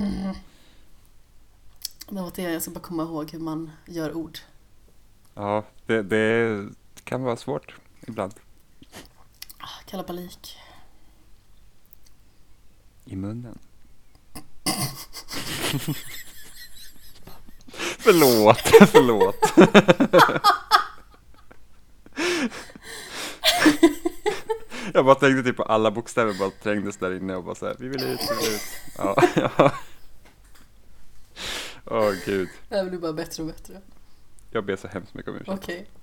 Mm. Det var det jag ska bara komma ihåg hur man gör ord. Ja, det, det kan vara svårt ibland. Ah, Kalabalik. I munnen. förlåt, förlåt. Jag bara tänkte typ på alla bokstäver bara trängdes där inne och bara så här, vi vill ut, vi vill ut. Ja, ja. Åh gud, Det här blir bara bättre och bättre. jag ber så hemskt mycket om ursäkt. Okej. Oh.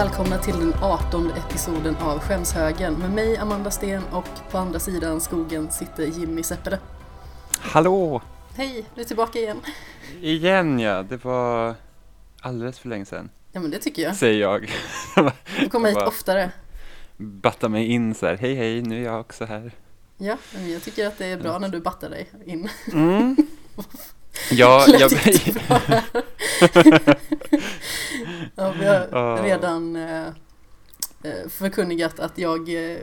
Välkomna till den 18 episoden av Skämshögen med mig Amanda Sten och på andra sidan skogen sitter Jimmy Seppele. Hallå! Hej, du är tillbaka igen. Igen ja, det var alldeles för länge sedan, Ja men det tycker jag. säger jag. Du kommer hit Bara oftare. Batta mig in så här, hej hej, nu är jag också här. Ja, men jag tycker att det är bra när du battar dig in. Mm. Ja, jag, ja, vi har redan eh, eh, förkunnigat att jag eh,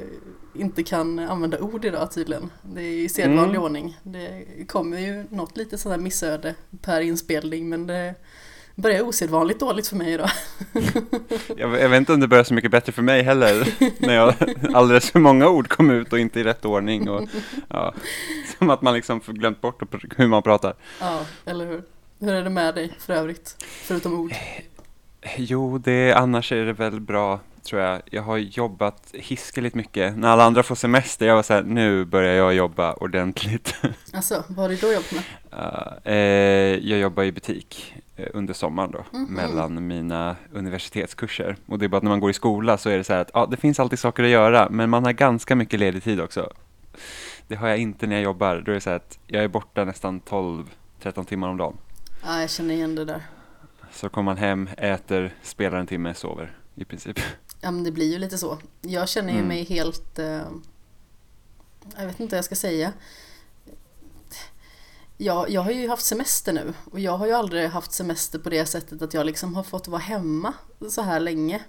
inte kan använda ord idag tydligen. Det är i sedvanlig Mm. ordning. Det kommer ju något lite sådär missöde per inspelning men det börjar osedvanligt dåligt för mig idag. jag, jag vet inte om det börjar så mycket bättre för mig heller, när jag alldeles för många ord kom ut och inte i rätt ordning. Och, ja, som att man liksom glömt bort hur man pratar. Ja, eller hur? Hur är det med dig för övrigt? Förutom ord. Jo, det, annars är det väl bra, tror jag. Jag har jobbat hiskeligt mycket. När alla andra får semester, jag var så här, nu börjar jag jobba ordentligt. Alltså, vad har du då jobbat med? Uh, eh, jag jobbar i butik eh, under sommaren då, Mhm. mellan mina universitetskurser. Och det är bara att när man går i skola så är det så här att ja, det finns alltid saker att göra, men man har ganska mycket ledig tid också. Det har jag inte när jag jobbar. Då är det så här att jag är borta nästan 12-13 timmar om dagen. Ja, jag känner igen det där. Så kommer man hem, äter, spelar en timme, sover i princip. Ja men det blir ju lite så. Jag känner ju Mm. mig helt... Eh, jag vet inte vad jag ska säga. Jag, jag har ju haft semester nu och jag har ju aldrig haft semester på det sättet att jag liksom har fått vara hemma så här länge.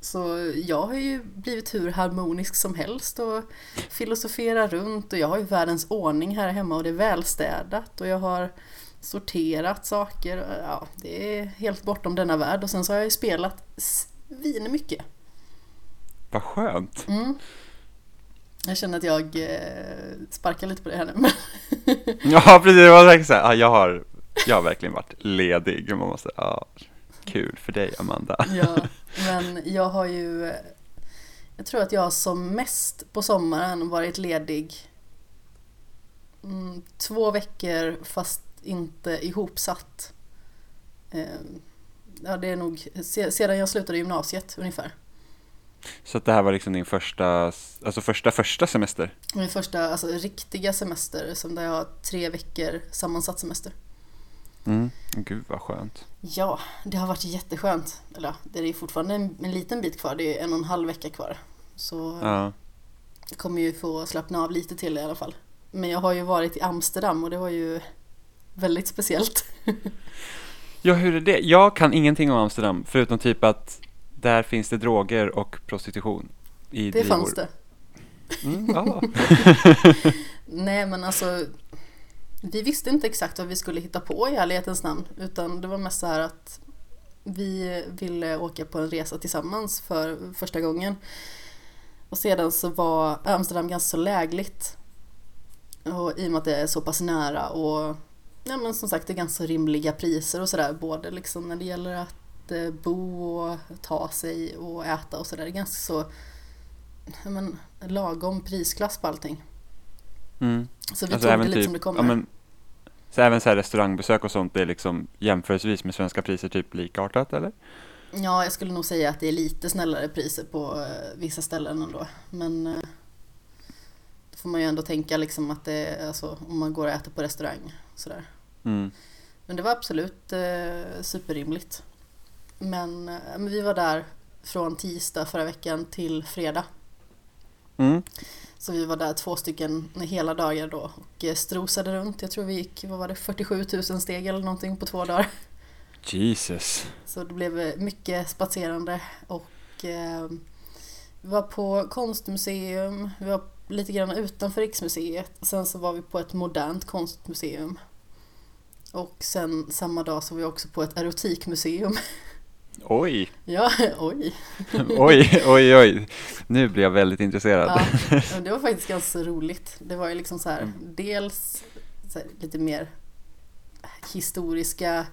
Så jag har ju blivit hur harmonisk som helst och filosoferar runt och jag har ju världens ordning här hemma och det är välstädat och jag har sorterat saker. Ja, det är helt bortom denna värld och sen så har jag ju spelat svin mycket. Vad skönt! Mm. Jag känner att jag eh, sparkar lite på det här nu. Ja, precis. Var verkligen så här, ja, jag, har, jag har verkligen varit ledig. Man måste, ja, kul för dig, Amanda. ja, men jag har ju... Jag tror att jag som mest på sommaren varit ledig mm, två veckor fast inte ihopsatt. Eh, ja, det är nog se- sedan jag slutade gymnasiet ungefär. Så det här var liksom din första, alltså första, första semester? Min första alltså, riktiga semester som där jag har tre veckor sammansatt semester. Mm. Gud vad skönt. Ja, det har varit jätteskönt. Eller det är fortfarande en, en liten bit kvar. Det är en och en halv vecka kvar. Så Ja. jag kommer ju få slappna av lite till i alla fall. Men jag har ju varit i Amsterdam och det var ju väldigt speciellt. ja, hur är det? Jag kan ingenting om Amsterdam, förutom typ att där finns det droger och prostitution i Det drivor. fanns det. Mm, ja. Nej men alltså Vi visste inte exakt vad vi skulle hitta på i ärlighetens namn. Utan det var mest så här att vi ville åka på en resa tillsammans för första gången. Och sedan så var Amsterdam ganska så lägligt. Och i och med att det är så pass nära och ja, men som sagt det är ganska rimliga priser och sådär. Både liksom när det gäller att eh, bo och ta sig och äta och sådär. Det är ganska så ja, men, lagom prisklass på allting. Mm. Så vi Alltså tog det lite typ, som det kommer. ja, men, Så även så här restaurangbesök och sånt är liksom jämförelsevis med svenska priser typ likartat eller? Ja, jag skulle nog säga att det är lite snällare priser på eh, vissa ställen ändå. Men eh, då får man ju ändå tänka liksom att det är alltså, om man går och äter på restaurang. Sådär. Mm. Men det var absolut eh, superrimligt. Men, eh, men vi var där från tisdag förra veckan till fredag. Mm. Så vi var där två stycken hela dagar då och eh, strosade runt. Jag tror vi gick, vad var det, 47 000 steg eller någonting på två dagar. Jesus. Så det blev eh, mycket spatserande och eh, vi var på konstmuseum, vi var lite grann utanför Riksmuseet. Sen så var vi på ett modernt konstmuseum. Och sen samma dag så var vi också på ett erotikmuseum. Oj, Ja, oj. oj, oj, oj. Nu blir jag väldigt intresserad. Ja, det var faktiskt ganska roligt. Det var ju liksom så här, dels så här, lite mer historiska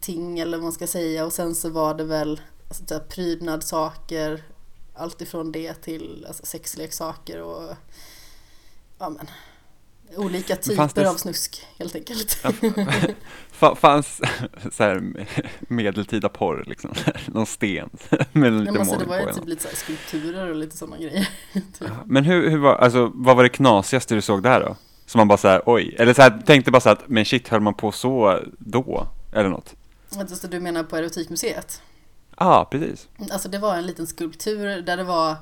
ting eller vad man ska säga och sen så var det väl alltså, så här, prydnadssaker, allt ifrån det till alltså, sexleksaker och ja men olika typer det- av snusk helt enkelt. Fa- fanns så här medeltida porr liksom? Någon sten med lite Men alltså, det var ju typ lite så här skulpturer och lite sådana grejer. Typ. Ja, Men hur, hur var, alltså, vad var det knasigaste du såg där då? Som man bara så här, oj, eller så här, tänkte bara så här att, men shit, höll man på så då? Eller något? Alltså, du menar på Erotikmuseet? Ja, ah, precis. Alltså det var en liten skulptur där det var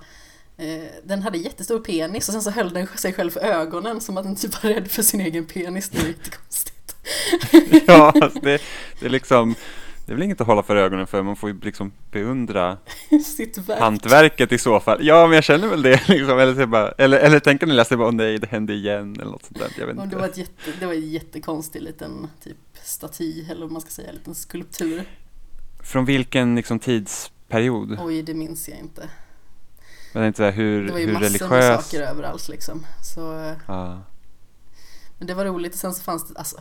Den hade jättestor penis och sen så höll den sig själv för ögonen som att den typ var rädd för sin egen penis. Det är jättekonstigt. Ja, alltså det, det är liksom, det är väl inget att hålla för ögonen för, man får ju liksom beundra Sitt verk. hantverket i så fall. Ja, men jag känner väl det liksom, eller, så bara, eller, eller tänker ni läsa bara, åh nej, det hände igen, eller något sånt där, jag vet inte. det var, ett jätte, det var en jättekonstig liten typ staty eller vad man ska säga, en liten skulptur. Från vilken liksom tidsperiod? Oj, det minns jag inte. Men inte så här, hur, Det var ju hur massor med religiös? saker överallt liksom. Så, Ja. men det var roligt och sen så fanns det, alltså,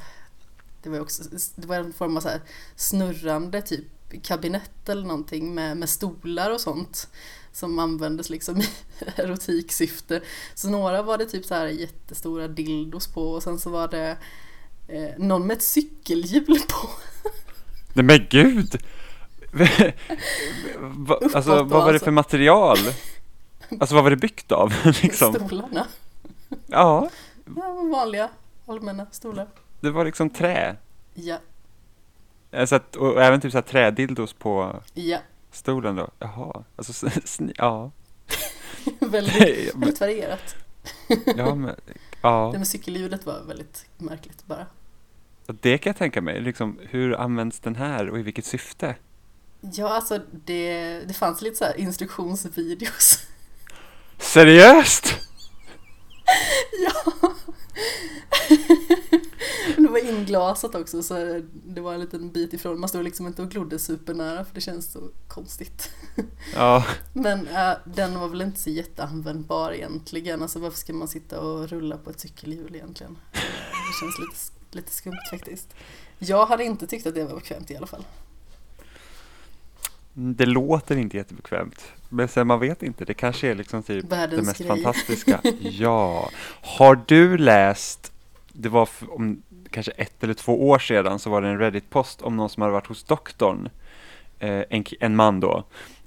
det var också, det var en form av så här snurrande typ kabinett eller någonting med, med stolar och sånt som användes liksom i erotiksyfte. Så några var det typ så här jättestora dildos på och sen så var det eh, någon med ett cykelhjul på. Nej men gud! Alltså vad var det alltså. för material? Alltså vad var det byggt av? liksom? Stolarna. Ja, Ja, vanliga allmänna stolar. det var liksom trä. Ja, Alltså att, och även typ så här trädildos på ja. stolen då. Jaha, alltså ja. väldigt, väldigt varierat. ja, men, ja, Det med cykelljudet var väldigt märkligt bara. det kan jag tänka mig. Liksom, hur används den här och i vilket syfte? Ja, alltså det, det fanns lite så här instruktionsvideos. Seriöst? ja! det var inglasat också så det var en liten bit ifrån. Man stod liksom inte och glodde supernära för det känns så konstigt. Ja, Men äh, den var väl inte så jätteanvändbar egentligen. Alltså varför ska man sitta och rulla på ett cykelhjul egentligen? Det känns lite, lite skumt faktiskt. Jag hade inte tyckt att det var bekvämt i alla fall. det låter inte jättebekvämt. Men sen man vet inte, det kanske är liksom typ Världens det mest grej. fantastiska. Ja. Har du läst, det var om kanske ett eller två år sedan så var det en Reddit-post om någon som hade varit hos doktorn, eh, en, en man då,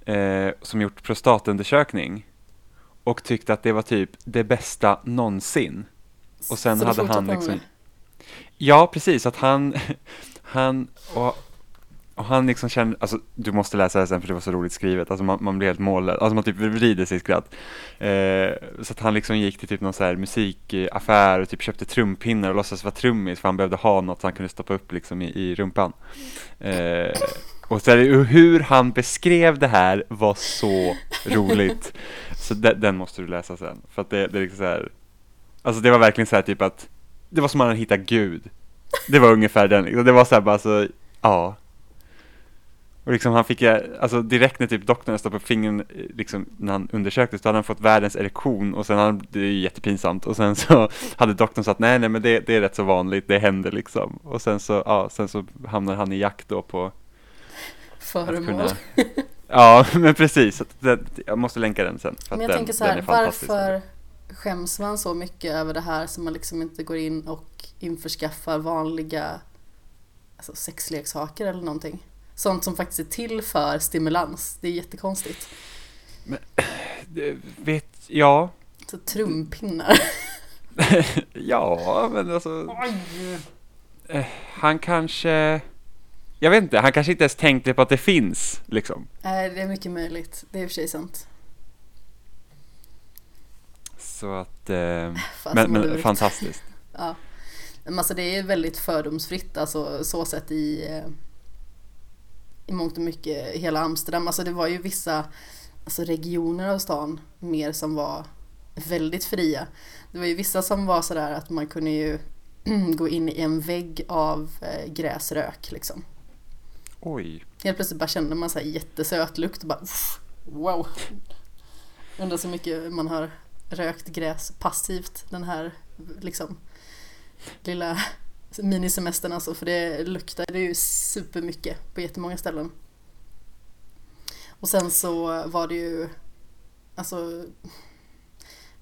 eh, som gjort prostatundersökning och tyckte att det var typ det bästa någonsin. Och sen Så hade han liksom, ja precis, att han, han och och han liksom känner, alltså du måste läsa det sen för det var så roligt skrivet, alltså man, man blir helt mållös, alltså man typ vrider sig i skratt. Eh, så att han liksom gick till typ någon så här musikaffär och typ köpte trumpinnar och låtsades vara trummis för han behövde ha något han kunde stoppa upp liksom i, i rumpan. Eh, och så här, hur han beskrev det här var så roligt. Så de, den måste du läsa sen, för att det, det är liksom så här, alltså det var verkligen så här typ att, det var som att han hade hittat Gud. Det var ungefär den, liksom. det var så här bara så, ja. Och liksom han fick, alltså direkt när typ doktorn stoppade upp fingern eh, liksom när han undersöktes, då hade han fått världens erektion och sen hade det är ju jättepinsamt och sen så hade doktorn sagt nej nej men det, det är rätt så vanligt, det händer liksom. Och sen så, ja, sen så hamnar han i jakt då på Föremål. kunna Ja, men precis. Så det, jag måste länka den sen. Men jag den, tänker så här, varför skäms man så mycket över det här så man liksom inte går in och införskaffar vanliga alltså sexleksaker eller någonting. Sånt som faktiskt är till för stimulans. Det är jättekonstigt. Det vet, ja. Så trumpinnar. ja, men alltså. Eh, Han kanske... Jag vet inte, han kanske inte ens tänkte på att det finns, liksom. Nej, det är mycket möjligt. Det är i och för sig sant. Så att... Eh, men, men fantastiskt. Ja. Men alltså det är väldigt fördomsfritt, alltså så sett i, eh, i mångt och mycket hela Amsterdam. Alltså det var ju vissa alltså regioner av stan mer som var väldigt fria. Det var ju vissa som var sådär att man kunde ju gå in i en vägg av eh, gräsrök liksom. Oj. Helt plötsligt bara kände man så här jättesöt lukt och bara wow. Undrar så mycket man har rökt gräs passivt den här liksom lilla minisemestern alltså för det är ju supermycket på jättemånga ställen. Och sen så var det ju alltså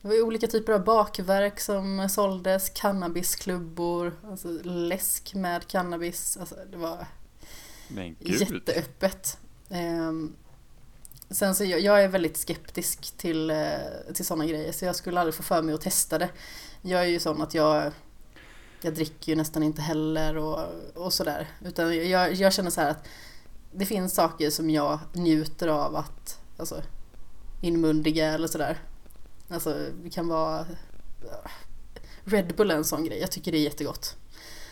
det var ju olika typer av bakverk som såldes, cannabisklubbor, alltså läsk med cannabis, alltså det var jätteöppet. Ehm, sen så jag, jag är väldigt skeptisk till, eh, till sådana grejer så jag skulle aldrig få för mig att testa det. Jag är ju sån att jag, jag dricker ju nästan inte heller och, och sådär. Utan jag, jag känner så här att det finns saker som jag njuter av att alltså, inmundiga eller sådär. Alltså det kan vara Red Bull är en sån grej, jag tycker det är jättegott.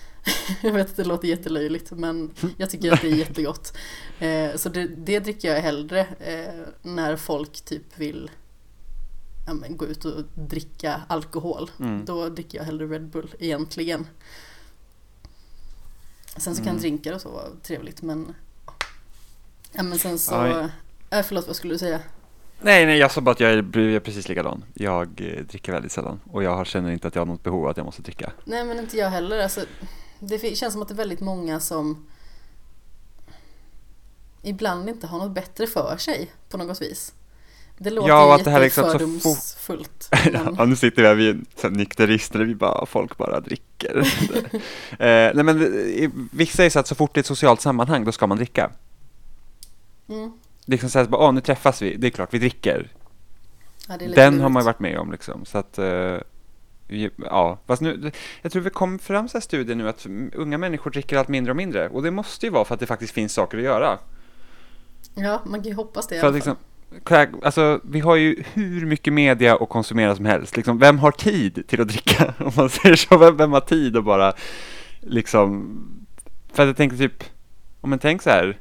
Jag vet att det låter jättelöjligt men jag tycker att det är jättegott. Eh, så det, det dricker jag hellre eh, när folk typ vill ja, men, gå ut och dricka alkohol. Mm. Då dricker jag hellre Red Bull egentligen. Sen så kan Mm. drinkar och så vara trevligt men Ja men sen så Aj. äh, Förlåt vad skulle du säga? Nej, nej, jag sa bara att jag är, jag är precis likadan. Jag eh, dricker väldigt sällan och jag känner inte att jag har något behov av att jag måste dricka. Nej men inte jag heller. Alltså, det känns som att det är väldigt många som ibland inte har något bättre för sig på något vis. Det låter Ja, och att det här liksom så jättefördomsfullt. men- Ja, nu sitter vi här sån här nykterister vi bara, folk bara dricker. eh, nej men vissa är så att så fort det är ett socialt sammanhang, då ska man dricka. Mm. Liksom såhär, bara, åh nu träffas vi, det är klart vi dricker. Ja, är Den har lurigt. man ju varit med om liksom. Så att, eh, vi- ja, fast nu, jag tror vi kom fram så här studier nu att unga människor dricker allt mindre och mindre. Och det måste ju vara för att det faktiskt finns saker att göra. Ja, man kan ju hoppas det i För alla fall. liksom, alltså, vi har ju hur mycket media att konsumera som helst. Liksom, vem har tid till att dricka? Om man säger så, vem, vem har tid att bara liksom... För att jag tänker typ, om man tänker så här.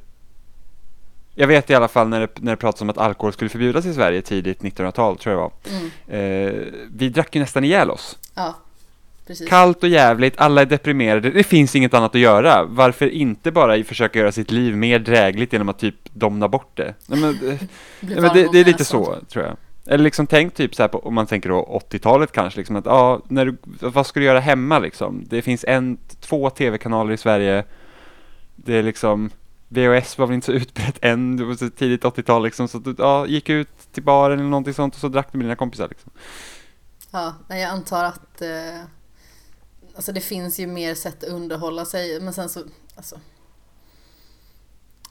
Jag vet i alla fall när det, när det pratas om att alkohol skulle förbjudas i Sverige tidigt 1900-tal, tror jag det var. Mm. Eh, vi drack ju nästan ihjäl oss. Ja, precis. Kallt och jävligt, alla är deprimerade, det finns inget annat att göra. Varför inte bara försöka göra sitt liv mer drägligt genom att typ domna bort det? Nej, men, eh, Ja, men det, det är lite så, tror jag. Eller liksom tänk typ så här på, om man tänker då 80-talet kanske, liksom att ja, när du, vad ska du göra hemma liksom? Det finns en, två tv-kanaler i Sverige. Det är liksom, VHS var väl inte så utbrett än, det var så tidigt 80-tal liksom, så du ja, gick ut till baren eller någonting sånt och så drack du med dina kompisar liksom. Ja, nej, jag antar att eh, alltså det finns ju mer sätt att underhålla sig. Men sen så, alltså.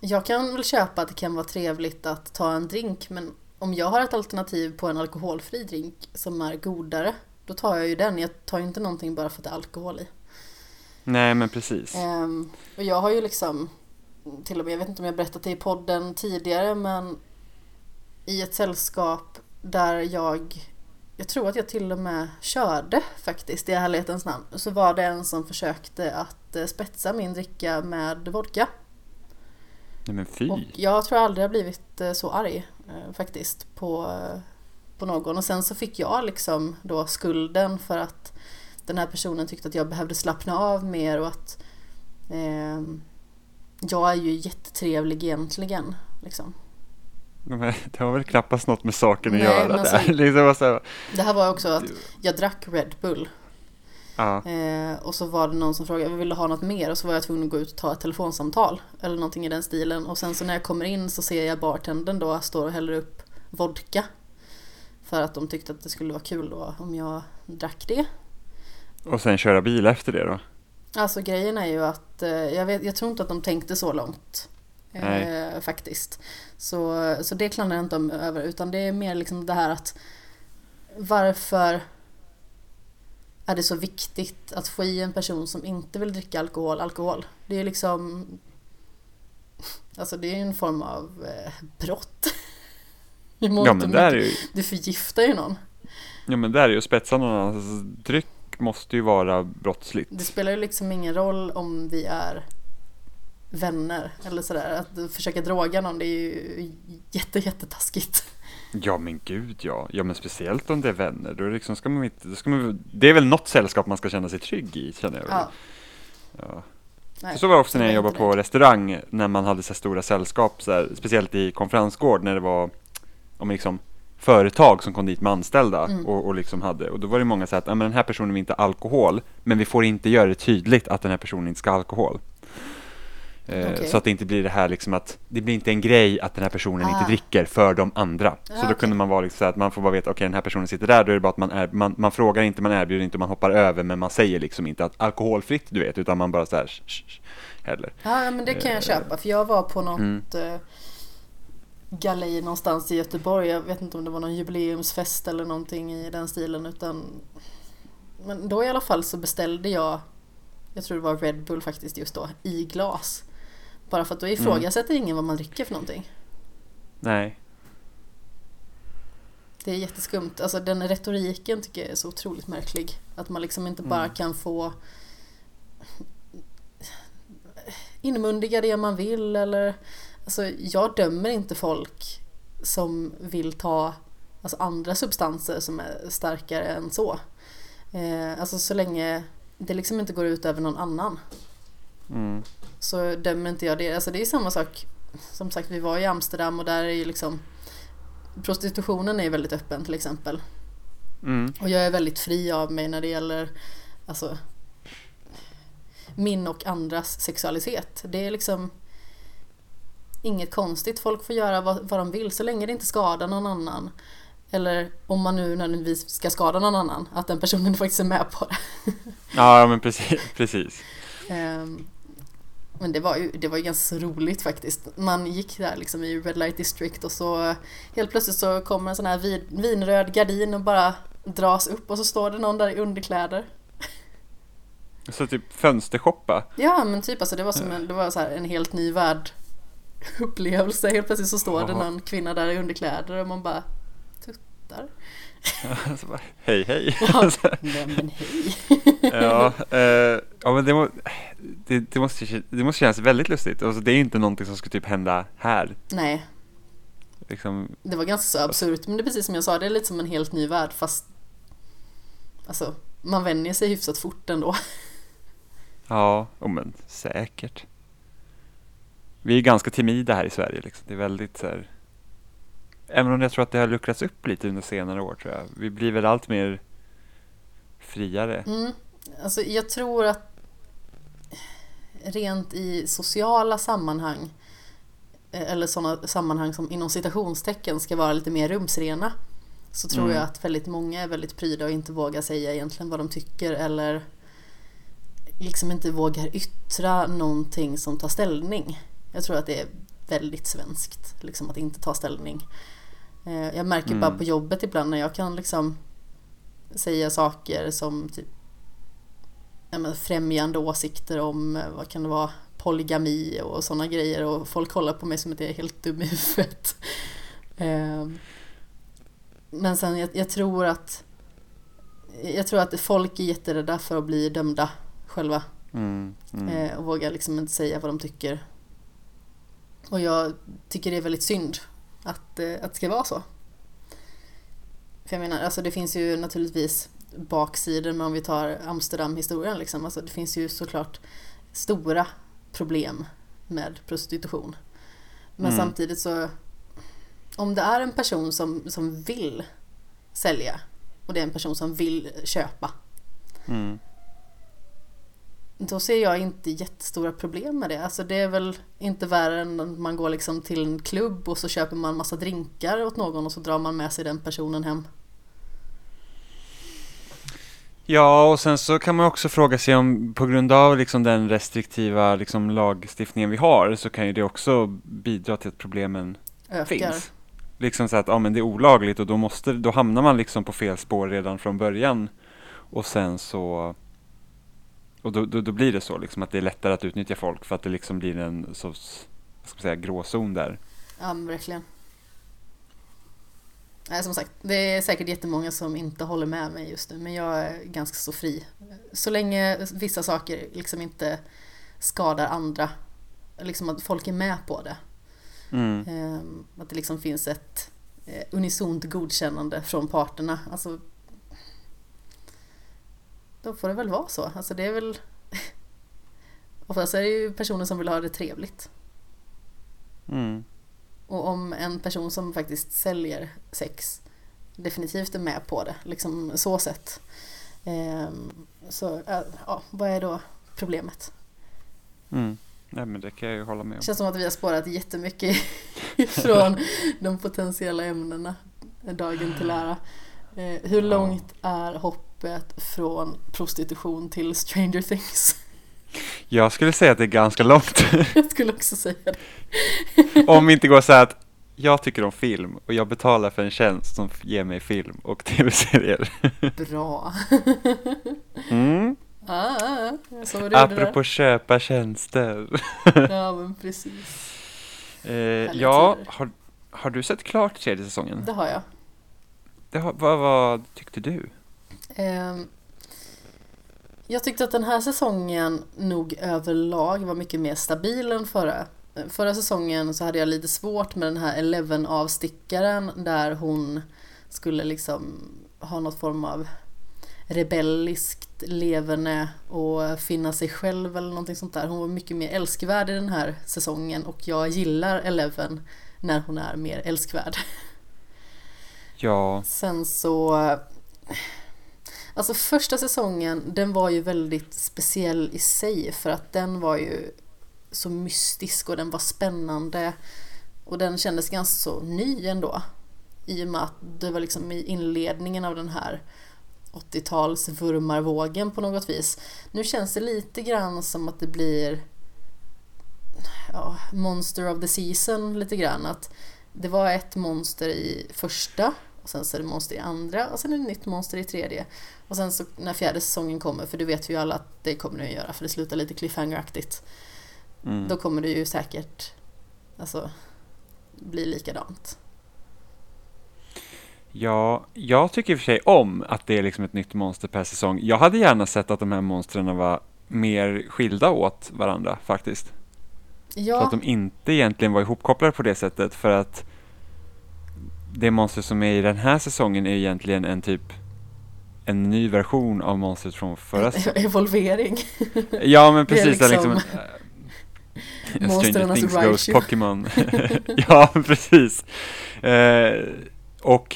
Jag kan väl köpa att det kan vara trevligt att ta en drink. Men om jag har ett alternativ på en alkoholfri drink som är godare. Då tar jag ju den. Jag tar ju inte någonting bara för att det är alkohol i. Nej men precis. Ehm, och jag har ju liksom, till och med, jag vet inte om jag berättat det i podden tidigare, men i ett sällskap där jag, jag tror att jag till och med körde faktiskt i ärlighetens namn, så var det en som försökte att eh, spetsa min dricka med vodka. Nej men fy. Och jag tror aldrig jag blivit eh, så arg eh, faktiskt på, på någon. Och sen så fick jag liksom då skulden för att den här personen tyckte att jag behövde slappna av mer och att eh, jag är ju jättetrevlig egentligen. Liksom. Det har väl knappast något med saken att Nej, göra men där. alltså- liksom så här, Det här var också att jag drack Red Bull ja. eh, och så var det någon som frågade vill du ha något mer och så var jag tvungen att gå ut och ta ett telefonsamtal eller någonting i den stilen och sen så när jag kommer in så ser jag bartendern då står och häller upp vodka För att de tyckte att det skulle vara kul då om jag drack det. Och sen köra bil efter det då? Alltså grejen är ju att eh, jag, vet, jag tror inte att de tänkte så långt. Eh, faktiskt. Så, så det klandrar jag inte om över utan det är mer liksom det här att varför är det så viktigt att få i en person som inte vill dricka alkohol alkohol? Det är liksom Alltså det är ju en form av eh, brott. Ja men där är mycket. ju, Du förgiftar ju någon. ja, men där är ju att spetsa någon annans dryck måste ju vara brottsligt. Det spelar ju liksom ingen roll om vi är vänner eller sådär. Att försöka droga någon det är ju jätte, jättetaskigt. Ja men gud ja. Ja men speciellt om det är vänner. Då är det liksom ska man inte, ska man, det är väl något sällskap man ska känna sig trygg i känner jag. Ja, Ja. nej. Så var det också när jag jobbade på restaurang, när man hade så stora sällskap, så här, speciellt i konferensgård, när det var om liksom, företag som kom dit med anställda Mm. och, och liksom hade, och då var det många som sa att "Ja, men den här personen vill inte alkohol, men vi får inte göra det tydligt att den här personen inte ska ha alkohol. Eh, Okej. Så att det inte blir det här liksom att det blir inte en grej att den här personen Ah. inte dricker för de andra. så Ah, då okej. kunde man vara liksom så att man får bara veta, okej den här personen sitter där, då är det bara att man, är, man, man frågar inte, man erbjuder inte, man hoppar över, men man säger liksom inte att alkoholfritt du vet, utan man bara så här heller. Ja, men det kan jag Eh, köpa. För jag var på något mm. eh, galej någonstans i Göteborg. Jag vet inte om det var någon jubileumsfest eller någonting i den stilen. Utan... Men då i alla fall så beställde jag, jag tror det var Red Bull faktiskt just då, i glas. Bara för att då ifrågasätter ingen vad man dricker för någonting. Nej. Det är jätteskumt. Alltså den retoriken tycker jag är så otroligt märklig. Att man liksom inte bara Mm. kan få inmundiga det man vill eller Alltså jag dömer inte folk som vill ta alltså, andra substanser som är starkare än så. Eh, alltså så länge det liksom inte går ut över någon annan Mm. så dömer inte jag det. Alltså det är samma sak. Som sagt, vi var i Amsterdam och där är ju liksom prostitutionen är väldigt öppen till exempel. Mm. Och jag är väldigt fri av mig när det gäller alltså, min och andras sexualitet. Det är liksom inget konstigt. Folk får göra vad, vad de vill så länge det inte skadar någon annan. Eller om man nu nödvändigtvis ska skada någon annan, att den personen faktiskt är med på det. Ja, men precis. precis. Ehm, Men det var, ju, det var ju ganska roligt faktiskt. Man gick där liksom i Red Light District och så helt plötsligt så kommer en sån här vin, vinröd gardin och bara dras upp och så står det någon där i underkläder. Så typ fönstershoppa. Ja men typ alltså det var som en, det var så en helt ny värld upplevelse. Helt plötsligt så står det någon kvinna där i underkläder och man bara tuttar. Så bara, hej hej. Ja, nej men hej. ja, eh, ja, men det, må, det, det, måste, det måste kännas väldigt lustigt. Alltså, det är inte någonting som skulle typ hända här. Nej, Liksom, det var ganska så absurt men det är precis som jag sa, det är lite som en helt ny värld fast Alltså, man vänjer sig hyfsat fort ändå. ja, oh, men säkert. Vi är ganska timida här i Sverige. Liksom. Det är väldigt så här, Även om jag tror att det har luckrats upp lite under senare år tror jag. Vi blir väl allt mer friare. Mm. Alltså, jag tror att rent i sociala sammanhang eh, eller sådana sammanhang som inom citationstecken ska vara lite mer rumsrena så tror Mm. jag att väldigt många är väldigt pryda och inte vågar säga egentligen vad de tycker eller liksom inte vågar yttra någonting som tar ställning. Jag tror att det är väldigt svenskt liksom att inte ta ställning. Eh, Jag märker Mm. bara på jobbet ibland när jag kan liksom säga saker som typ främjande åsikter om, eh, vad kan det vara, polygami och sådana grejer och folk kollar på mig som att jag är helt dum i huvudet. Ehm, Men sen jag, jag tror att jag tror att folk är jätterädda för att bli dömda själva Mm, mm. eh, och vågar liksom inte säga vad de tycker. Och jag tycker det är väldigt synd att, eh, att det ska vara så. För jag menar, alltså det finns ju naturligtvis baksidor men om vi tar Amsterdam-historien liksom, alltså det finns ju såklart stora problem med prostitution. Men Mm. samtidigt så om det är en person som, som vill sälja och det är en person som vill köpa Mm. då ser jag inte jättestora problem med det. Alltså det är väl inte värre än att man går liksom till en klubb och så köper man massa drinkar åt någon och så drar man med sig den personen hem. Ja, och sen så kan man också fråga sig om på grund av liksom den restriktiva liksom lagstiftningen vi har så kan ju det också bidra till att problemen Ökar. finns. Liksom så att ja, men det är olagligt och då, måste, då hamnar man liksom på fel spår redan från början. Och sen så och då, då, då blir det så liksom att det är lättare att utnyttja folk för att det liksom blir en sorts vad ska man säga, gråzon där. Ja, verkligen. Nej, som sagt, det är säkert jättemånga som inte håller med mig just nu, men jag är ganska så fri. Så länge vissa saker liksom inte skadar andra, liksom att folk är med på det. Mm. Ehm, Att det liksom finns ett eh, unisont godkännande från parterna. Alltså, då får det väl vara så. Alltså det är väl... Oftast är det ju personer som vill ha det trevligt. Mm. Och om en person som faktiskt säljer sex definitivt är med på det, liksom så sett. Ehm, så äh, ja, vad är då problemet? Mm. Nej men det kan jag ju hålla med om. Det känns som att vi har spårat jättemycket från de potentiella ämnena dagen till ära. Eh, hur långt är hoppet från prostitution till Stranger Things? Jag skulle säga att det är ganska långt. Jag skulle också säga det. om vi inte går så här att jag tycker om film och jag betalar för en tjänst som ger mig film och tv-serier. Bra. Mm. Ah, ah, var det Apropå köpa tjänster. Ja men precis. Eh, ja, har, har du sett klart tredje säsongen? Det har jag. Det har, vad, vad tyckte du? Ehm, Jag tyckte att den här säsongen nog överlag var mycket mer stabil än förra. Förra säsongen så hade jag lite svårt med den här Eleven avstickaren där hon skulle liksom ha något form av rebelliskt leverne och finna sig själv eller någonting sånt där. Hon var mycket mer älskvärd i den här säsongen och jag gillar Eleven när hon är mer älskvärd. Ja, Sen så... Alltså första säsongen, den var ju väldigt speciell i sig för att den var ju så mystisk och den var spännande. Och den kändes ganska så ny ändå. I och med att det var liksom i inledningen av den här 80-tals vurmarvågen på något vis. Nu känns det lite grann som att det blir ja, Monster of the Season lite grann. Att det var ett monster i första och sen så är det monster i andra och sen är det ett nytt monster i tredje. Och sen så när fjärde säsongen kommer, för det vet ju alla att det kommer den göra för det slutar lite cliffhanger-aktigt. mm. Då kommer det ju säkert alltså, bli likadant. ja, jag tycker i och för sig om att det är liksom ett nytt monster per säsong. Jag hade gärna sett att de här monstren var mer skilda åt varandra faktiskt. Så Ja, att de inte egentligen var ihopkopplade på det sättet för att det monster som är i den här säsongen är egentligen en typ en ny version av monstret från förra säsongen. evolvering. Ja men precis, det är liksom, liksom en, äh, monsternas Stranger Things Ghost. Pokémon. ja precis. Eh, och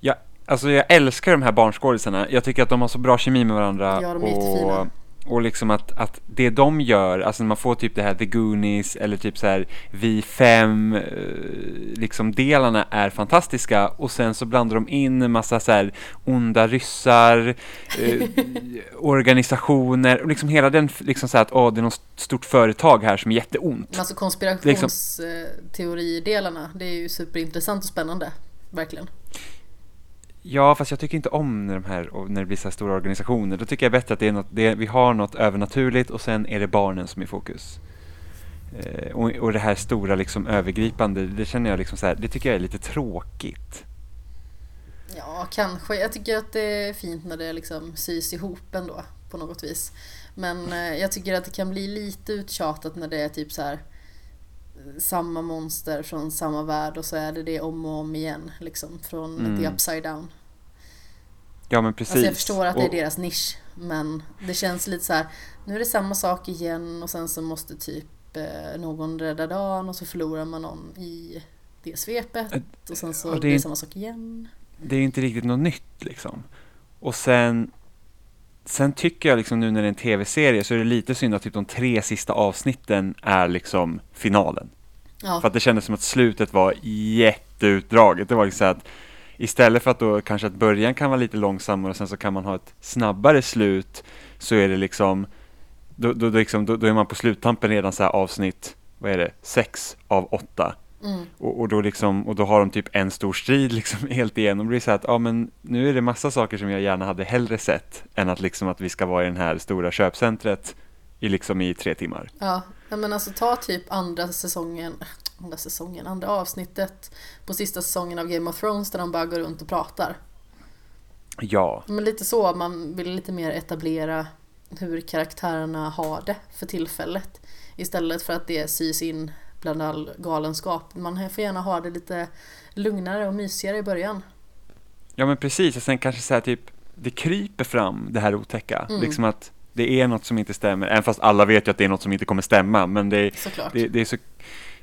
jag, alltså jag älskar de här barnskådisarna. Jag tycker att de har så bra kemi med varandra. Ja, de är och, jättefina. Och liksom att, att det de gör, alltså när man får typ det här The Goonies eller typ så här Vi fem, eh, liksom delarna är fantastiska och sen så blandar de in en massa så här onda ryssar, eh, organisationer och liksom hela den liksom så här att åh, det är något stort företag här som är jätteont. Alltså konspirationsteoridelarna, det är ju superintressant och spännande. Verkligen. Ja, fast jag tycker inte om när, de här, när det blir så här stora organisationer. Då tycker jag bättre att det är något, det, vi har något övernaturligt och sen är det barnen som är i fokus. Eh, och, och det här stora liksom övergripande, det känner jag liksom så här, det tycker jag är lite tråkigt. Ja, kanske. Jag tycker att det är fint när det liksom sys ihop ändå på något vis. Men eh, jag tycker att det kan bli lite uttjatat när det är typ så här samma monster från samma värld och så är det det om och om igen liksom från Mm. the upside down. Ja, men precis. Alltså jag förstår att det är Och- deras nisch men det känns lite så här nu är det samma sak igen och sen så måste typ eh, någon rädda dagen och så förlorar man någon i det svepet och sen så och det blir är- det samma sak igen. det är inte riktigt något nytt liksom. Och sen, sen tycker jag liksom nu när det är en tv-serie så är det lite synd att typ de tre sista avsnitten är liksom finalen. Ja, För att det kändes som att slutet var jätteutdraget. Det var liksom så att istället för att då kanske att början kan vara lite långsammare och sen så kan man ha ett snabbare slut så är det liksom då, då, då, liksom, då, då är man på sluttampen redan så här avsnitt, vad är det, sex av åtta. Mm. Och, och, då liksom, och då har de typ en stor strid liksom helt igenom. Det blir så att, ja men nu är det massa saker som jag gärna hade hellre sett än att liksom att vi ska vara i den här stora köpcentret i liksom i tre timmar. Ja, ja, men alltså ta typ andra säsongen, andra säsongen, andra avsnittet på sista säsongen av Game of Thrones där de bara går runt och pratar. Ja, Men lite så, man vill lite mer etablera hur karaktärerna har det för tillfället. Istället för att det sys in bland all galenskap. Man får gärna ha det lite lugnare och mysigare i början. ja men precis. Och sen kanske så här typ, det kryper fram det här otäcka. Mm. Liksom att det är något som inte stämmer. Även fast alla vet ju att det är något som inte kommer stämma. Men det. Det, det är så,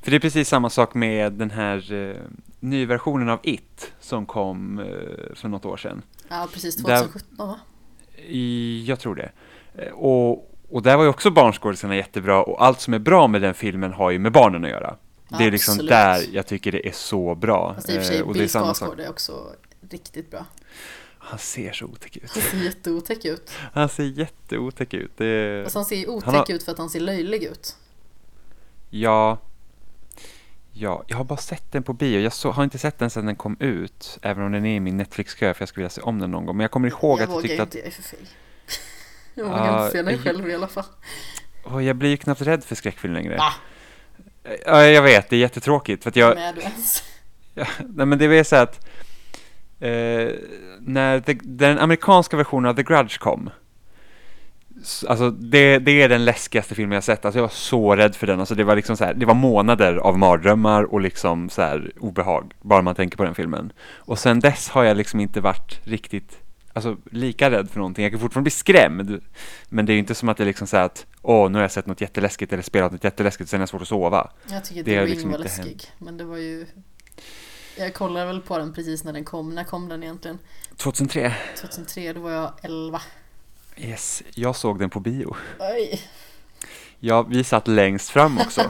för det är precis samma sak med den här eh, nyversionen av It som kom eh, för något år sedan. Ja, precis. Där- 2017 va? Jag tror det. Eh, Och, och där var ju också barnskådisarna jättebra och allt som är bra med den filmen har ju med barnen att göra. Det är liksom Absolut. där jag tycker det är så bra. Fast i och för sig, Eh, och Bill. Skarsgård är också riktigt bra. Han ser så otäck ut. Han ser jätteotäck ut. Han ser jätteotäck ut. Det, Fast han ser otäck Han har- ut för att han ser löjlig ut. ja, ja, jag har bara sett den på bio. Jag så, har inte sett den sedan den kom ut. Även om den är i min Netflix-kö för jag skulle vilja se om den någon gång. Men jag kommer ihåg jag att jag vågar tyckte inte, att jag är för feg. Jag vågar Ja, inte se den själv i alla fall. Åh, jag blir ju knappt rädd för skräckfilm längre. Va? Ja, jag vet, det är jättetråkigt. För att jag, du ens? Ja, nej men det är så att eh, när the, den amerikanska versionen av The Grudge kom Alltså det, det är den läskigaste filmen jag sett, alltså jag var så rädd för den, alltså det var liksom så här, det var månader av mardrömmar och liksom så här obehag, bara man tänker på den filmen. Och sen dess har jag liksom inte varit riktigt, alltså lika rädd för någonting, jag kan fortfarande bli skrämd, men det är ju inte som att det är liksom så att, åh, nu har jag sett något jätteläskigt eller spelat något jätteläskigt, sen är det svårt att sova. Jag tycker Det The Ring liksom var läskig. Men det var ju... Jag kollade väl på den precis när den kom. När kom den egentligen? 2003 2003, då var jag 11. Yes, jag såg den på bio. Oj! Ja, vi satt längst fram också.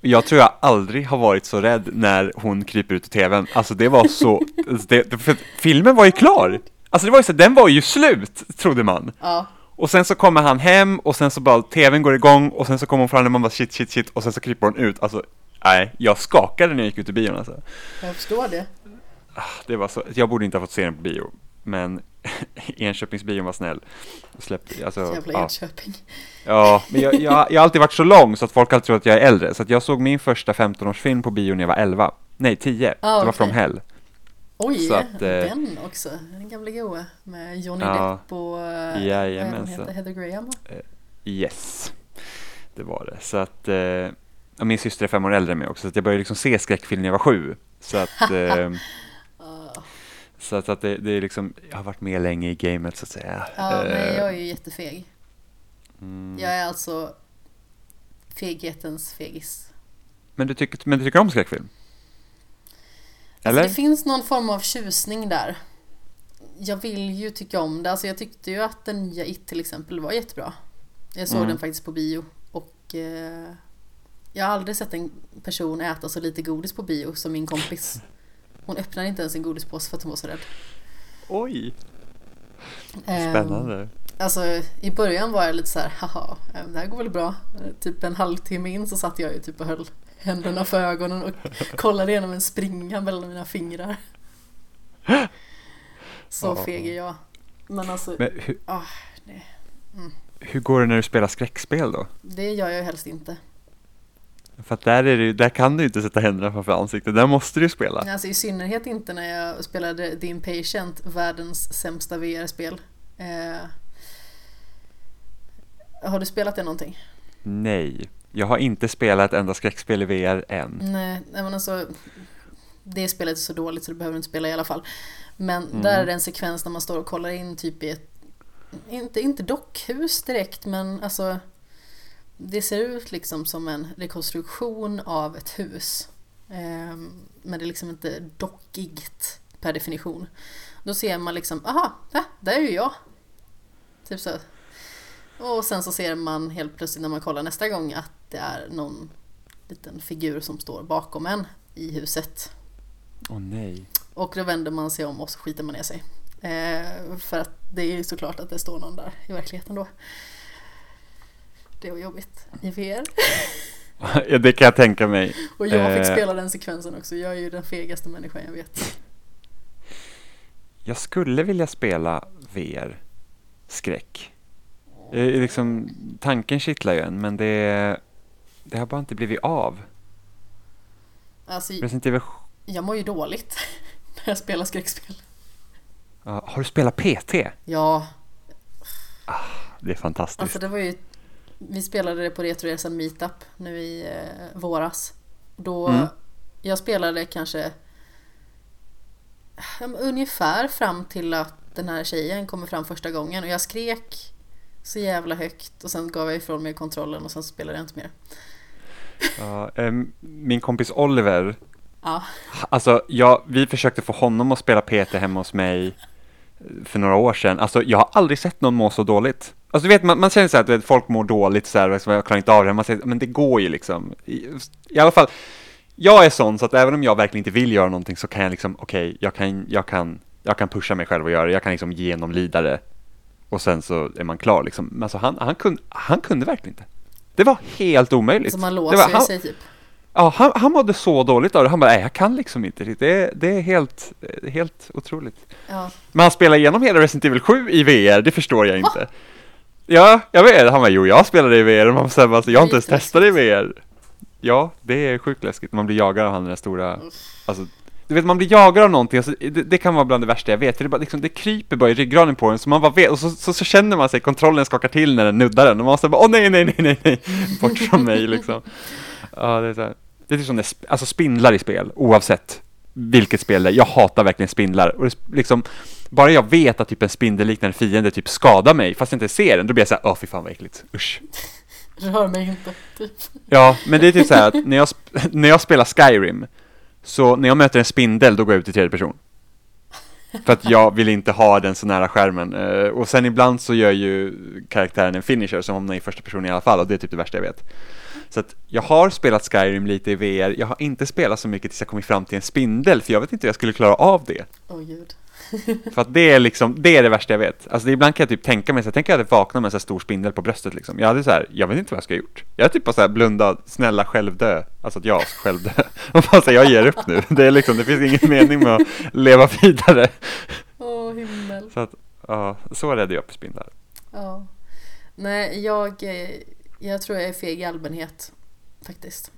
Jag tror jag aldrig har varit så rädd när hon kryper ut ur tvn. Alltså det var så, det, det- filmen var ju klar. Alltså det var ju så, den var ju slut, trodde man. Ja, Och sen så kommer han hem och sen så bara tvn går igång och sen så kommer hon fram och man bara shit, shit, shit och sen så kryper hon ut. Alltså, nej, jag skakade när jag gick ut ur bion alltså. jag förstår det. Det var så, jag borde inte ha fått se den på bio, men Enköpingsbion var snäll. Och släppte, alltså, Jävla ja. Enköping. Ja, men jag, jag, jag har alltid varit så lång så att folk alltid tror att jag är äldre. Så att jag såg min första 15-årsfilm på bio när jag var 11. Nej, 10. Ah, det var okej. From Hell. Oj, Så att, eh, den också. Den gamla goa. Med Johnny Ja, Depp och eh, jajamensan. heter? Heather Graham. va? Yes, det var det. Så att eh, min syster är fem år äldre än mig också, så att jag började liksom se skräckfilm när jag var sju. Så att, eh, Ja, så att, att det, det är liksom, jag har varit med länge i gamet så att säga. Ja, Eh, jag är ju jättefeg. mm. Jag är alltså feghetens fegis. men, du tycker, men du tycker om skräckfilm? Alltså, Eller? det finns någon form av tjusning där. Jag vill ju tycka om det. Alltså, jag tyckte ju att den nya It till exempel var jättebra. Jag såg Mm. den faktiskt på bio. Och eh, jag har aldrig sett en person äta så lite godis på bio som min kompis. Hon öppnade inte ens en godispåse för att hon var så rädd. Oj, Ehm, spännande. Alltså i början var jag lite så här, haha, eh, det här går väl bra. Typ en halvtimme in så satt jag ju typ och höll händerna för ögonen och kollade igenom en springa mellan mina fingrar. Så Ja. feg är jag. Men alltså, Men hur, ah, det, hur går det när du spelar skräckspel då? det gör jag ju helst inte. För att där, är det, ju- där kan du inte sätta händerna framför ansiktet, där måste du spela. Alltså i synnerhet inte när jag spelade The Impatient, världens sämsta VR-spel. Eh, har du spelat det någonting? Nej, jag har inte spelat ett enda skräckspel i VR än. Nej, men alltså Det spelet är så dåligt så du behöver inte spela i alla fall. Men Mm. där är det en sekvens när man står och kollar in typ i ett Inte, inte dockhus direkt men alltså Det ser ut liksom som en rekonstruktion av ett hus. Ehm, men det är liksom inte dockigt per definition. Då ser man liksom, aha, ja, där är ju jag. Typ så. Och sen så ser man helt plötsligt när man kollar nästa gång att det är någon liten figur som står bakom en i huset. Åh nej. Och då vänder man sig om och så skiter man ner sig. Eh, för att det är ju såklart att det står någon där i verkligheten då. Det var jobbigt i VR. Ja, det kan jag tänka mig. Och jag fick Eh. spela den sekvensen också. Jag är ju den fegaste människan jag vet. Jag skulle vilja spela VR-skräck. Liksom, tanken kittlar ju en, men det, det har bara inte blivit av. Alltså, Resident Evil, jag mår ju dåligt när jag spelar skräckspel. ja, har du spelat PT? Ja, Det är fantastiskt. alltså det var ju... Vi spelade det på Retroresan Meetup nu i eh, våras. Då Mm. jag spelade kanske men ungefär fram till att den här tjejen kommer fram första gången och jag skrek så jävla högt och sen gav jag ifrån mig kontrollen och sen spelade jag inte mer. Ja, ehm, min kompis Oliver, Ja, alltså jag, vi försökte få honom att spela PT hemma hos mig för några år sedan. Alltså jag har aldrig sett någon må så dåligt. Alltså du vet, man, man känner så här att vet, folk mår dåligt så här, liksom, jag klarar inte av det. Man säger, men det går ju liksom. I, I alla fall, jag är sån så att även om jag verkligen inte vill göra någonting så kan jag liksom, okej, jag, kan, jag, kan, jag kan pusha mig själv och göra det. Jag kan liksom genomlida det. Och sen så är man klar liksom. Men alltså han, han, kunde, han kunde verkligen inte. Det var helt omöjligt. så man det låser var, ju han, sig typ. Ja, han, han mådde så dåligt av det. Han bara, nej, jag kan liksom inte riktigt. Det, är- det är helt, det helt otroligt. Ja. Men han spelar igenom hela Resident Evil 7 i VR, det förstår jag inte. Ja, jag vet. Han bara, jo, jag spelade i VR. Man säger, alltså, jag har inte ens testat i VR. Ja, det är sjukt läskigt. Man blir jagad av han den där stora, alltså, du vet, man blir jagad av någonting, alltså, det, det kan vara bland det värsta jag vet, för det, bara, liksom, det kryper bara i ryggraden på en, så man bara vet, och så, så, så känner man sig, kontrollen skakar till när den nuddar den, och man säger bara, åh nej, nej, nej, nej, nej, bort från mig liksom. Ja, det är så här. Det är typ som det, alltså spindlar i spel, oavsett vilket spel det är. Jag hatar verkligen spindlar. Och liksom, bara jag vet att typ en spindelliknande fiende typ skadar mig, fast jag inte ser den, då blir jag så här, åh fy fan vad äckligt, usch. Rör mig inte. Typ. Ja, men det är typ så här att när jag, när jag spelar Skyrim, så när jag möter en spindel, då går jag ut i tredje person. För att jag vill inte ha den så nära skärmen. Eh, och sen ibland så gör ju karaktären en finisher som hamnar i första person i alla fall, och det är typ det värsta jag vet. Så att jag har spelat Skyrim lite i VR, jag har inte spelat så mycket tills jag kommit fram till en spindel, för jag vet inte hur jag skulle klara av det. Åh gud. För att det är liksom, det är det värsta jag vet. Alltså det, ibland kan jag typ tänka mig så jag tänker jag hade vaknat med en så här stor spindel på bröstet liksom. Jag hade så här, jag vet inte vad jag ska ha gjort. Jag hade typ bara så här blundat, snälla själv dö. Alltså att jag ska själv dö. Och bara så här, jag ger upp nu. Det är liksom, det finns ingen mening med att leva vidare. Åh himmel. Så att, ja, så räddade jag på spindlar. Ja. Nej, jag, eh, jag tror jag är feg i allmänhet faktiskt.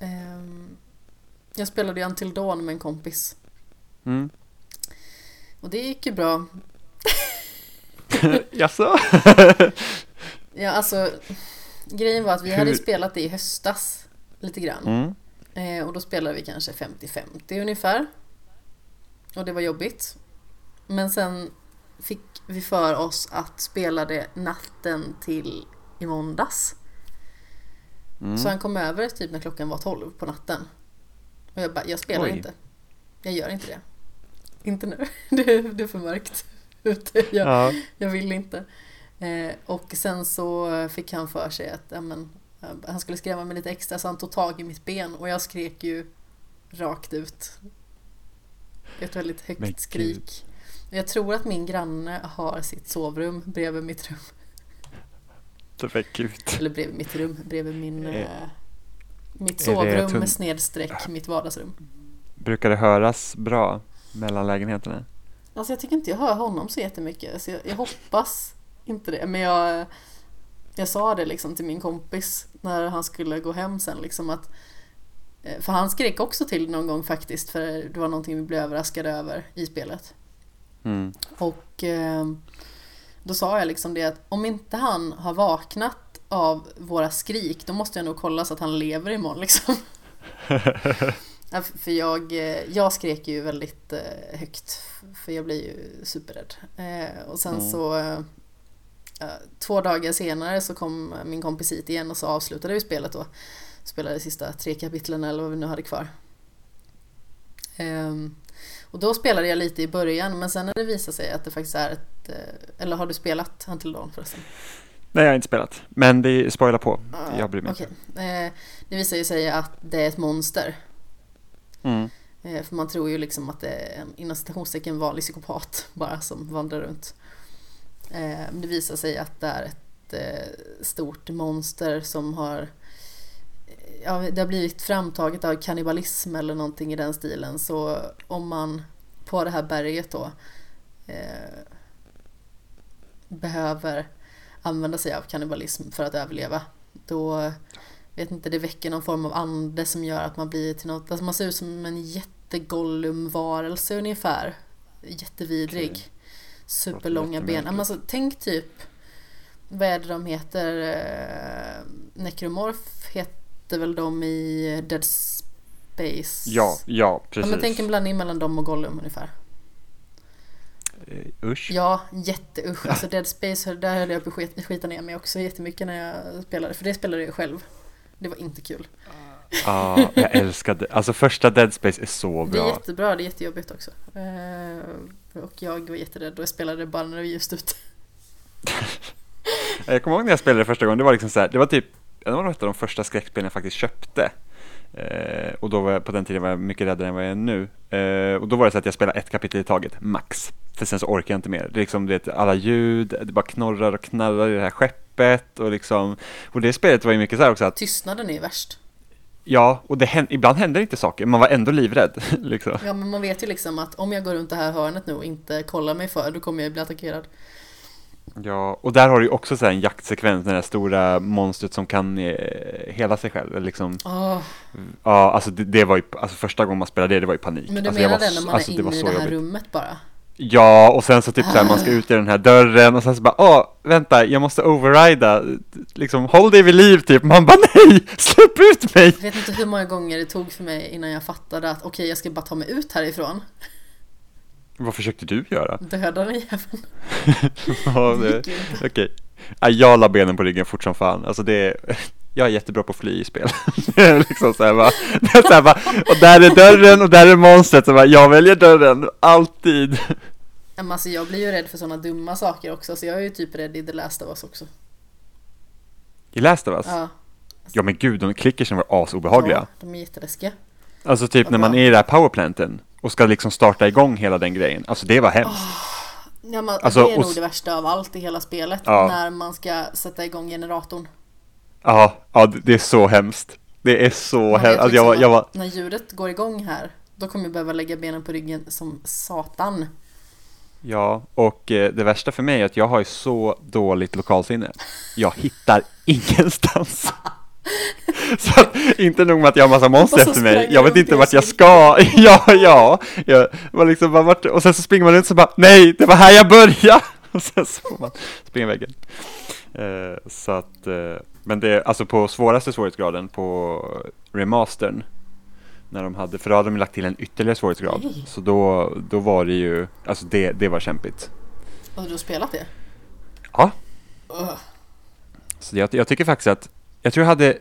Ehm, Jag spelade ju Until Dawn med en kompis Mm. Och det gick ju bra. Jaså? Ja, alltså grejen var att vi hade Hur- spelat det i höstas lite grann. Mm. Eh, och då spelade vi kanske 50-50 ungefär. Och det var jobbigt. Men sen fick vi för oss att spela det natten till i måndags. Mm. Så han kom över typ när klockan var 12 på natten. Och jag bara, jag spelar Oj. inte. Jag gör inte det. Inte nu. Det, det är för mörkt ute. Jag, Ja. jag vill inte. Eh, och sen så fick han för sig att ja, men, eh, han skulle skrämma mig lite extra så han tog tag i mitt ben och jag skrek ju rakt ut. Ett väldigt högt Men skrik. Jag tror att min granne har sitt sovrum bredvid mitt rum. Det var gud. Eller bredvid mitt rum, bredvid min... Eh, Eh, mitt sovrum med snedstreck, mitt vardagsrum. Brukar det höras bra mellan lägenheterna? Alltså jag tycker inte jag hör honom så jättemycket. Så jag, jag hoppas inte det. Men jag, jag sa det liksom till min kompis när han skulle gå hem sen liksom att eh, för han skrek också till någon gång faktiskt för det var någonting vi blev överraskade över i spelet. Mm. Och eh, då sa jag liksom det att om inte han har vaknat av våra skrik då måste jag nog kolla så att han lever imorgon liksom. Ja, För jag, eh, jag skrek ju väldigt eh, högt för jag blir ju superrädd. Eh, Och sen Mm. så två dagar senare så kom min kompis hit igen och så avslutade vi spelet då. Spelade de sista tre kapitlen eller vad vi nu hade kvar. Ehm, Och då spelade jag lite i början men sen när det visade sig att det faktiskt är ett... Eller har du spelat Until Dawn förresten? Nej, jag har inte spelat. Men det spoilar på. Ja, Jag bryr mig okej. inte. Eh, Det visar ju sig att det är ett monster. Mm. Eh, för man tror ju liksom att det är en inom citationstecken vanlig psykopat bara som vandrar runt. Eh, men det visar sig att det är ett eh, stort monster som har ja, det har blivit framtaget av kannibalism eller någonting i den stilen. Så om man på det här berget då eh, behöver använda sig av kannibalism för att överleva. Då, vet inte, det väcker någon form av ande som gör att man blir till något, alltså man ser ut som en jättegollum-varelse ungefär. Jättevidrig. Okej. Superlånga ben. alltså, tänk typ, vad är det de heter? Eh, Necromorph heter väl de i Dead Space? Ja, ja, Ja, precis. men tänk en blandning mellan dem och Gollum ungefär. Eh, Usch. Ja, jätteusch. Alltså Dead Space, där höll jag på att skit- skita ner mig också jättemycket när jag spelade. För det spelade jag själv. Det var inte kul. Ja, jag älskade, alltså första Dead Space är så Det är bra. jättebra, det är jättejobbigt också. Eh, och jag var jätterädd och jag spelade bara när det var ljust ute. Jag kommer ihåg när jag spelade det första gången, det var liksom så här, det var typ, det var ett av de första skräckspelen jag faktiskt köpte. Eh, och då var jag, på den tiden var jag mycket räddare än vad jag är nu. Eh, och då var det så att jag spelade ett kapitel i taget, max. För sen så orkar jag inte mer. Det är liksom, det är alla ljud, det bara knorrar och knarrar i det här skeppet och liksom, och det spelet var ju mycket så här också att, Tystnaden är ju värst. ja, och det händer, ibland händer inte saker, man var ändå livrädd liksom. Ja, men man vet ju liksom att om jag går runt det här hörnet nu och inte kollar mig för, då kommer jag bli attackerad. Ja, och där har du ju också så här en jaktsekvens, det där stora monstret som kan eh, hela sig själv, liksom Åh, Ja, alltså det, det var ju, alltså första gången man spelade det, det var ju panik. men du alltså, menar det när man alltså, är inne i det här jobbigt. rummet bara? Ja, och sen så typ så här, man ska ut i den här dörren och sen så bara, åh, vänta, jag måste overrida, liksom, håll dig vid liv typ. Man bara, nej, släpp ut mig! Jag vet inte hur många gånger det tog för mig innan jag fattade att okej, jag ska bara ta mig ut härifrån. Vad försökte du göra? Döda den jäveln. Ja. Okej. Ja, jag la benen på ryggen fort som fan. Alltså det är, jag är jättebra på att fly i spel. Liksom så här bara, så här bara, och där är dörren och där är monstret. Så bara, jag väljer dörren, alltid. Men alltså, jag blir ju rädd för sådana dumma saker också, så jag är ju typ rädd i The Last of Us också. I Last of Us? Ja, Ja men gud, de klickersen var asobehagliga. ja de är jätteläskiga. Alltså typ när man bra. är i det här powerplanten och ska liksom starta igång hela den grejen. Alltså det var hemskt. Ja, men Alltså, det är nog det värsta av allt i hela spelet, Ja. när man ska sätta igång generatorn. Ja, ja, det är så hemskt. Det är så hemskt. Alltså, jag, var- jag var, När ljudet går igång här, då kommer jag behöva lägga benen på ryggen som satan. Ja, och eh, det värsta för mig är att jag har ju så dåligt lokalsinne. Jag hittar ingenstans. Så att, inte nog med att jag har massa monster efter mig, jag vet runt inte vart jag ska. Ja, ja. Jag var liksom bara vart, och sen så springer man ut så bara, nej, det var här jag började. Och sen så får man springa väggen. Eh, så att, eh, men det alltså på svåraste svårighetsgraden på remastern. När de hade, för då hade de lagt till en ytterligare svårighetsgrad. Nej. Så då, då var det ju, alltså det, det var kämpigt. Har du spelat det? Ja. Ugh. Så jag, jag tycker faktiskt att, jag tror jag hade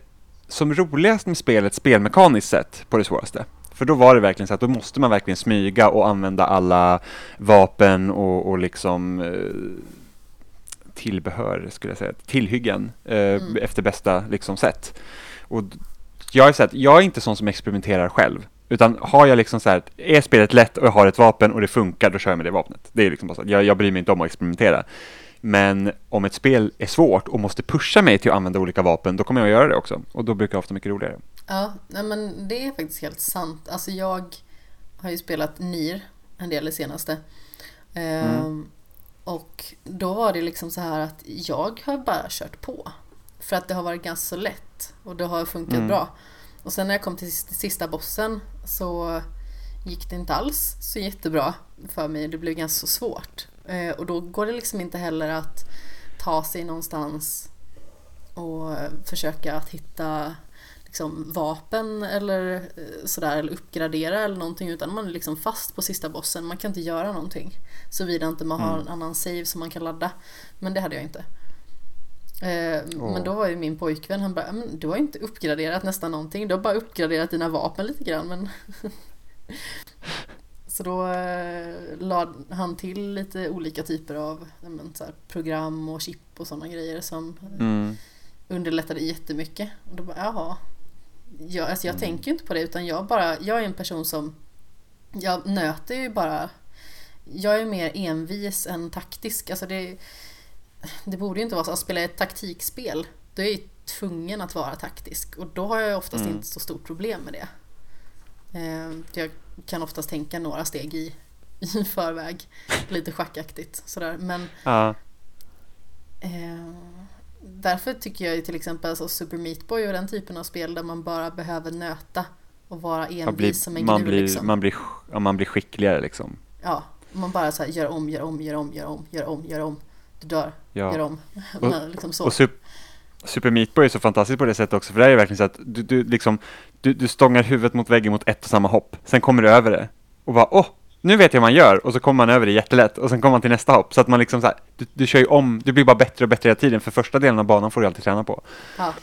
som roligast med spelet spelmekaniskt sett på det svåraste. För då var det verkligen så att då måste man verkligen smyga och använda alla vapen och, och liksom eh, tillbehör, skulle jag säga, tillhyggen eh, Mm. efter bästa liksom sätt. Och jag är, så att, jag är inte sån som experimenterar själv. Utan har jag liksom så här, är spelet lätt och jag har ett vapen och det funkar, då kör jag med det vapnet. Det är liksom bara så. att Jag, jag bryr mig inte om att experimentera. Men om ett spel är svårt och måste pusha mig till att använda olika vapen, då kommer jag att göra det också. Och då brukar det ofta mycket roligare. Ja, nej men det är faktiskt helt sant. Alltså jag har ju spelat NIR en del det senaste. Ehm, och då var det liksom så här att jag har bara kört på. För att det har varit ganska så lätt och det har funkat Mm. bra. Och sen när jag kom till sist- sista bossen så gick det inte alls så jättebra för mig. Det blev ganska så svårt. Eh, och då går det liksom inte heller att ta sig någonstans och försöka att hitta liksom, vapen eller eh, sådär eller uppgradera eller någonting utan man är liksom fast på sista bossen. Man kan inte göra någonting såvida inte man har Mm. en annan save som man kan ladda. Men det hade jag inte. Åh. Men då var ju min pojkvän, han bara, "Ja, men du har ju inte uppgraderat nästan någonting, du har bara uppgraderat dina vapen lite grann men Så då eh, lade han till lite olika typer av men, så här, program och chip och sådana grejer som Mm. underlättade jättemycket. Och då bara, jaha. Jag, alltså jag Mm. tänker ju inte på det utan jag bara, jag är en person som Jag nöter ju bara... Jag är mer envis än taktisk. Alltså det, det borde ju inte vara så. Att spela ett taktikspel, då är jag ju tvungen att vara taktisk. Och då har jag oftast Mm. inte så stort problem med det. Eh, Jag kan oftast tänka några steg i, i förväg. Lite schackaktigt sådär. Men Ja, Eh, därför tycker jag ju till exempel alltså Super Meat Boy och den typen av spel där man bara behöver nöta och vara envis blir, som en man gnu blir, liksom. man blir, ja, man blir skickligare liksom. Ja, man bara så här, gör om, gör om, gör om, gör om, gör om, gör om. Du dör, Ja. gör om. Och- liksom så. Och Sup- Super Meat Boy är så fantastiskt på det sättet också, för det är verkligen så att du, du, liksom, du, du stångar huvudet mot väggen mot ett och samma hopp, sen kommer du över det och bara åh, nu vet jag vad man gör och så kommer man över det jättelätt och sen kommer man till nästa hopp så att man liksom så här, du, du kör ju om, du blir bara bättre och bättre hela tiden för första delen av banan får du alltid träna på. Ja.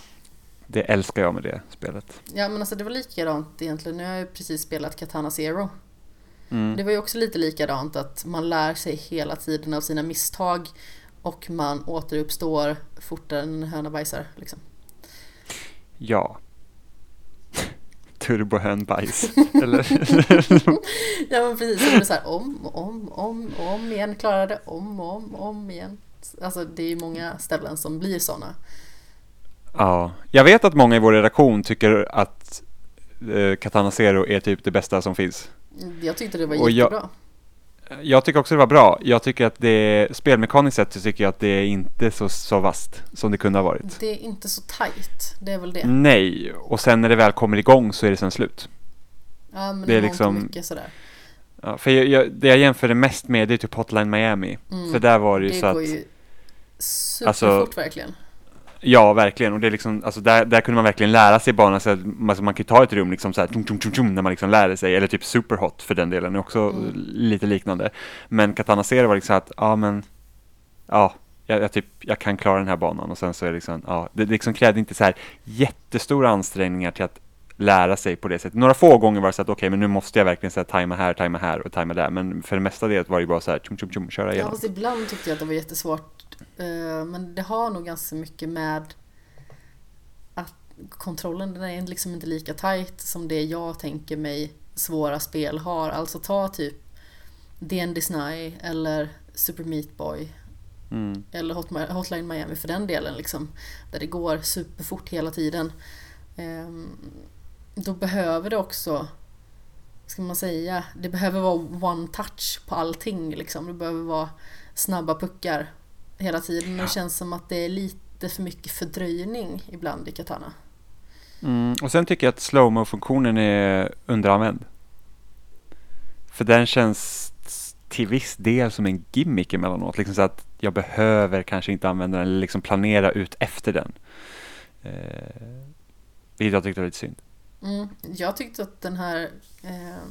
Det älskar jag med det spelet. ja, men alltså det var likadant egentligen. Nu har jag ju precis spelat Katana Zero. Mm. Det var ju också lite likadant att man lär sig hela tiden av sina misstag och man återuppstår fortare än en höna bajsar. Liksom. Ja. Turbohönbajs. Eller? Ja men precis, så det är så här om, om, om, om igen, klarade om, om, om igen. Alltså det är ju många ställen som blir sådana. ja. Jag vet att många i vår redaktion tycker att eh, Katana Zero är typ det bästa som finns. Jag tyckte det var Och jättebra. Jag tycker också det var bra. Jag tycker att det, spelmekaniskt sett så tycker jag att det är inte så, så vast som det kunde ha varit. Det är inte så tajt, det är väl det. Nej, och sen när det väl kommer igång så är det sen slut. Ja men det det är liksom- mycket sådär. Ja, för jag, jag, det jag jämför det mest med det är typ Hotline Miami. Mm. För där var det ju Det så går att, ju superfort verkligen. Ja verkligen, och det är liksom, alltså där, där kunde man verkligen lära sig banan, så att, alltså man kan ju ta ett rum liksom så här, tum, tum, tum, tum, när man liksom lärde sig, eller typ Superhot för den delen, är också Mm. lite liknande. Men Katana Zero var liksom att, ja men, ja, jag, jag, typ, jag kan klara den här banan och sen så är det liksom, ja, det, det liksom krävde inte så här jättestora ansträngningar till att lära sig på det sättet. Några få gånger var det så att okej, men nu måste jag verkligen här, tajma här, tajma här och tajma där, men för det mesta det var det bara så här, tjum, tjum, tjum, köra Ja igenom. fast ibland tyckte jag att det var jättesvårt. Eh, Men det har nog ganska mycket med att kontrollen den är liksom inte lika tight som det jag tänker mig svåra spel har. Alltså ta typ D&D Sny eller Super Meat Boy Mm. eller Hot- Hotline Miami för den delen liksom. Där det går superfort hela tiden. Ehm, Då behöver det också, ska man säga, det behöver vara one touch på allting liksom. Det behöver vara snabba puckar hela tiden. Men det känns som att det är lite för mycket fördröjning ibland i Katana. Mm, och sen tycker jag att slowmo-funktionen är underanvänd. För den känns till viss del som en gimmick emellanåt. Liksom så att jag behöver kanske inte använda den eller liksom planera ut efter den. Eh, vilket jag tyckte var lite synd. Mm, jag tyckte att den här eh,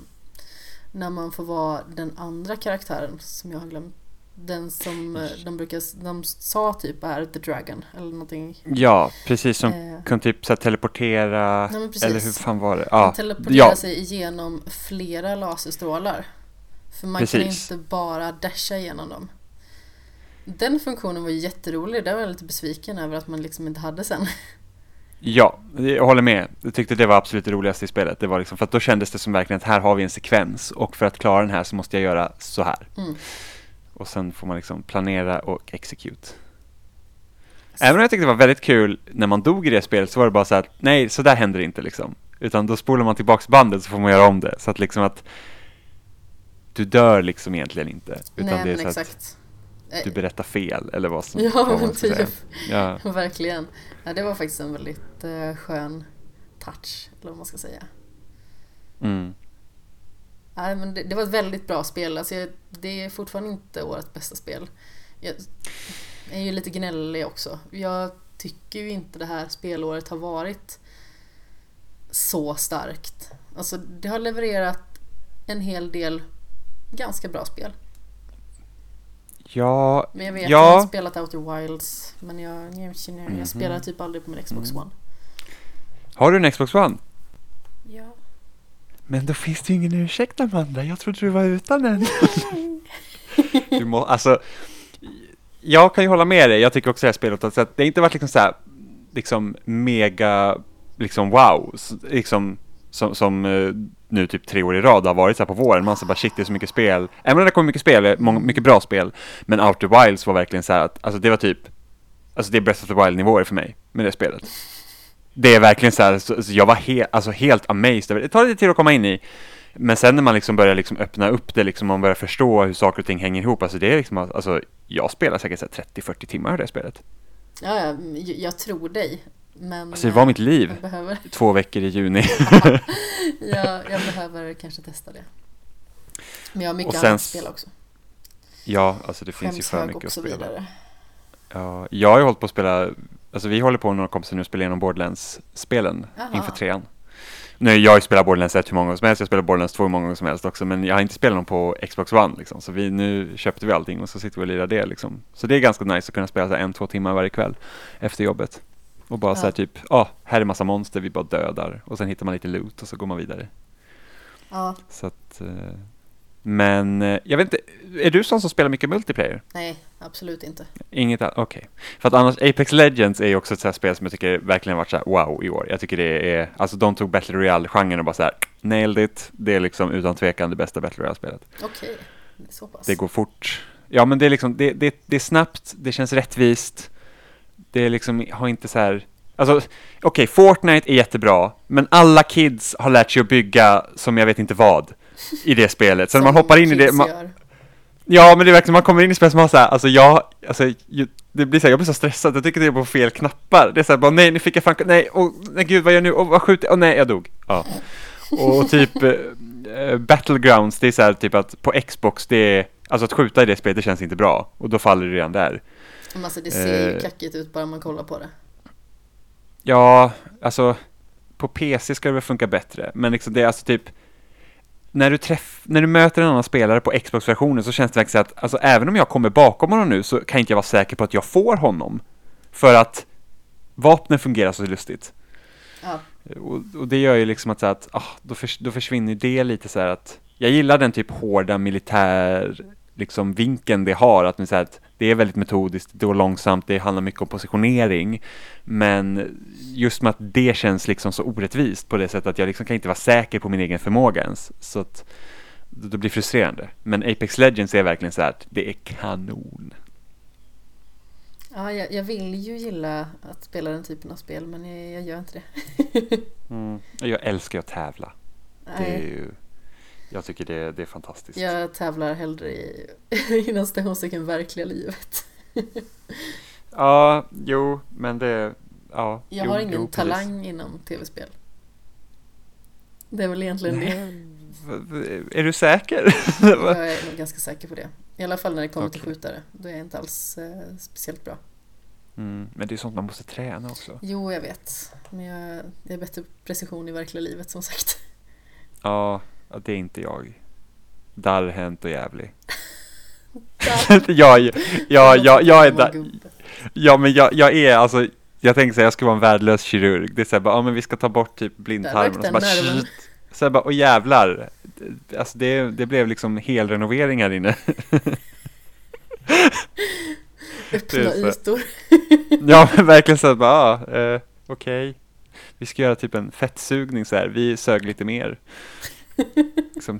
när man får vara den andra karaktären som jag har glömt. Den som eh, de brukar, de sa typ är The Dragon eller någonting. Ja, precis som Eh, kunde typ så teleportera. Nej, eller hur fan var det? Ja, teleporterar ja sig igenom flera laserstrålar. För man kan Precis. inte bara dasha igenom dem. Den funktionen var jätterolig. Där var jag lite besviken över att man liksom inte hade sen. Ja, jag håller med. Jag tyckte det var absolut det roligaste i spelet. Det var liksom, för att då kändes det som verkligen att här har vi en sekvens och för att klara den här så måste jag göra så här. Mm. Och sen får man liksom planera och execute. Även om jag tyckte det var väldigt kul när man dog i det spelet så var det bara så att nej, så där händer det inte liksom. Utan då spolar man tillbaks bandet så får man göra om det. Så att liksom att du dör liksom egentligen inte. Utan Nej det är så att exakt. Eh, du berättar fel eller vad som Ja men typ. Ja. Verkligen. Ja, det var faktiskt en väldigt eh, skön touch. Eller vad man ska säga. Mm. Nej, men det, det var ett väldigt bra spel. Alltså, jag, det är fortfarande inte årets bästa spel. Jag är ju lite gnällig också. Jag tycker ju inte det här spelåret har varit så starkt. Alltså, det har levererat en hel del ganska bra spel. Ja, Men jag vet, Ja. jag har spelat Outer Wilds. Men jag, jag, känner, Mhm. jag spelar typ aldrig på min Xbox Mm. One. har du en Xbox One? Men då finns det ju ingen ursäkt Amanda, jag trodde du var utan en. du må, alltså, jag kan ju hålla med dig, jag tycker också det här spelet, alltså att det har inte varit liksom så här, liksom mega, liksom wow, liksom som, som eh, nu typ tre år i rad har varit så här på våren. Man så bara shit, det är så mycket spel. Även om det kommer mycket spel, eh, många, mycket bra spel. Men Outer Wilds var verkligen så här att, alltså det var typ, alltså det är Breath of the Wild-nivåer för mig med det spelet. Det är verkligen så här, så, så jag var he, alltså helt amazed det. Tar lite tid att komma in i. Men sen när man liksom börjar liksom öppna upp det, liksom man börjar förstå hur saker och ting hänger ihop, alltså det är liksom, alltså jag spelar säkert så här 30-40 timmar i det spelet. Ja, ja, jag tror dig. Men Alltså det var mitt liv. behöver, Två veckor i juni. jag, jag behöver kanske testa det. Men jag har mycket Och sen annat spel också. ja, alltså det finns ju för mycket att spela. vidare. Ja, jag har ju hållit på att spela, alltså vi håller på med några kompisar nu att spela igenom Borderlands-spelen inför trean. Nu, jag ju spelat Borderlands 1 hur många gånger som helst, jag spelar Borderlands 2 hur många gånger som helst också, men jag har inte spelat dem på Xbox One liksom, så vi, nu köpte vi allting och så sitter vi och lirar det liksom. Så det är ganska nice att kunna spela så här en, två timmar varje kväll efter jobbet. Och bara Ja. så här typ, ja, ah, här är massa monster, vi bara dödar och sen hittar man lite loot och så går man vidare. Ja, Så att, eh, men eh, jag vet inte, är du sån som spelar mycket multiplayer? nej, absolut inte. Inget annat, okej. För att annars, Apex Legends är ju också ett sånt här spel som jag tycker verkligen varit så här wow i år. Jag tycker det är, alltså de tog Battle Royale-genren och bara så här, nailed it. Det är liksom utan tvekan det bästa Battle Royale-spelet. Okej, är så pass. Det går fort. Ja men det är liksom, det, det, det är snabbt, det känns rättvist. Det är liksom, har inte så här, alltså okej, Fortnite är jättebra, men alla kids har lärt sig att bygga som jag vet inte vad i det spelet. Så när man hoppar in i det, man. Ja, men det är verkligen, man kommer in i spel som har så här, alltså jag, alltså ju, det blir så här, jag blir så stressad, jag tycker det är på fel knappar. Det är så här, bara nej, nu fick jag fan, nej, åh, nej gud, vad gör jag nu, åh, vad skjuter, åh nej, jag dog. Ja. Och typ, eh, Battlegrounds, det är så här typ att på Xbox, det är, alltså att skjuta i det spelet, det känns inte bra. Och då faller det redan där. Men alltså det ser ju Eh. kackigt ut bara man kollar på det. Ja, alltså, på PC ska det väl funka bättre, men liksom det är alltså typ, när du, träff, när du möter en annan spelare på Xbox-versionen så känns det verkligen att, alltså även om jag kommer bakom honom nu så kan inte jag vara säker på att jag får honom. För att vapnen fungerar så lustigt. Ja, Och, och det gör ju liksom att, så att ah, då, förs, då försvinner det lite så här att, jag gillar den typ hårda militär, liksom vinkeln det har, att, man, så här, att det är väldigt metodiskt, det går långsamt, det handlar mycket om positionering. Men just med att det känns liksom så orättvist på det sättet att jag liksom kan inte vara säker på min egen förmåga ens. Så att det blir frustrerande. Men Apex Legends är verkligen så här att det är kanon. ja jag, jag vill ju gilla att spela den typen av spel men jag, jag gör inte det. Mm. Jag älskar att tävla. Det är ju, jag tycker det, det är fantastiskt. jag tävlar hellre i, inom citationstecken verkliga livet. Ja, jo, men det, ja. Jag jo, har ingen jo, talang inom tv-spel. Det är väl egentligen det. Nej, v- Är du säker? Jag är nog ganska säker på det. I alla fall när det kommer till Okej. skjutare. Då är jag inte alls eh, speciellt bra. mm, men det är sånt man måste träna också. Jo, jag vet. Men jag, det är bättre precision i verkliga livet som sagt. Ja, ja, det är inte jag. Darrhänt och jävlig. Jag, jag, jag, jag är där. Ja, men jag, jag är alltså, jag tänker säga jag ska vara en värdelös kirurg. Det är såhär bara, ja men vi ska ta bort typ blindtarmen och så bara, shit. så jag bara, åh jävlar. Alltså det, det blev liksom helrenovering här inne. Öppna så. ytor. Ja, men verkligen så här bara, ja, eh, okej. Vi ska göra typ en fettsugning så här. Vi sög lite mer. Liksom,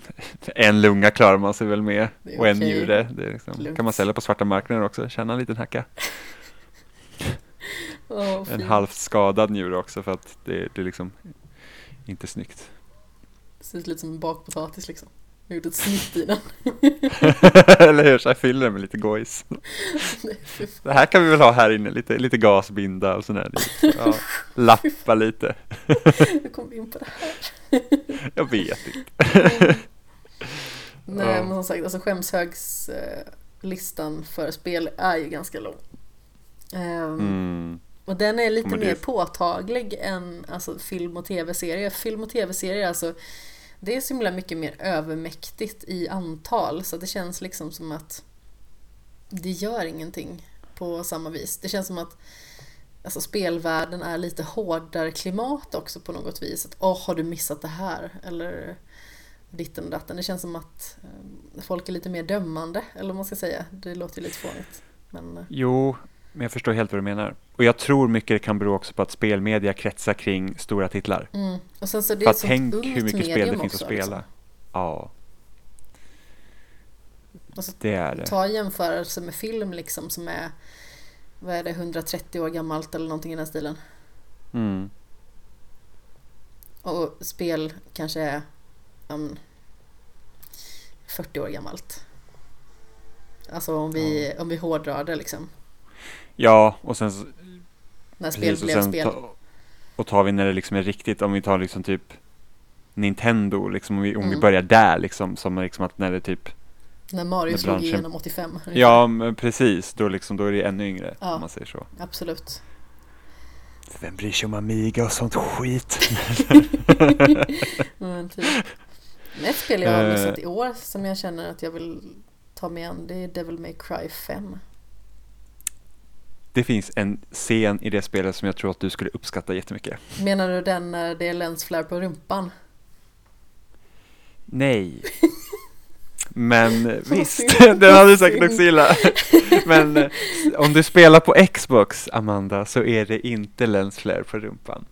en lunga klarar man sig väl med. Och en njure. Det liksom, kan man sälja på svarta marknaden också. Tjäna en liten hacka. Åh, En halvt skadad njure också för att det, det är liksom inte snyggt. Det ser ut lite som en bakpotatis liksom. Jag gjort ett snitt i den. Eller hur? Så jag fyller den med lite gojs. Det här kan vi väl ha här inne. Lite, lite gasbinda och sådär. Ja, lappa lite. Hur kom vi in på det här? Jag vet inte. Nej, Ja. men som sagt, alltså skämshögslistan för spel är ju ganska lång. Ehm, Mm. Och den är lite mer påtaglig än alltså, film och tv-serier. Film och tv-serier, alltså, det är så himla mycket mer övermäktigt i antal så det känns liksom som att det gör ingenting på samma vis. Det känns som att alltså, spelvärlden är lite hårdare klimat också på något vis. Att åh, har du missat det här? Eller ditten och datten. Det känns som att eh, folk är lite mer dömande, eller vad man ska säga. Det låter ju lite fånigt. Men eh. Jo, men jag förstår helt vad du menar. Och jag tror mycket det kan bero också på att spelmedia kretsar kring stora titlar. Mm. Och sen så det För är att ett tänk hur mycket spel det finns att också, spela. liksom. Ja, det är det. Ta jämförelse med film liksom som är vad är det, 130 år gammalt eller någonting i den stilen. Mm. Och spel kanske är um, 40 år gammalt. Alltså om vi, om vi hårdrar det liksom. Ja, och sen så, När spel precis, och blev sen spel. ta, och tar vi när det liksom är riktigt, om vi tar liksom typ Nintendo, liksom om vi, om vi Mm. börjar där liksom, som liksom att när det typ När Mario när slog branschen- igenom 85. ungefär. Ja, men precis, då liksom, då är det ännu yngre, Ja. om man säger så. Absolut. Vem bryr sig om Amiga och sånt skit? Men typ. Ett spel jag har Eh. missat i år som jag känner att jag vill ta mig an det är Devil May Cry 5. Det finns en scen i det spelet som jag tror att du skulle uppskatta jättemycket. Menar du den när det är lensflare på rumpan? Nej. Men eh, visst, den hade du säkert också gillat. Men eh, om du spelar på Xbox, Amanda, så är det inte lensflare på rumpan.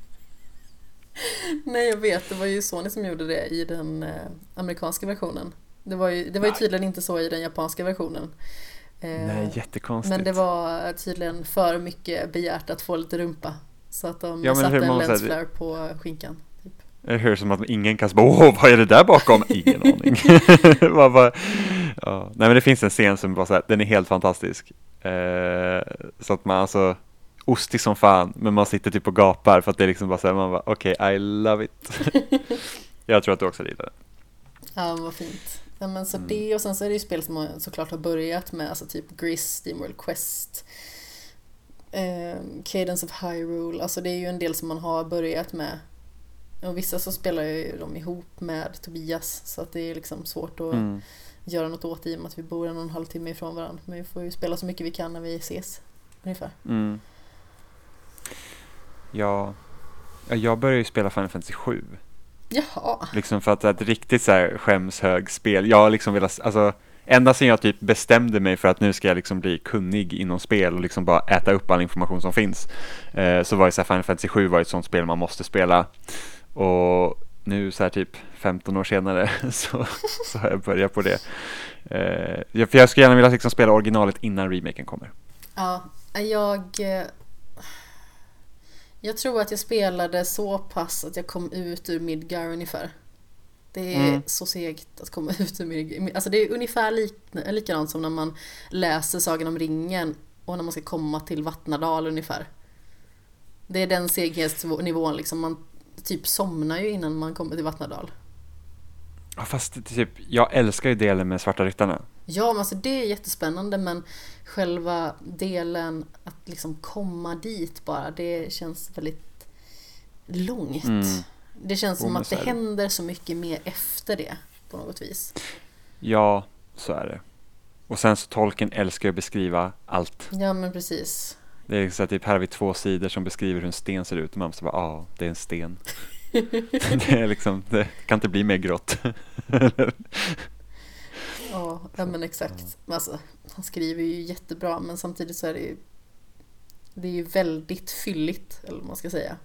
Nej jag vet, det var ju Sony som gjorde det i den eh, amerikanska versionen. Det var ju, det var ju tydligen inte så i den japanska versionen. Eh, Nej, jättekonstigt. men det var tydligen för mycket begärt att få lite rumpa. Så att de Ja, satte en lensflare på skinkan. Typ. Jag hör som att ingen kan säga åh, vad är det där bakom? Ingen aning. Man bara, ja. Nej, men det finns en scen som bara så här, den är helt fantastisk. Eh, så att man alltså, ostig som fan, men man sitter typ och gapar för att det är liksom bara så här, man bara, okej, I love it. jag tror att du också gillar det. Ja, vad fint. Ja, men så Mm. det och sen så är det ju spel som har, såklart har börjat med alltså typ Gris, Steamworld Quest, eh, Cadence of Hyrule, alltså det är ju en del som man har börjat med. Och vissa så spelar ju de ihop med Tobias så att det är liksom svårt att Mm. göra något åt i och med att vi bor en och en halv timme ifrån varandra. Men vi får ju spela så mycket vi kan när vi ses. Ungefär. Mm. Ja, Ja, jag började ju spela Final Fantasy 7. Jaha. Liksom för att det är ett riktigt så här skämshögspel. Jag har liksom velat, alltså ända sedan jag typ bestämde mig för att nu ska jag liksom bli kunnig inom spel och liksom bara äta upp all information som finns. Eh, så var ju så här Final Fantasy 7 var ett sånt spel man måste spela. Och nu så här typ 15 år senare så, så har jag börjat på det. Eh, för jag skulle gärna vilja liksom spela originalet innan remaken kommer. Ja, jag... Jag tror att jag spelade så pass att jag kom ut ur Midgar ungefär. Det är Mm. så segt att komma ut ur Midgar. Alltså det är ungefär lik, likadant som när man läser Sagan om ringen och när man ska komma till Vattnadal ungefär. Det är den seghetsnivån liksom. Man typ somnar ju innan man kommer till Vattnadal. Ja, fast typ, jag älskar ju delen med Svarta Ryttarna. Ja, men alltså det är jättespännande men själva delen att liksom komma dit bara, det känns väldigt långt. Mm. Det känns som att det händer så mycket mer efter det på något vis. Ja, så är det. Och sen så tolken älskar att beskriva allt. Ja, men precis. Det är så att typ här har vi två sidor som beskriver hur en sten ser ut och man måste bara, ja, det är en sten. det är liksom, det kan inte bli mer grått. Ja, ja men exakt. Alltså, han skriver ju jättebra men samtidigt så är det ju det är ju väldigt fylligt, eller vad man ska säga.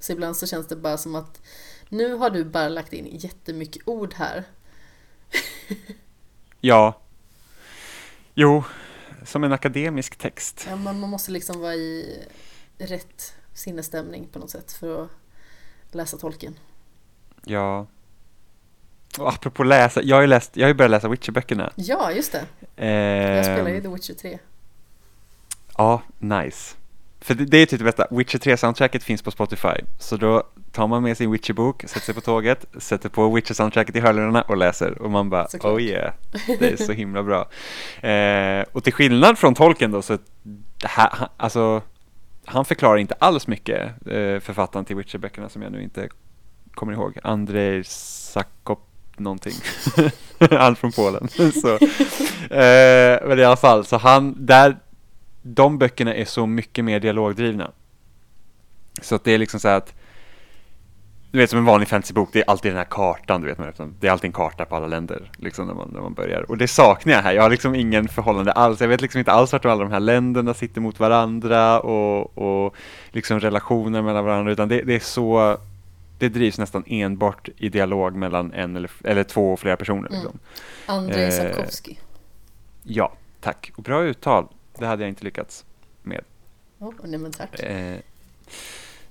Så ibland så känns det bara som att nu har du bara lagt in jättemycket ord här. ja. Jo, som en akademisk text. Ja, men man måste liksom vara i rätt sinnesstämning på något sätt för att läsa tolken. Ja. Och apropå läsa, jag har ju, läst, jag har ju börjat läsa Witcher-böckerna. Ja, just det. Eh, Jag spelar ju The Witcher 3. Ja, nice. För det, det är typ det bästa, Witcher 3-soundtracket finns på Spotify. Så då tar man med sin Witcher-bok, sätter sig på tåget, sätter på Witcher-soundtracket i hörlurarna och läser. Och man bara, Såklart. oh yeah, det är så himla bra. Eh, och till skillnad från tolken då, så här, han- alltså, han förklarar inte alls mycket, eh, författaren till Witcher-böckerna som jag nu inte kommer ihåg. Andrzej Sakop någonting. han från Polen. så, eh, men i alla fall, så han, där, de böckerna är så mycket mer dialogdrivna. Så att det är liksom så här att du vet som en vanlig fantasybok, det är alltid den här kartan, du vet, man, det är alltid en karta på alla länder, liksom när man, när man börjar. Och det saknar jag här, jag har liksom ingen förhållande alls, jag vet liksom inte alls vart alla de här länderna sitter mot varandra och, och liksom relationer mellan varandra, utan det, det är så, det drivs nästan enbart i dialog mellan en eller, eller två och flera personer. Liksom. Mm. Andrei eh, Sapkowski. Ja, tack. Och bra uttal, det hade jag inte lyckats med. Oh, nej men tack. Eh,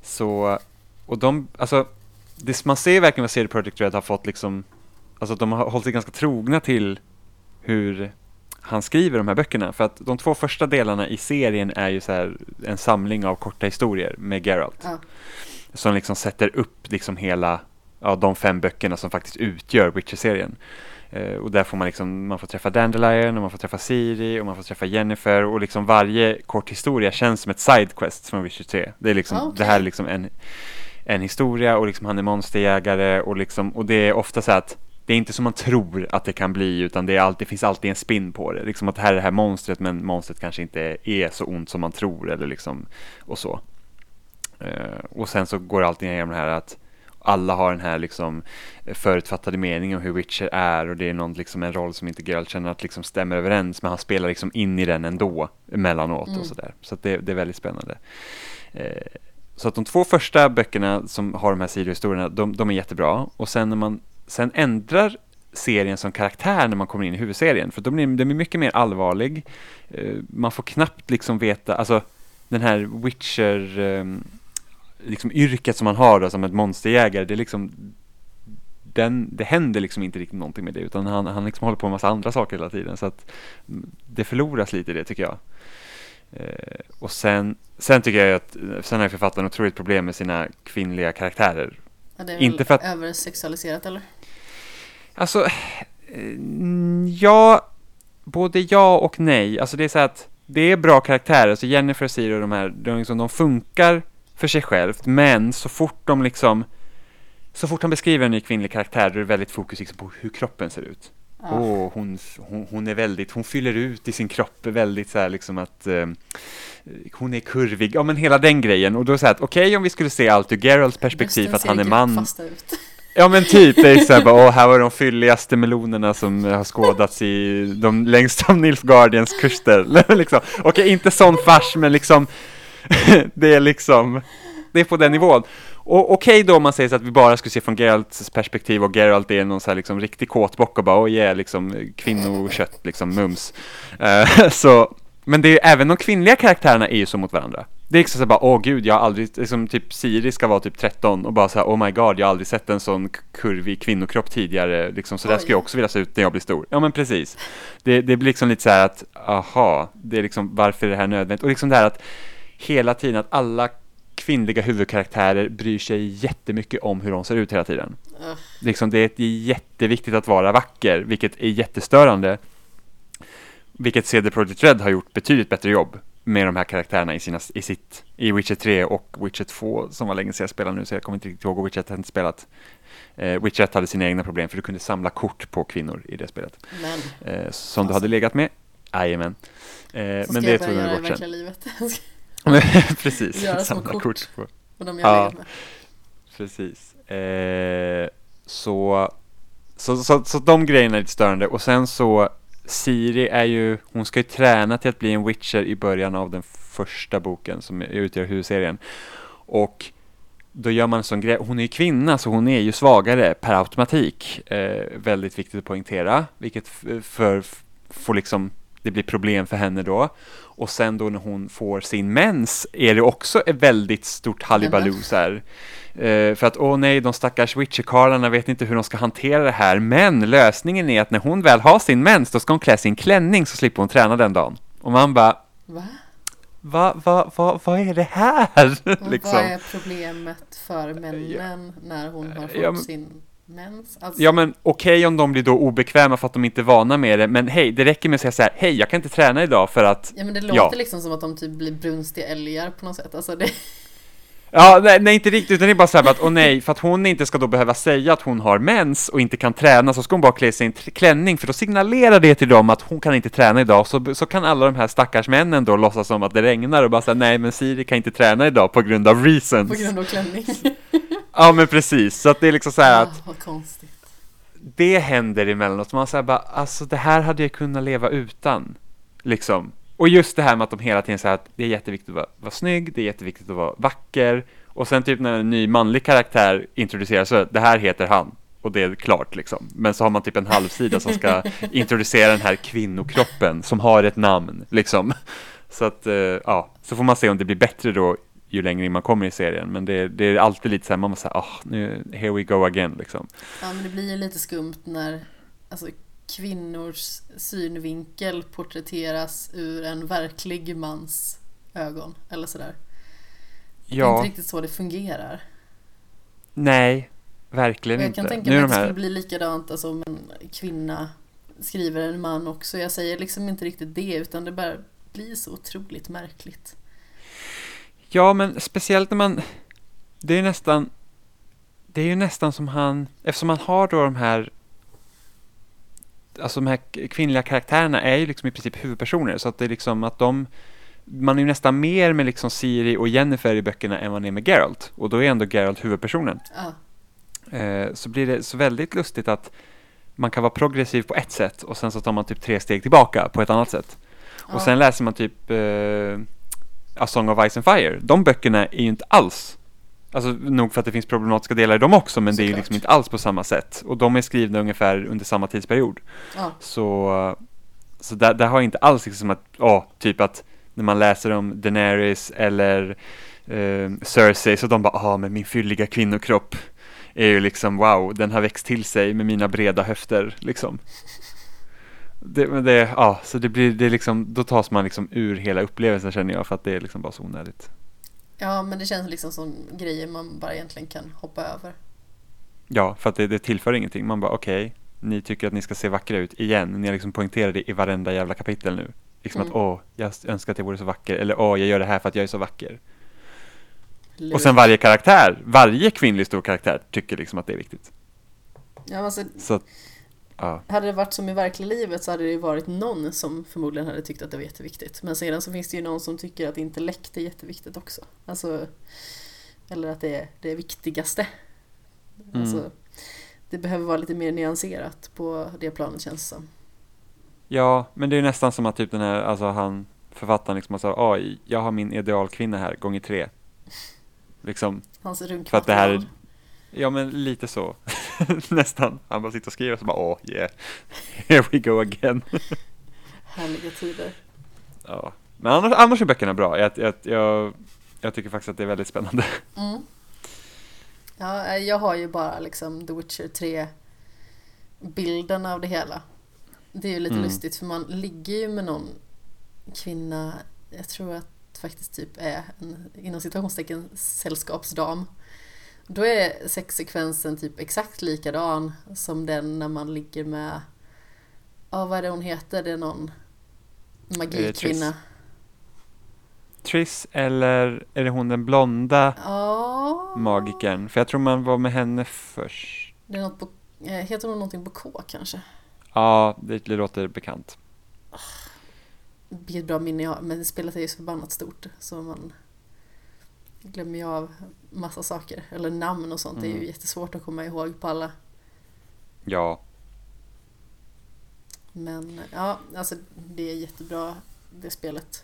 så, och de, alltså, det, man ser verkligen vad CD Projekt Red har fått liksom, alltså de har hållit sig ganska trogna till hur han skriver de här böckerna. För att de två första delarna i serien är ju så här en samling av korta historier med Geralt. Ja. Som liksom sätter upp liksom hela, ja, de fem böckerna som faktiskt utgör Witcher-serien. Uh, och där får man liksom, man får träffa Dandelion och man får träffa Siri och man får träffa Jennifer och liksom varje kort historia känns som ett sidequest från Witcher 3. Det, är liksom, okay. det här är liksom en, en historia och liksom han är monsterjägare och liksom, och det är ofta så att det är inte som man tror att det kan bli utan det, är alltid, det finns alltid en spin på det. Liksom att det här är det här monstret men monstret kanske inte är så ont som man tror eller liksom och så. Uh, och sen så går allting igenom det här att alla har den här liksom förutfattade meningen om hur Witcher är och det är någon, liksom en roll som inte Geralt känner att liksom stämmer överens men han spelar liksom in i den ändå emellanåt mm. och sådär. Så det, det, är väldigt spännande. Eh, så att de två första böckerna som har de här sidohistorierna, de, de är jättebra och sen när man sen ändrar serien som karaktär när man kommer in i huvudserien. För då blir den blir mycket mer allvarlig. Eh, man får knappt liksom veta, alltså den här Witcher ehm, liksom yrket som man har då, som ett monsterjägare, det är liksom den, det händer liksom inte riktigt någonting med det utan han, han liksom håller på med massa andra saker hela tiden så att det förloras lite i det tycker jag. Eh, och sen, sen tycker jag att sen har författaren otroligt problem med sina kvinnliga karaktärer. Ja, det är inte för att, översexualiserat eller? Alltså, eh, ja, både ja och nej. Alltså det är så att det är bra karaktärer, alltså Jennifer och Siri och de här, de, liksom, de funkar för sig självt, men så fort de liksom så fort han beskriver en ny kvinnlig karaktär då är det väldigt fokus liksom på hur kroppen ser ut. Ja. Oh, hon, hon, hon, är väldigt, hon fyller ut i sin kropp väldigt så här liksom att eh, hon är kurvig, ja men hela den grejen och då så här att okej okay, om vi skulle se allt ur Geralds perspektiv att han är man. Ja men typ, det är så här bara, åh, här var de fylligaste melonerna som har skådats i de längsta av Nilfgaardians kuster. liksom. Okej, okay, inte sån fars, men liksom det är liksom, det är på den nivån. Och okej okay då om man säger så att vi bara skulle se från Geralts perspektiv och Geralt är någon så här liksom riktig kåtbock och bara oh yeah, liksom kvinnokött, liksom mums. Uh, så, men det är även de kvinnliga karaktärerna är ju så mot varandra. Det är liksom så bara, åh oh, gud, jag har aldrig, liksom typ Siri ska vara typ 13 och bara så här, oh my god, jag har aldrig sett en sån kurvig kvinnokropp tidigare, liksom, så där skulle jag också vilja se ut när jag blir stor. Ja men precis. Det, det blir liksom lite så här att, aha, det är liksom, varför är det här nödvändigt? Och liksom det här att hela tiden att alla kvinnliga huvudkaraktärer bryr sig jättemycket om hur de ser ut hela tiden. Uh. Liksom det är jätteviktigt att vara vacker, vilket är jättestörande. Vilket CD Projekt Red har gjort betydligt bättre jobb med de här karaktärerna i, sina, i sitt, i Witcher 3 och Witcher 2 som var länge sedan jag spelade nu så jag kommer inte riktigt ihåg och Witcher 1 har inte spelat. Eh, Witcher 1 hade sina egna problem för du kunde samla kort på kvinnor i det spelet. Men, eh, som alltså. du hade legat med. Jajamän. Eh, men det tror jag bort sen. Precis, Göra små kort. kort på. Och de jag ja, med. Precis. Eh, så, så, så, så de grejerna är lite störande och sen så Siri är ju, hon ska ju träna till att bli en witcher i början av den första boken som utgör huvudserien. Och då gör man en sån grej, hon är ju kvinna så hon är ju svagare per automatik. Eh, väldigt viktigt att poängtera, vilket för, för får liksom, det blir problem för henne då. Och sen då när hon får sin mens är det också ett väldigt stort hallibaloo så här. Uh, för att åh nej, de stackars witcherkarlarna vet inte hur de ska hantera det här. Men lösningen är att när hon väl har sin mens, då ska hon klä sin klänning så slipper hon träna den dagen. Och man bara... Va? Vad va, va, va är det här? liksom. Vad är problemet för männen när hon har fått ja, sin mens. Alltså... Ja men okej okay, om de blir då obekväma för att de inte är vana med det, men hej, det räcker med att säga så här, hej, jag kan inte träna idag för att... Ja men det låter ja. liksom som att de typ blir brunstiga älgar på något sätt, alltså det... Ja, nej, nej, inte riktigt, utan det är bara så här att, åh nej, för att hon inte ska då behöva säga att hon har mens och inte kan träna, så ska hon bara klä sig i en klänning, för då signalerar det till dem att hon kan inte träna idag, så, så kan alla de här stackars männen då låtsas som att det regnar och bara säga nej, men Siri kan inte träna idag på grund av reasons. På grund av klänning. Ja men precis, så att det är liksom så här att Ah, vad konstigt. det händer emellanåt. Man säger bara, alltså det här hade jag kunnat leva utan. Liksom. Och just det här med att de hela tiden säger att det är jätteviktigt att vara, vara snygg, det är jätteviktigt att vara vacker. Och sen typ när en ny manlig karaktär introduceras så det här heter han. Och det är klart liksom. Men så har man typ en halvsida som ska introducera den här kvinnokroppen som har ett namn liksom. Så att, eh, ja, så får man se om det blir bättre då ju längre in man kommer i serien. Men det, det är alltid lite så här, man måste säga, ah, nu, here we go again liksom. Ja, men det blir ju lite skumt när alltså, kvinnors synvinkel porträtteras ur en verklig mans ögon. Eller sådär. Det är Ja, inte riktigt så det fungerar. nej, verkligen Och jag inte. kan tänka Nu mig att de det här, skulle bli likadant alltså, om en kvinna skriver en man också. Jag säger liksom inte riktigt det utan det bara blir så otroligt märkligt. Ja men speciellt när man, det är nästan, det är ju nästan som han, eftersom man har då de här Alltså de här kvinnliga karaktärerna är ju liksom i princip huvudpersoner så att det är liksom att de Man är ju nästan mer med liksom Siri och Jennifer i böckerna än man är med Geralt och då är ändå Geralt huvudpersonen. Ja, eh, Så blir det så väldigt lustigt att Man kan vara progressiv på ett sätt och sen så tar man typ tre steg tillbaka på ett annat sätt. Och sen läser man typ eh, A Song of Ice and Fire. De böckerna är ju inte alls Alltså nog för att det finns problematiska delar i dem också men det är ju Såklart. liksom inte alls på samma sätt. Och de är skrivna ungefär under samma tidsperiod. ja. Så, så där, där har jag inte alls liksom att, ja, typ att när man läser om Daenerys eller eh, Cersei så de bara, ja men min fylliga kvinnokropp är ju liksom wow, den har växt till sig med mina breda höfter liksom. Det, men det, ja, så det blir, det liksom, då tas man liksom ur hela upplevelsen känner jag för att det är liksom bara så onödigt. ja, men det känns liksom som grejer man bara egentligen kan hoppa över. Ja, för att det, det tillför ingenting. Man bara okej, ni tycker att ni ska se vackra ut igen. Ni har liksom poängterat det i varenda jävla kapitel nu. Liksom Mm. att åh, jag önskar att jag vore så vacker. Eller åh, jag gör det här för att jag är så vacker. Och Lurigt. sen varje karaktär, varje kvinnlig stor karaktär tycker liksom att det är viktigt. Ja, alltså, Så att, ja. hade det varit som i verkliga livet så hade det ju varit någon som förmodligen hade tyckt att det var jätteviktigt. Men sedan så finns det ju någon som tycker att intellekt är jätteviktigt också. Alltså, eller att det är det viktigaste. Mm. Alltså, det behöver vara lite mer nyanserat på det planet känns det som. ja, men det är nästan som att typ den här, alltså han, författaren liksom sagt, oj, jag har min idealkvinna här, gånger tre. Liksom, Hans runkmaterial. För att det här är- ja men lite så. nästan. Han bara sitter och skriver och så bara, åh, yeah, here we go again. Härliga tider. Ja, men annars, annars är böckerna bra. Jag, jag, jag, jag tycker faktiskt att det är väldigt spännande. Mm. Ja, eh, jag har ju bara liksom The Witcher 3 bilden av det hela. Det är ju lite Mm. lustigt för man ligger ju med någon kvinna, jag tror att faktiskt typ är en inom citationstecken sällskapsdam. Då är sexsekvensen typ exakt likadan som den när man ligger med, ja vad är det hon heter, det är någon magikvinna. Triss eller är det hon den blonda Ja, magikern? För jag tror man var med henne först. det är något på, eh, heter hon någonting på K kanske? Ja, det, låter bekant. Vilket bra minne jag har, men spelet är ju så förbannat stort så man glömmer ju av massa saker. Eller namn och sånt, det är Mm. ju jättesvårt att komma ihåg på alla. Ja, Men ja, alltså det är jättebra det spelet.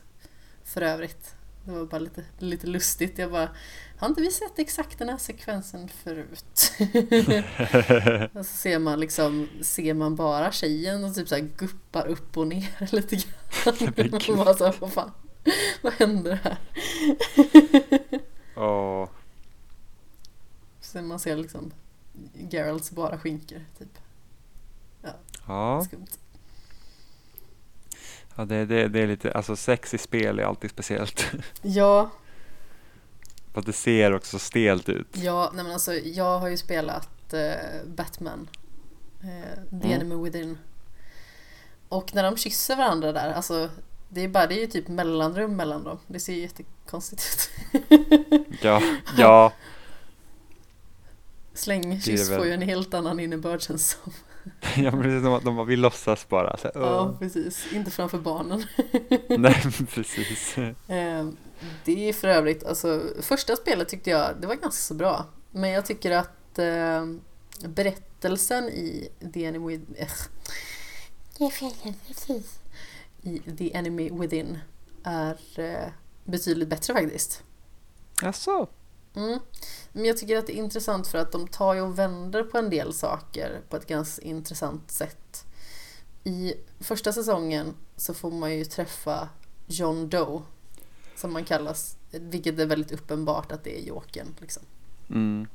För övrigt. Det var bara lite, lite lustigt. Jag bara, har inte vi sett exakt den här sekvensen förut? och så ser man liksom, ser man bara tjejen och typ så här guppar upp och ner lite grann. Man bara så här, vad fan, vad händer här? Och Så man ser liksom Geralts bara skinker, typ. ja, Skumt. ja det, det, det är lite, alltså sex i spel är alltid speciellt. Ja, För att det ser också stelt ut. ja, nej men alltså jag har ju spelat eh, Batman. Eh, The Mm. Enemy Within. Och när de kysser varandra där, alltså det är bara, det är ju typ mellanrum mellan dem. Det ser ju jättekonstigt ut. Ja, ja, Slängkyss väl- får ju en helt annan innebörd känns som. ja men precis, de, de bara, vi låtsas bara. Så, här, Ja, precis. Inte framför barnen. Nej, precis. Eh, Det är för övrigt, alltså första spelet tyckte jag, det var ganska så bra. Men jag tycker att eh, berättelsen i The Enemy, eh, i The Enemy Within är eh, betydligt bättre faktiskt. Jaså? Mm. Men jag tycker att det är intressant för att de tar ju och vänder på en del saker på ett ganska intressant sätt. I första säsongen så får man ju träffa John Doe som man kallas, vilket är väldigt uppenbart att det är Jokern. Liksom. Mm.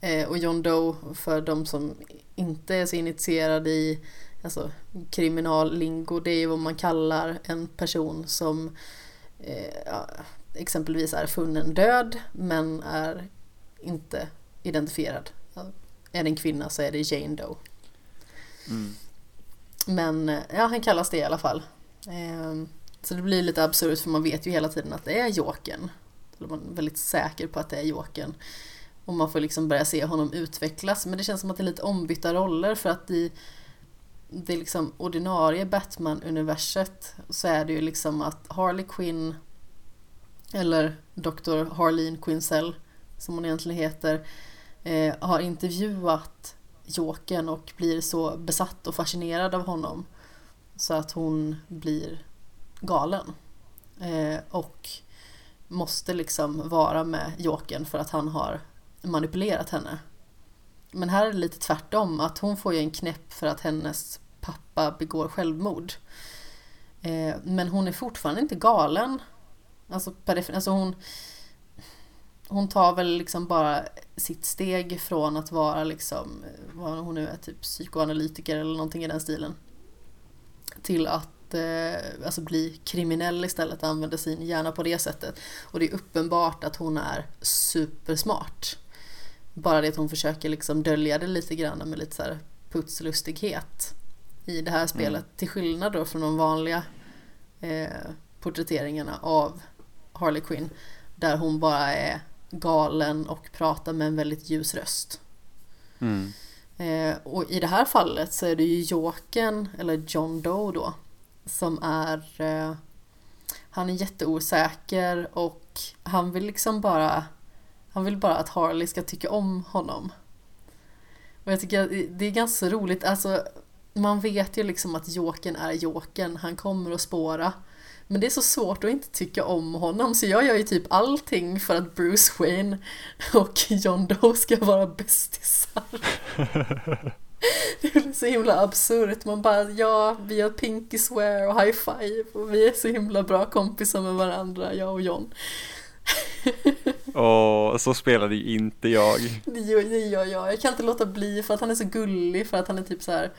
Eh, och John Doe, för de som inte är så initierade i alltså, kriminallingo, det är ju vad man kallar en person som eh, exempelvis är funnen död men är inte identifierad. Är det en kvinna så är det Jane Doe. Mm. Men eh, ja, han kallas det i alla fall. Eh, så det blir lite absurt för man vet ju hela tiden att det är Jokern. Eller man är väldigt säker på att det är Jokern. Och man får liksom börja se honom utvecklas. Men det känns som att det är lite ombytta roller för att i det liksom ordinarie Batman-universet så är det ju liksom att Harley Quinn eller Dr. Harleen Quinzel som hon egentligen heter eh, har intervjuat Jokern och blir så besatt och fascinerad av honom så att hon blir galen. Eh, och måste liksom vara med Jokern för att han har manipulerat henne. Men här är det lite tvärtom, att hon får ju en knäpp för att hennes pappa begår självmord. Eh, men hon är fortfarande inte galen. Alltså, alltså hon, hon tar väl liksom bara sitt steg från att vara liksom, vad hon nu är, typ psykoanalytiker eller någonting i den stilen. Till att eh, alltså bli kriminell istället, använda sin hjärna på det sättet. Och det är uppenbart att hon är supersmart. Bara det att hon försöker liksom dölja det lite grann med lite så här putslustighet i det här spelet. Mm. Till skillnad då från de vanliga eh, porträtteringarna av Harley Quinn. Där hon bara är galen och pratar med en väldigt ljus röst. Mm. Eh, och i det här fallet så är det ju Jokern, eller John Doe då, som är... Eh, han är jätteosäker och han vill liksom bara... Han vill bara att Harley ska tycka om honom. Och jag tycker det är ganska roligt, alltså man vet ju liksom att Jokern är Jokern, han kommer att spåra. Men det är så svårt att inte tycka om honom så jag gör ju typ allting för att Bruce Wayne och John Doe ska vara bästisar. Det är så himla absurt. Man bara, ja, vi har pinky swear och high five och vi är så himla bra kompisar med varandra, jag och John. Åh, så spelade ju inte jag. Det gör, det gör jag. Jag kan inte låta bli för att han är så gullig, för att han är typ så här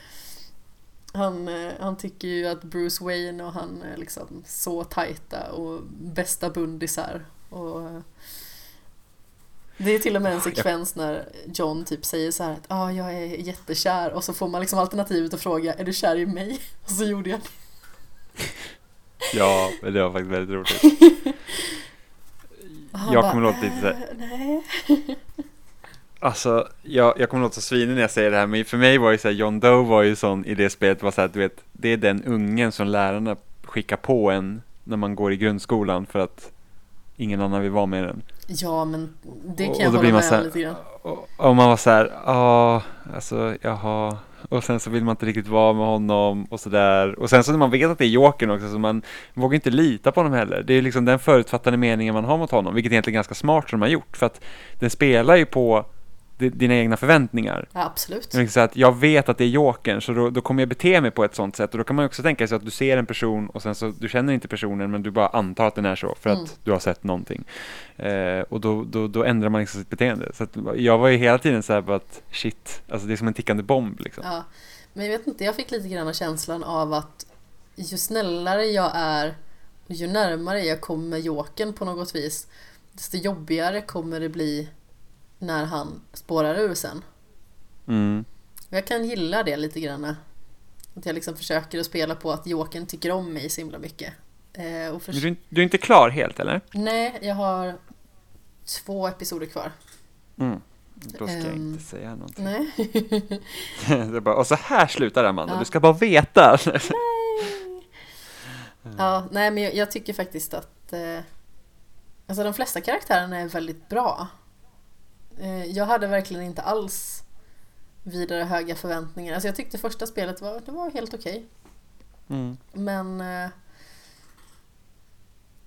han, eh, han tycker ju att Bruce Wayne och han är liksom så tajta och bästa bundisar. Och eh, det är till och med en sekvens när John typ säger så här att ah, jag är jättekär och så får man liksom alternativet att fråga är du kär i mig? Och så gjorde jag det. Ja, det var faktiskt väldigt roligt. jag kommer låta lite så här. Äh, nej. Alltså, jag, jag kommer låta svinig när jag säger det här, men för mig var ju så här, John Doe var ju sån i det spelet, var så här, du vet, det är den ungen som lärarna skickar på en när man går i grundskolan för att ingen annan vill vara med den. Ja, men det kan och, jag och hålla med om lite grann. Och, och, man var så här, ja, alltså, jaha. Och sen så vill man inte riktigt vara med honom och sådär. Och sen så när man vet att det är Jokern också, så man vågar inte lita på honom heller. Det är liksom den förutfattade meningen man har mot honom, vilket egentligen är ganska smart som de har gjort. För att den spelar ju på dina egna förväntningar. Ja, absolut. Så att jag vet att det är jokern, så då, då kommer jag bete mig på ett sånt sätt. Och då kan man också tänka sig att du ser en person och sen så, du känner inte personen, men du bara antar att den är så, för mm. att du har sett någonting. Eh, och då, då, då ändrar man liksom sitt beteende. Så jag var ju hela tiden så här på att, shit, alltså det är som en tickande bomb liksom. Ja, men jag vet inte, jag fick lite grann känslan av att ju snällare jag är, och ju närmare jag kommer jokern på något vis, desto jobbigare kommer det bli när han spårar ur sen. Mm. Jag kan gilla det lite grann. Att jag liksom försöker att spela på att Jokern tycker om mig så himla mycket. Eh, och för... du, du är inte klar helt eller? Nej, jag har två episoder kvar. Mm. Då ska um, jag inte säga någonting. Nej. det bara, och så här slutar Amanda, ja. du ska bara veta. nej. Ja, nej men jag, jag tycker faktiskt att eh, Alltså de flesta karaktärerna är väldigt bra. Eh, jag hade verkligen inte alls vidare höga förväntningar. Alltså jag tyckte första spelet var, det var helt okej. Mm. Men eh,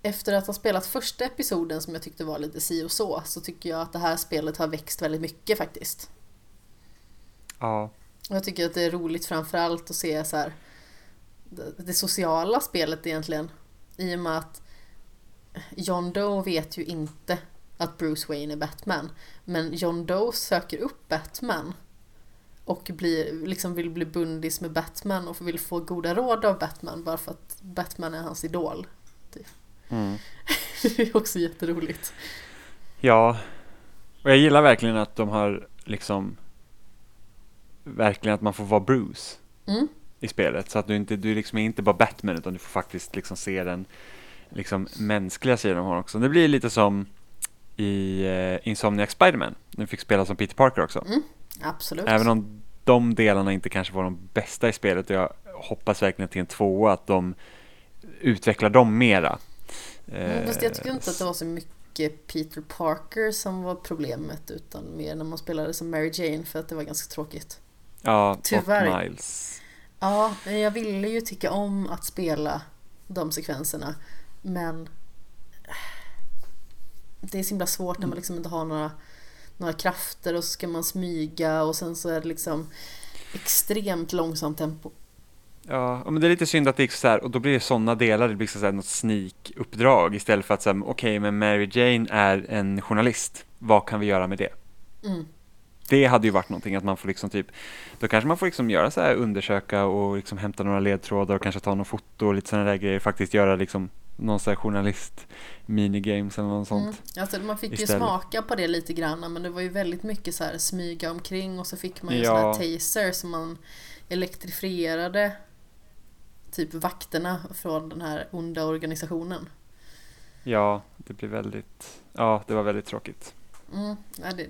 efter att ha spelat första episoden som jag tyckte var lite si och så, så tycker jag att det här spelet har växt väldigt mycket faktiskt. Ja. Och jag tycker att det är roligt framförallt att se så här, det, det sociala spelet egentligen. I och med att John Doe vet ju inte att Bruce Wayne är Batman. Men John Doe söker upp Batman och blir, liksom vill bli bundis med Batman och vill få goda råd av Batman bara för att Batman är hans idol. Mm. Det är också jätteroligt. Ja, och jag gillar verkligen att de har liksom verkligen att man får vara Bruce Mm. i spelet så att du inte, du liksom är inte bara Batman utan du får faktiskt liksom se den liksom mänskliga sidan av honom också. Det blir lite som i uh, Insomniac Spiderman, du fick spela som Peter Parker också. Mm. Absolut. Även om de delarna inte kanske var de bästa i spelet och jag hoppas verkligen till en tvåa att de utvecklar dem mera. Mm, fast jag tycker Eh, inte att det var så mycket Peter Parker som var problemet utan mer när man spelade som Mary Jane för att det var ganska tråkigt. Ja, Tyvärr. och Miles. Ja, men jag ville ju tycka om att spela de sekvenserna men det är så himla svårt när man liksom inte har några, några krafter och så ska man smyga och sen så är det liksom extremt långsamt tempo. Ja, men det är lite synd att det gick så här och då blir det sådana delar, det blir så här något sneak-uppdrag istället för att säga okej, men Mary Jane är en journalist, vad kan vi göra med det? Mm. Det hade ju varit någonting att man får liksom typ, då kanske man får liksom göra så här, undersöka och liksom hämta några ledtrådar och kanske ta någon foto och lite sådana där grejer, faktiskt göra liksom någon sån här journalist minigames eller något sånt. Mm. Alltså man fick ju istället. smaka på det lite grann men det var ju väldigt mycket så här smyga omkring och så fick man ju Ja. sån här taser som man elektrifierade typ vakterna från den här onda organisationen. Ja, det blir väldigt, ja, det var väldigt tråkigt. Mm. Ja, det,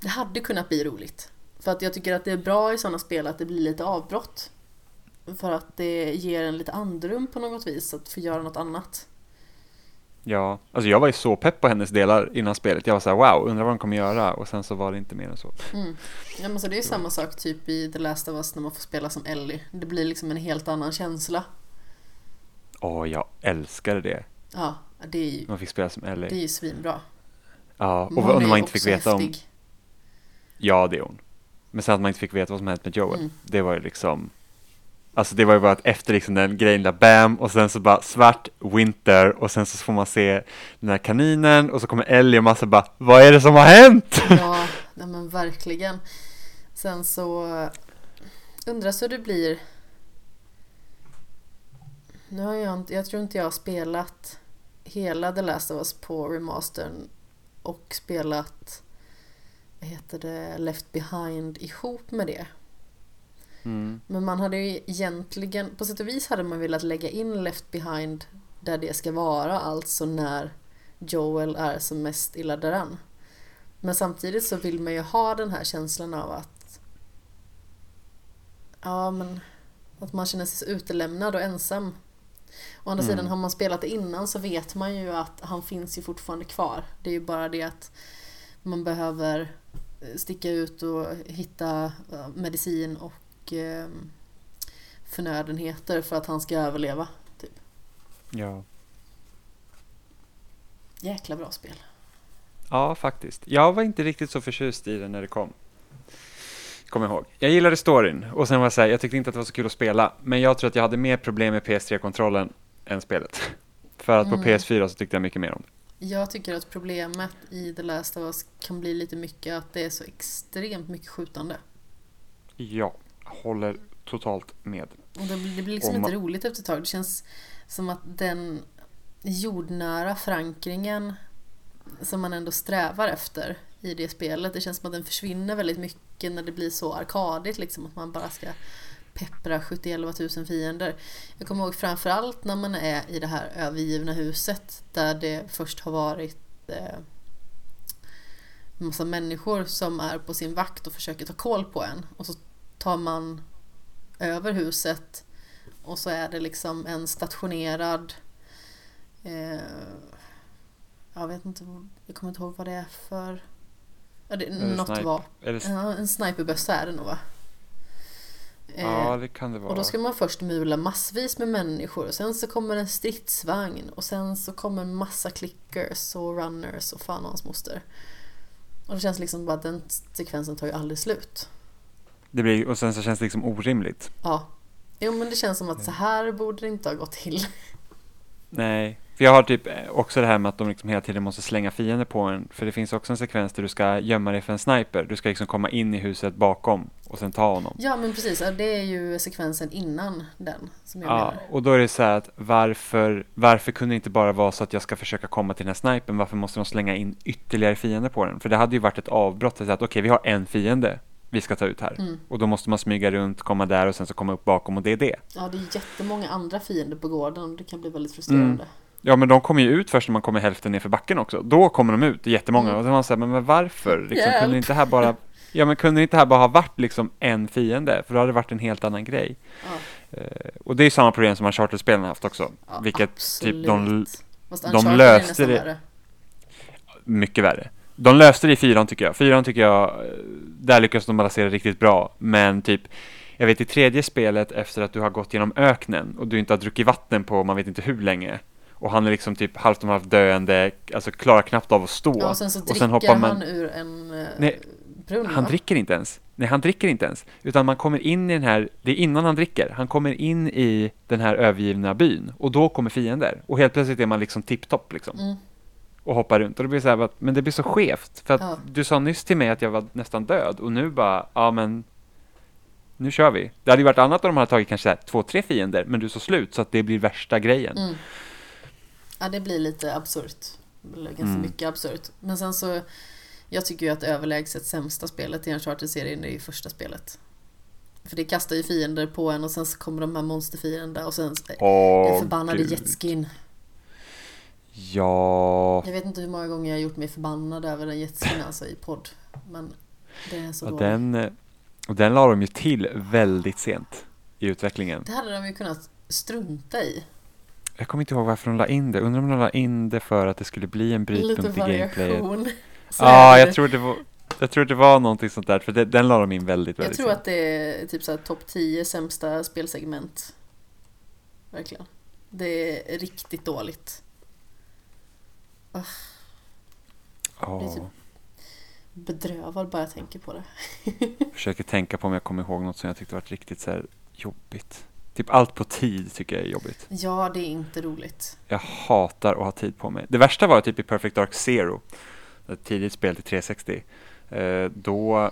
det hade kunnat bli roligt. För att jag tycker att det är bra i sådana spel att det blir lite avbrott. För att det ger en lite andrum på något vis att få göra något annat. Ja, alltså jag var ju så pepp på hennes delar innan spelet. Jag var så här, wow, undrar vad de kommer göra och sen så var det inte mer än så. Mm. Ja, men så det är ju samma sak typ i The Last of Us när man får spela som Ellie. Det blir liksom en helt annan känsla. Åh, jag älskade det. Ja, det är ju, Man fick spela som Ellie. det är ju svinbra. Ja, och är när man inte fick veta om, häftig. ja det är hon. Men sen att man inte fick veta vad som hänt med Joel, Mm. det var ju liksom, alltså det var ju bara att efter liksom den grejen där, bam, och sen så bara svart, winter, och sen så får man se den här kaninen, och så kommer Ellie och massa bara, vad är det som har hänt? Ja, nej men verkligen. Sen så undrar hur det blir. Nu har jag inte, jag tror inte jag har spelat hela The Last of Us på remastern och spelat vad heter det, Left Behind ihop med det. Mm. Men man hade ju egentligen, på sätt och vis hade man velat lägga in Left Behind där det ska vara, alltså när Joel är som mest illa däran. Men samtidigt så vill man ju ha den här känslan av att Ja men Att man känner sig så utelämnad och ensam. Å andra Mm. sidan har man spelat det innan så vet man ju att han finns ju fortfarande kvar. Det är ju bara det att man behöver sticka ut och hitta eh, medicin och eh, förnödenheter för att han ska överleva. Typ. Ja. Jäkla bra spel. ja, faktiskt. Jag var inte riktigt så förtjust i den när det kom. Kommer ihåg. Jag gillade storyn och sen var jag så här, jag tyckte inte att det var så kul att spela. Men jag tror att jag hade mer problem med PS3-kontrollen än spelet. För att på Mm. PS4 så tyckte jag mycket mer om det. Jag tycker att problemet i The Last of Us kan bli lite mycket att det är så extremt mycket skjutande. Ja, håller totalt med. Och det blir, det blir liksom Om man- inte roligt efter ett tag. Det känns som att den jordnära förankringen som man ändå strävar efter i det spelet. Det känns som att den försvinner väldigt mycket när det blir så arkadigt liksom. Att man bara ska peppra 71 000 fiender. Jag kommer ihåg framförallt när man är i det här övergivna huset där det först har varit eh, massa människor som är på sin vakt och försöker ta koll på en. Och så tar man över huset och så är det liksom en stationerad eh, Jag vet inte, jag kommer inte ihåg vad det är för... Ja, det, det något snipe? var. Ja, en sniperbössa är det nog va? Eh, ja, det kan det vara. och då ska man först mula massvis med människor och sen så kommer en stridsvagn och sen så kommer en massa clickers och runners och fan och hans moster. Och det känns liksom bara att den sekvensen tar ju aldrig slut. Det blir, och sen så känns det liksom orimligt. Ja. Jo men det känns som att så här borde det inte ha gått till. Nej, för jag har typ eh, också det här med att de liksom hela tiden måste slänga fiender på en. För det finns också en sekvens där du ska gömma dig för en sniper. Du ska liksom komma in i huset bakom och sen ta honom. Ja men precis, det är ju sekvensen innan den som jag Ja, menar. och då är det så här att varför, varför kunde det inte bara vara så att jag ska försöka komma till den här snipern? Varför måste de slänga in ytterligare fiender på den? För det hade ju varit ett avbrott. Så att okej, vi har en fiende vi ska ta ut här. Mm. Och då måste man smyga runt, komma där och sen så komma upp bakom och det är det. Ja det är jättemånga andra fiender på gården och det kan bli väldigt frustrerande. Ja, men de kommer ju ut först när man kommer hälften ner för backen också. Då kommer de ut, jättemånga. Mm. Och då man säger, men, men varför? Liksom, kunde inte här bara Ja men kunde inte här bara ha varit liksom en fiende? För då hade det varit en helt annan grej. Ja, Eh, och det är samma problem som Uncharted-spelen har haft också. ja, Vilket absolut. typ de, Fast de löste det- värre. mycket värre. De löste det i fyran tycker jag. Fyran tycker jag, eh, där lyckas de balansera riktigt bra. Men typ, jag vet i tredje spelet efter att du har gått genom öknen och du inte har druckit vatten på man vet inte hur länge. Och han är liksom typ halvt om halvt döende, alltså klarar knappt av att stå. Ja, och sen så och dricker sen hoppar man- han ur en eh, Nej, brunn Han va? dricker inte ens. Nej, han dricker inte ens. Utan man kommer in i den här, det är innan han dricker. Han kommer in i den här övergivna byn. Och då kommer fiender. Och helt plötsligt är man liksom tipptopp liksom. Mm. Och hoppar runt. Och det blir så här, att- men det blir så skevt. För att Ja. du sa nyss till mig att jag var nästan död. Och nu bara, ja men. Nu kör vi. Det hade ju varit annat om de hade tagit kanske här, två, tre fiender. Men du så slut så att det blir värsta grejen. Mm. Ja, det blir lite absurt. Eller ganska Mm. mycket absurt. Men sen så, jag tycker ju att överlägset sämsta spelet i Uncharted-serien är ju första spelet. För det kastar ju fiender på en och sen så kommer de här monsterfienderna och sen den förbannade gud. jetskin. Ja. Jag vet inte hur många gånger jag har gjort mig förbannad över den jetskin alltså i podd. Men det är så Och dåligt. den, den la de ju till väldigt sent i utvecklingen. Det hade de ju kunnat strunta i. Jag kommer inte ihåg varför de la in det. Undrar om de la in det för att det skulle bli en Lite brytpunkt i gameplayet. variation. Så Ja, jag tror det var jag tror det var någonting sånt där, för det, den la de in väldigt, Jag väldigt tror sent. att det är typ så här topp 10 sämsta spelsegment. Verkligen. Det är riktigt dåligt. Ja, det är typ- Bedrövad bara jag tänker på det. försöker tänka på om jag kommer ihåg något som jag tyckte var riktigt så jobbigt. Typ allt på tid tycker jag är jobbigt. Ja, det är inte roligt. Jag hatar att ha tid på mig. Det värsta var typ i Perfect Dark Zero, ett tidigt spel till 360. Eh, då,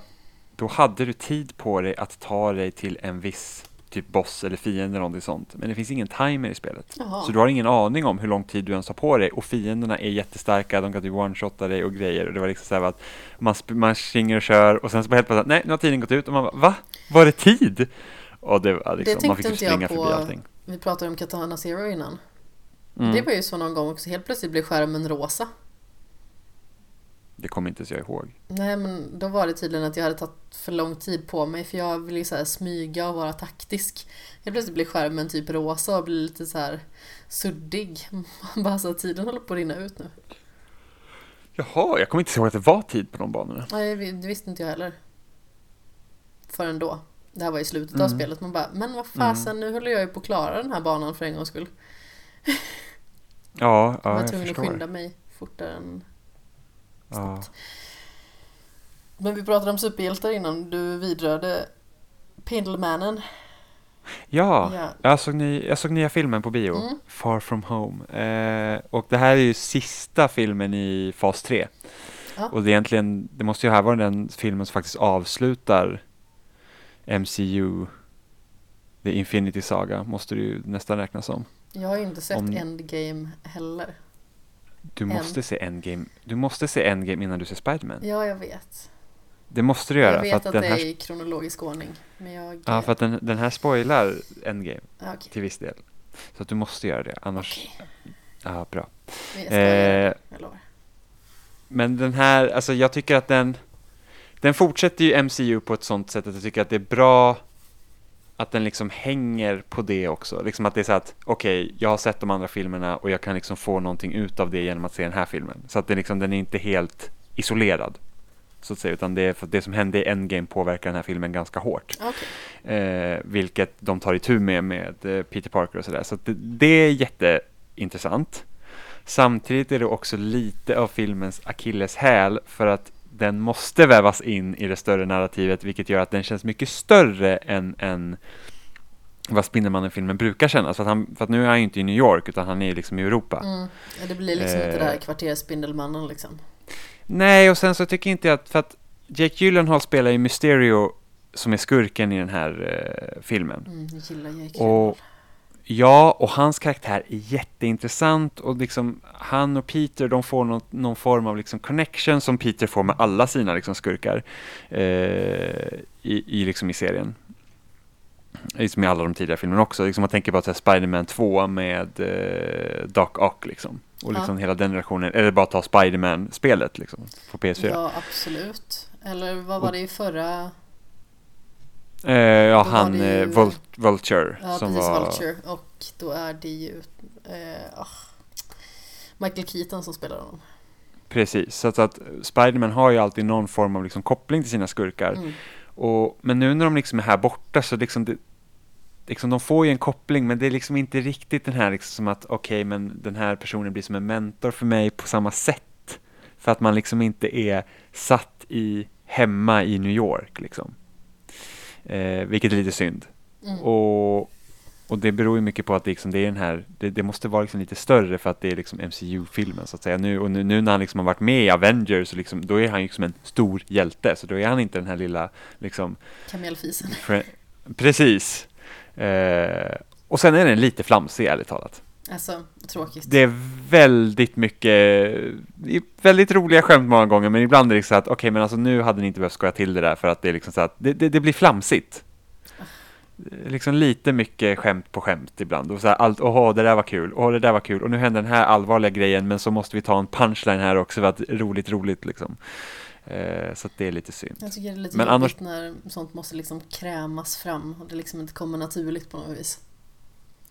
då hade du tid på dig att ta dig till en viss typ boss eller fiende eller någonting sånt. Men det finns ingen timer i spelet. Jaha. Så du har ingen aning om hur lång tid du ens har på dig och fienderna är jättestarka, de kan typ one-shotta dig och grejer. Och det var liksom så här att man, man springer och kör och sen så bara helt plötsligt, nej nu har tiden gått ut och man bara, va? Var det tid? Och det, liksom, tänkte man fick inte jag springa på- förbi allting. Vi pratade om Katana Zero innan. Mm. Det var ju så någon gång också. Helt plötsligt blev skärmen rosa. Det kommer inte ens jag ihåg. Nej, men då var det tydligen att jag hade tagit för lång tid på mig för jag ville så smyga och vara taktisk. Helt plötsligt blir skärmen typ rosa och blir lite så här suddig. Man bara så att tiden håller på att rinna ut nu. Jaha, jag kommer inte ihåg att det var tid på de banorna. Nej, det visste inte jag heller. Förrän då. Det här var i slutet av Mm. spelet. Man bara, men vad fasen, nu håller jag ju på att klara den här banan för en gångs skull. Ja, jag ja var jag tvungen att förstår. skynda mig fortare än Ja. snabbt. Men vi pratade om superhjältar innan. Du vidrörde Pindelmannen. Ja, Ja. Jag, såg ny, jag såg nya filmen på bio, Mm. Far From Home. Eh, och det här är ju sista filmen i fas 3. Ja. Och det, är egentligen, det måste ju här vara den filmen som faktiskt avslutar MCU, The Infinity Saga, måste det ju nästan räknas som. Jag har ju inte sett Om- Endgame heller. Du måste se Endgame, du måste se Endgame innan du ser Spiderman. Ja, jag vet. Det måste du göra. Jag vet att att, den det här, är i kronologisk ordning. Men jag... Ja, för att den, den här spoilar Endgame okej. till viss del. Så att du måste göra det, annars... Okej. Ja, bra. Men jag ska göra Eh, det, jag lovar. Men den här, alltså jag tycker att den Den fortsätter ju MCU på ett sånt sätt att jag tycker att det är bra att den liksom hänger på det också. Liksom att det är så att, okej, okay, jag har sett de andra filmerna och jag kan liksom få någonting ut av det genom att se den här filmen. Så att det liksom, den är inte helt isolerad. Så att säga, utan det, är för det som hände i Endgame påverkar den här filmen ganska hårt. Okay. Eh, vilket de tar itu med med eh, Peter Parker och sådär. Så, så det, det är jätteintressant. Samtidigt är det också lite av filmens akilleshäl för att den måste vävas in i det större narrativet vilket gör att den känns mycket större än, än vad Spindelmannen-filmen brukar kännas. För att, han, för att nu är han ju inte i New York utan han är liksom i Europa. Mm. Ja, det blir liksom eh, inte det här kvarteret Spindelmannen liksom. Nej, och sen så tycker jag inte att, för att Jake Gyllenhaal spelar ju Mysterio som är skurken i den här eh, filmen. Mm, jag gillar Jake och, Ja, och hans karaktär är jätteintressant och liksom han och Peter de får någon, någon form av liksom connection som Peter får med alla sina liksom skurkar eh, i, i, liksom i serien. Liksom i alla de tidigare filmerna också. Liksom man tänker på att Spiderman 2 med eh, Doc Ock liksom. Och liksom ja. hela den relationen, eller bara ta Spiderman-spelet liksom på PS4. Ja, absolut. Eller vad var det i förra? Eh, ja, han ju... Eh, Vul Vulture. Ja, som precis, var... Vulture. Och då är det ju eh, oh, Michael Keaton som spelar honom. Precis, så att, att Spiderman har ju alltid någon form av liksom koppling till sina skurkar. Mm. Och, men nu när de liksom är här borta så liksom, det, liksom de får ju en koppling men det är liksom inte riktigt den här liksom som att okej okay, men den här personen blir som en mentor för mig på samma sätt. För att man liksom inte är satt i hemma i New York liksom. Eh, vilket är lite synd. Mm. Och, och det beror ju mycket på att det, liksom, det är den här, det, det måste vara liksom lite större för att det är liksom MCU-filmen så att säga. Nu, och nu, nu, när han liksom har varit med i Avengers, liksom, då är han liksom en stor hjälte. Så då är han inte den här lilla liksom... Kamelfisen. Precis. Eh, och sen är den lite flamsig ärligt talat. Alltså, tråkigt. Det är väldigt mycket, väldigt roliga skämt många gånger, men ibland är det så att okej, okay, men alltså nu hade ni inte behövt skoja till det där för att det är liksom så att det, det, det blir flamsigt. Liksom lite mycket skämt på skämt ibland. Och så här, allt, åh, det där var kul, åh, det där var kul, och nu hände den här allvarliga grejen, men så måste vi ta en punchline här också för att roligt, roligt liksom. Eh, så det är lite synd. Jag tycker det är lite men jobbigt annars... när sånt måste liksom krämas fram och det liksom inte kommer naturligt på något vis.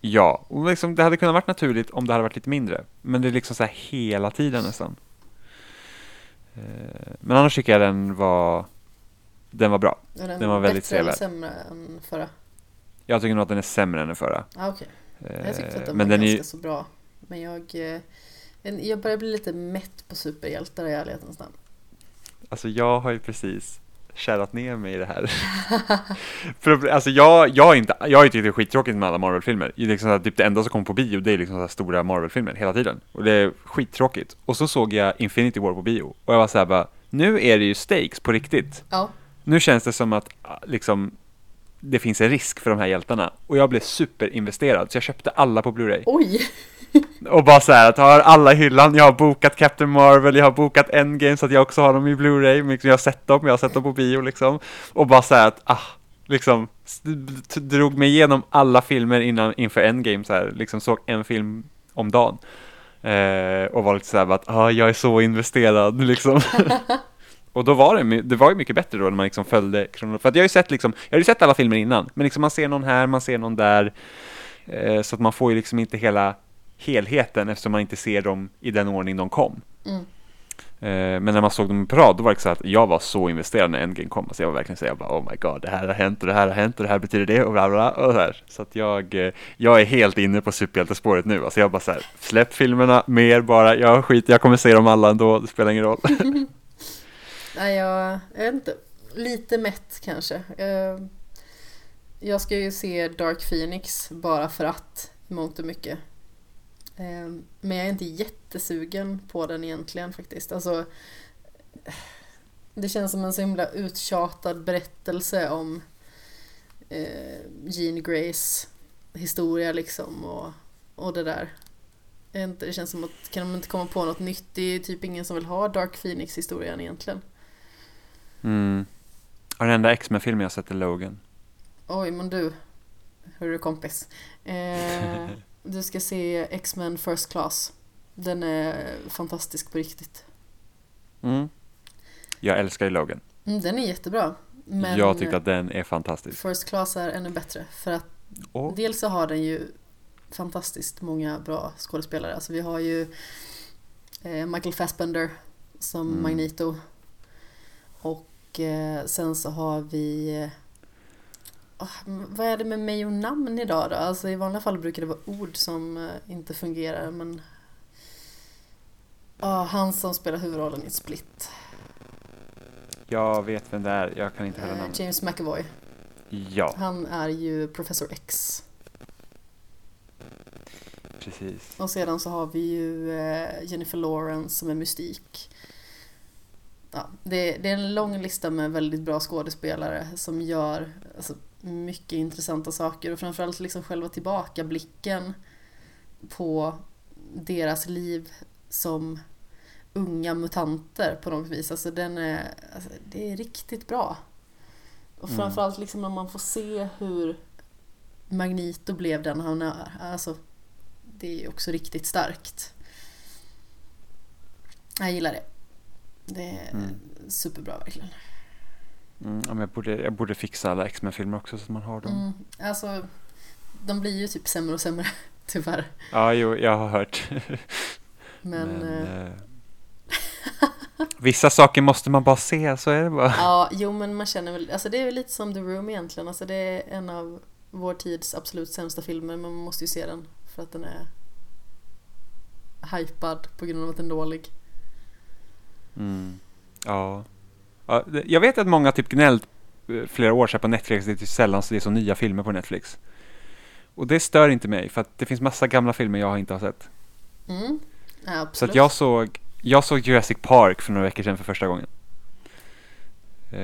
Ja, och liksom, det hade kunnat varit naturligt om det hade varit lite mindre. Men det är liksom så här hela tiden nästan. Eh, men annars tycker jag den var den var bra. Är den, den var väldigt sevärd. Bättre eller sämre än förra? Jag tycker nog att den är sämre än den förra. Ah, okay. Jag tyckte att den men var den ganska är... så bra. Men jag, eh, jag börjar bli lite mätt på superhjältar i ärlighetens namn. Alltså jag har ju precis kärrat ner mig i det här. För, alltså jag, jag, har inte, jag har ju tyckt det är skittråkigt med alla Marvel-filmer. Det, liksom så typ det enda som kommer på bio det är liksom så stora Marvel-filmer hela tiden. Och det är skittråkigt. Och så såg jag Infinity War på bio och jag var så här bara, nu är det ju stakes på riktigt. Ja. Nu känns det som att liksom det finns en risk för de här hjältarna. Och jag blev superinvesterad, så jag köpte alla på Blu-ray. Oj! Och bara så här, att har alla i hyllan, jag har bokat Captain Marvel, jag har bokat Endgame så att jag också har dem i Blu-ray, liksom, jag har sett dem, jag har sett dem på bio liksom. Och bara så här att, ah, liksom, drog mig igenom alla filmer innan, inför Endgame så här, liksom såg en film om dagen. Eh, och var lite så här att, ah, jag är så investerad liksom. Och då var det, det var ju mycket bättre då när man liksom följde kronologin. För att jag har ju sett liksom, jag har ju sett alla filmer innan, men liksom man ser någon här, man ser någon där. Eh, så att man får ju liksom inte hela helheten eftersom man inte ser dem i den ordning de kom. Mm. Eh, men när man såg dem på rad, då var det så att jag var så investerad när Endgame kom. Så jag var verkligen så jag bara, oh my god, det här har hänt och det här har hänt och det här betyder det och bla bla och så här. Så att jag, eh, jag är helt inne på superhjältespåret nu. Alltså jag bara så här, släpp filmerna mer bara, jag skiter, jag kommer se dem alla ändå, det spelar ingen roll. Nej, jag, jag vet inte, lite mätt kanske. Eh, jag, ska ju se Dark Phoenix bara för att, i mångt och mycket. Eh, men jag är inte jättesugen på den egentligen faktiskt. Alltså, det känns som en så himla uttjatad berättelse om eh, Jean Grays historia liksom och, och det där. Det känns som att kan de inte komma på något nytt? Det är typ ingen som vill ha Dark Phoenix-historien egentligen. Mm. Och den enda X-Men-filmen jag sett är Logan. Oj, men du. Hur det kompis? Eh, Du ska se X-Men First Class. Den är fantastisk på riktigt. Mm. Jag älskar ju Logan. Mm, den är jättebra. Men jag tyckte att den är fantastisk. First Class är ännu bättre för att Och, dels så har den ju fantastiskt många bra skådespelare. Alltså vi har ju eh, Michael Fassbender som Mm. Magneto. Och eh, sen så har vi ah, vad är det med mig och namn idag då? Alltså i vanliga fall brukar det vara ord som eh, inte fungerar men Ja, han som spelar huvudrollen i Split. jag vet vem det är, jag kan inte höra Eh, namnet. James McAvoy. Ja, Han är ju Professor X. precis. Och sedan så har vi ju Jennifer Lawrence som är mystik. Ja, det, det är en lång lista med väldigt bra skådespelare som gör alltså, mycket intressanta saker och framförallt liksom själva tillbakablicken på deras liv som unga mutanter på något vis. Alltså den är, alltså, det är riktigt bra. Och Mm. framförallt liksom när man får se hur Magneto blev den han är. Alltså, det är också riktigt starkt. Jag gillar det. Det är Mm. superbra verkligen. Mm, ja, men jag, borde, jag borde fixa alla X-Men-filmer också så att man har dem. Mm, alltså, de blir ju typ sämre och sämre, tyvärr. Ja, jo, jag har hört. Men, Men, eh, eh, vissa saker måste man bara se, så är det bara. ja, jo men man känner väl, alltså det är väl lite som The Room egentligen. Alltså det är en av vår tids absolut sämsta filmer, men man måste ju se den för att den är hypad på grund av att den är dålig. Mm. Ja. Jag vet att många typ gnällt eh, flera år sedan på Netflix, det är typ sällan så det är så nya filmer på Netflix. Och det stör inte mig, för att det finns massa gamla filmer jag inte har sett. Mm, ja. Så att jag såg, jag såg Jurassic Park för några veckor sedan för första gången. Eh,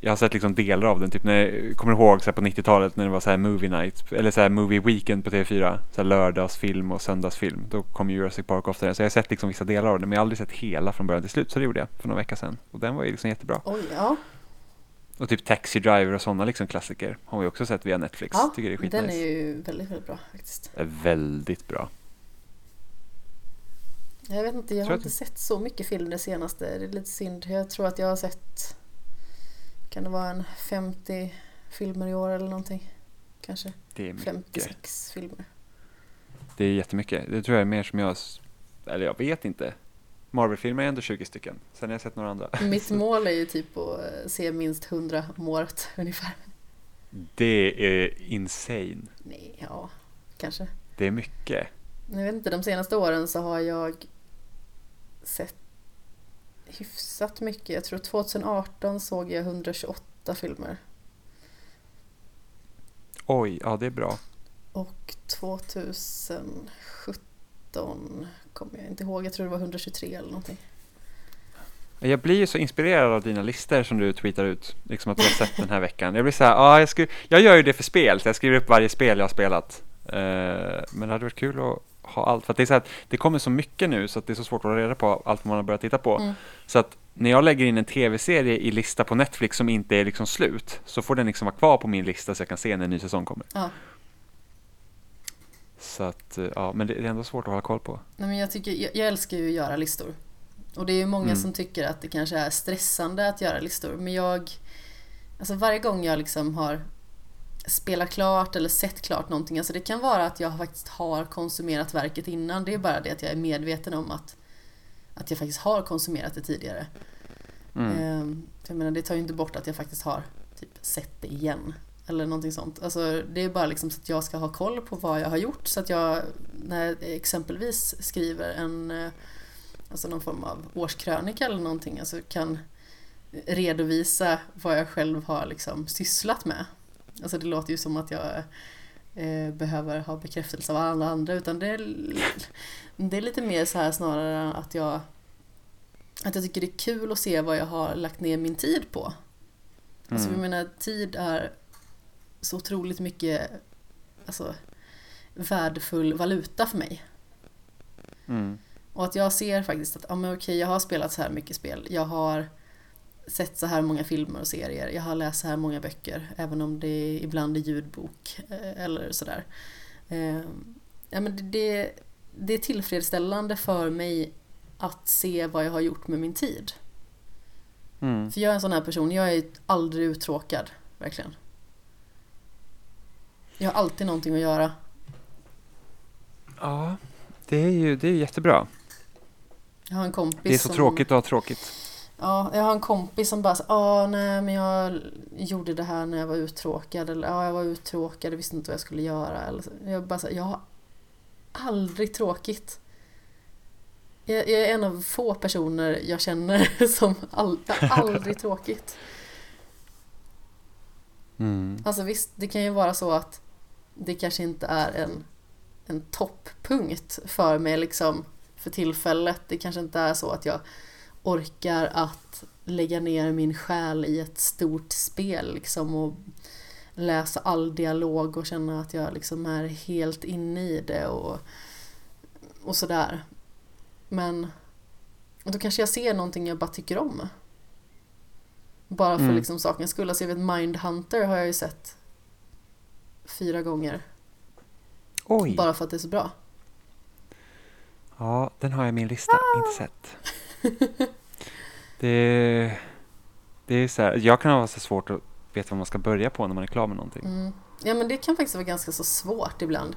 jag har sett liksom delar av den, typ när jag kommer ihåg så på 90-talet när det var så här movie night, eller så här movie weekend på TV4, så här lördagsfilm och söndagsfilm. Då kom ju Jurassic Park ofta, så jag har sett liksom vissa delar av den, men jag har aldrig sett hela från början till slut, så det gjorde jag för några veckor sedan. Och den var ju liksom jättebra. Oj, ja. Och typ Taxi Driver och sådana liksom klassiker har vi också sett via Netflix. ja Tycker det är den skitnice. är ju väldigt, väldigt bra faktiskt. väldigt bra. Jag vet inte, jag Tror har inte sett så mycket film det senaste. Det är lite synd. Jag tror att jag har sett, kan det vara en 50 filmer i år eller någonting? Kanske Det är mycket. 56 filmer. Det är jättemycket. Det tror jag är mer som jag, eller jag vet inte. Marvel-filmer är ändå 20 stycken. Sen har jag sett några andra. Mitt mål är ju typ att eh, se minst 100 om året ungefär. Det är insane. Nej, ja, kanske. Det är mycket. Jag vet inte, de senaste åren så har jag sett hyfsat mycket. Jag tror 2018 såg jag 128 filmer. Oj, ja det är bra. Och 2017 kommer jag inte ihåg, jag tror det var 123 eller någonting. Jag blir ju så inspirerad av dina listor som du tweetar ut. Liksom att du har sett den här veckan. Jag blir så här, ja, jag, skri- jag gör ju det för spel. Så jag skriver upp varje spel jag har spelat. Eh, men det hade varit kul att ha allt. För att det är så här, det kommer så mycket nu så att det är så svårt att hålla reda på allt man har börjat titta på. Mm. Så att när jag lägger in en tv-serie i lista på Netflix som inte är liksom slut så får den liksom vara kvar på min lista så jag kan se när en ny säsong kommer. Ja. Så att, eh, ja, men det är ändå svårt att hålla koll på. Nej, men jag, tycker, jag, jag älskar ju att göra listor. Och det är ju många Mm. som tycker att det kanske är stressande att göra listor. Men jag... Alltså varje gång jag liksom har spelat klart eller sett klart någonting. Alltså det kan vara att jag faktiskt har konsumerat verket innan. Det är bara det att jag är medveten om att, att jag faktiskt har konsumerat det tidigare. Mm. Ehm, jag menar, det tar ju inte bort att jag faktiskt har typ sett det igen. Eller någonting sånt. Alltså, det är bara liksom så att jag ska ha koll på vad jag har gjort. Så att jag, när jag exempelvis skriver en, eh, alltså någon form av årskrönika eller någonting, alltså kan redovisa vad jag själv har liksom sysslat med. Alltså det låter ju som att jag eh, behöver ha bekräftelse av alla andra, utan det är, det är lite mer så här snarare att jag att jag tycker det är kul att se vad jag har lagt ner min tid på. Alltså jag Mm. menar, tid är så otroligt mycket alltså, värdefull valuta för mig. Mm. Och att jag ser faktiskt att, ja men okej, jag har spelat så här mycket spel. Jag har sett så här många filmer och serier. Jag har läst så här många böcker, även om det ibland är ljudbok eh, eller sådär. Eh, Ja, men det, det, det är tillfredsställande för mig att se vad jag har gjort med min tid. Mm. För jag är en sån här person, jag är aldrig uttråkad, verkligen. Jag har alltid någonting att göra. Ja, det är ju det är jättebra. Jag har en kompis Det är så som... tråkigt att ha tråkigt. Ja, jag har en kompis som bara ja nej men jag gjorde det här när jag var uttråkad eller ja jag var uttråkad, jag visste inte vad jag skulle göra eller. Jag bara så, jag har aldrig tråkigt. Jag, jag är en av få personer jag känner som all, aldrig tråkigt. Mm. Alltså visst, det kan ju vara så att det kanske inte är en, en topppunkt för mig liksom för tillfället. Det kanske inte är så att jag orkar att lägga ner min själ i ett stort spel liksom och läsa all dialog och känna att jag liksom är helt inne i det och, och sådär. Men då kanske jag ser någonting jag bara tycker om. Bara för Mm. liksom sakens skull. Alltså jag vet Mindhunter har jag ju sett fyra gånger. Oj! Bara för att det är så bra. Ja, den har jag i min lista. Inte sett. Det, det är så här, jag kan ha så svårt att veta vad man ska börja på när man är klar med någonting. Mm. Ja men det kan faktiskt vara ganska så svårt ibland.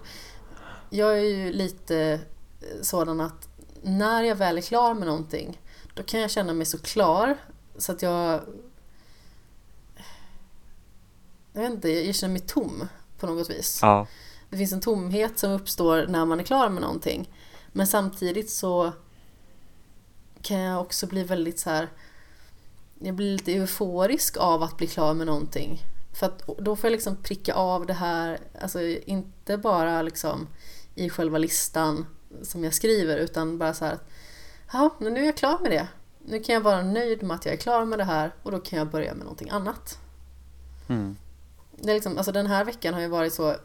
Jag är ju lite eh, sådan att när jag väl är klar med någonting då kan jag känna mig så klar så att jag jag vet inte, jag känner mig tom på något vis. Ja, Det finns en tomhet som uppstår när man är klar med någonting. Men samtidigt så kan jag också bli väldigt så här. Jag blir lite euforisk av att bli klar med någonting. För att då får jag liksom pricka av det här, alltså inte bara liksom i själva listan som jag skriver utan bara så här att ja, men nu är jag klar med det. Nu kan jag vara nöjd med att jag är klar med det här och då kan jag börja med någonting annat. mm. Det är liksom, alltså den här veckan har ju varit så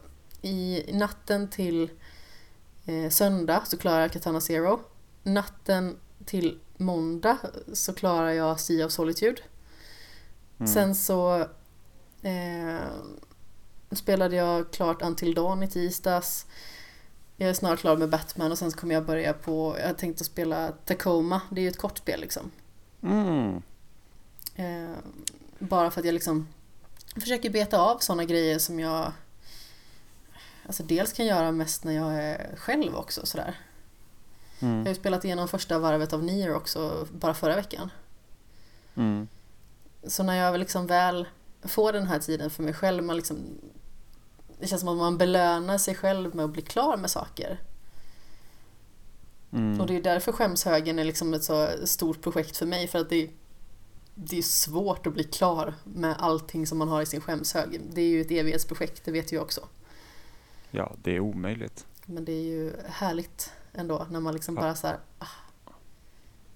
i natten till eh, söndag så klarar jag Katana Zero. Natten till måndag så klarar jag Sea of Solitude. Mm. Sen så eh, spelade jag klart Until Dawn i tisdags. Jag är snart klar med Batman och sen så kommer jag börja på, jag tänkte spela Tacoma, det är ju ett kortspel liksom. Mm. Eh, bara för att jag liksom försöker beta av sådana grejer som jag alltså dels kan göra mest när jag är själv också sådär. Jag har Mm. ju spelat igenom första varvet av Nier också bara förra veckan. Mm. Så när jag liksom väl får den här tiden för mig själv, man liksom, det känns som att man belönar sig själv med att bli klar med saker. Mm. Och det är därför skämshögen är liksom ett så stort projekt för mig, för att det, det är svårt att bli klar med allting som man har i sin skämshög. Det är ju ett evighetsprojekt, det vet jag också. Ja, det är omöjligt. Men det är ju härligt ändå när man liksom Ja. bara så här, ah,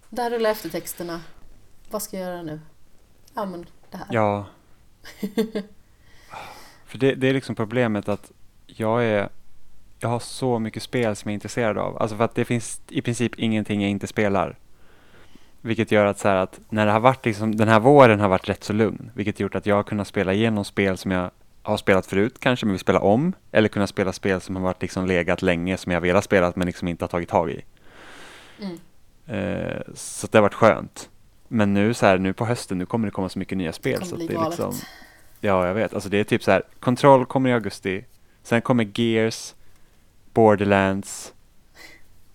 där rullar eftertexterna. Vad ska jag göra nu? Ja men det här. Ja. För det, det är liksom problemet att jag är jag har så mycket spel som jag är intresserad av. Alltså för att det finns i princip ingenting jag inte spelar. Vilket gör att så här att när det har varit liksom, den här våren har varit rätt så lugn. Vilket gjort att jag har kunnat spela igenom spel som jag har spelat förut kanske men vill spela om. Eller kunna spela spel som har varit liksom legat länge som jag velat spela men liksom inte har tagit tag i. Mm. Eh, så det har varit skönt. Men nu så här, nu på hösten, nu kommer det komma så mycket nya spel. kommer så det är galet. liksom, ja, jag vet. Alltså det är typ så här, Control kommer i augusti. Sen kommer Gears, Borderlands.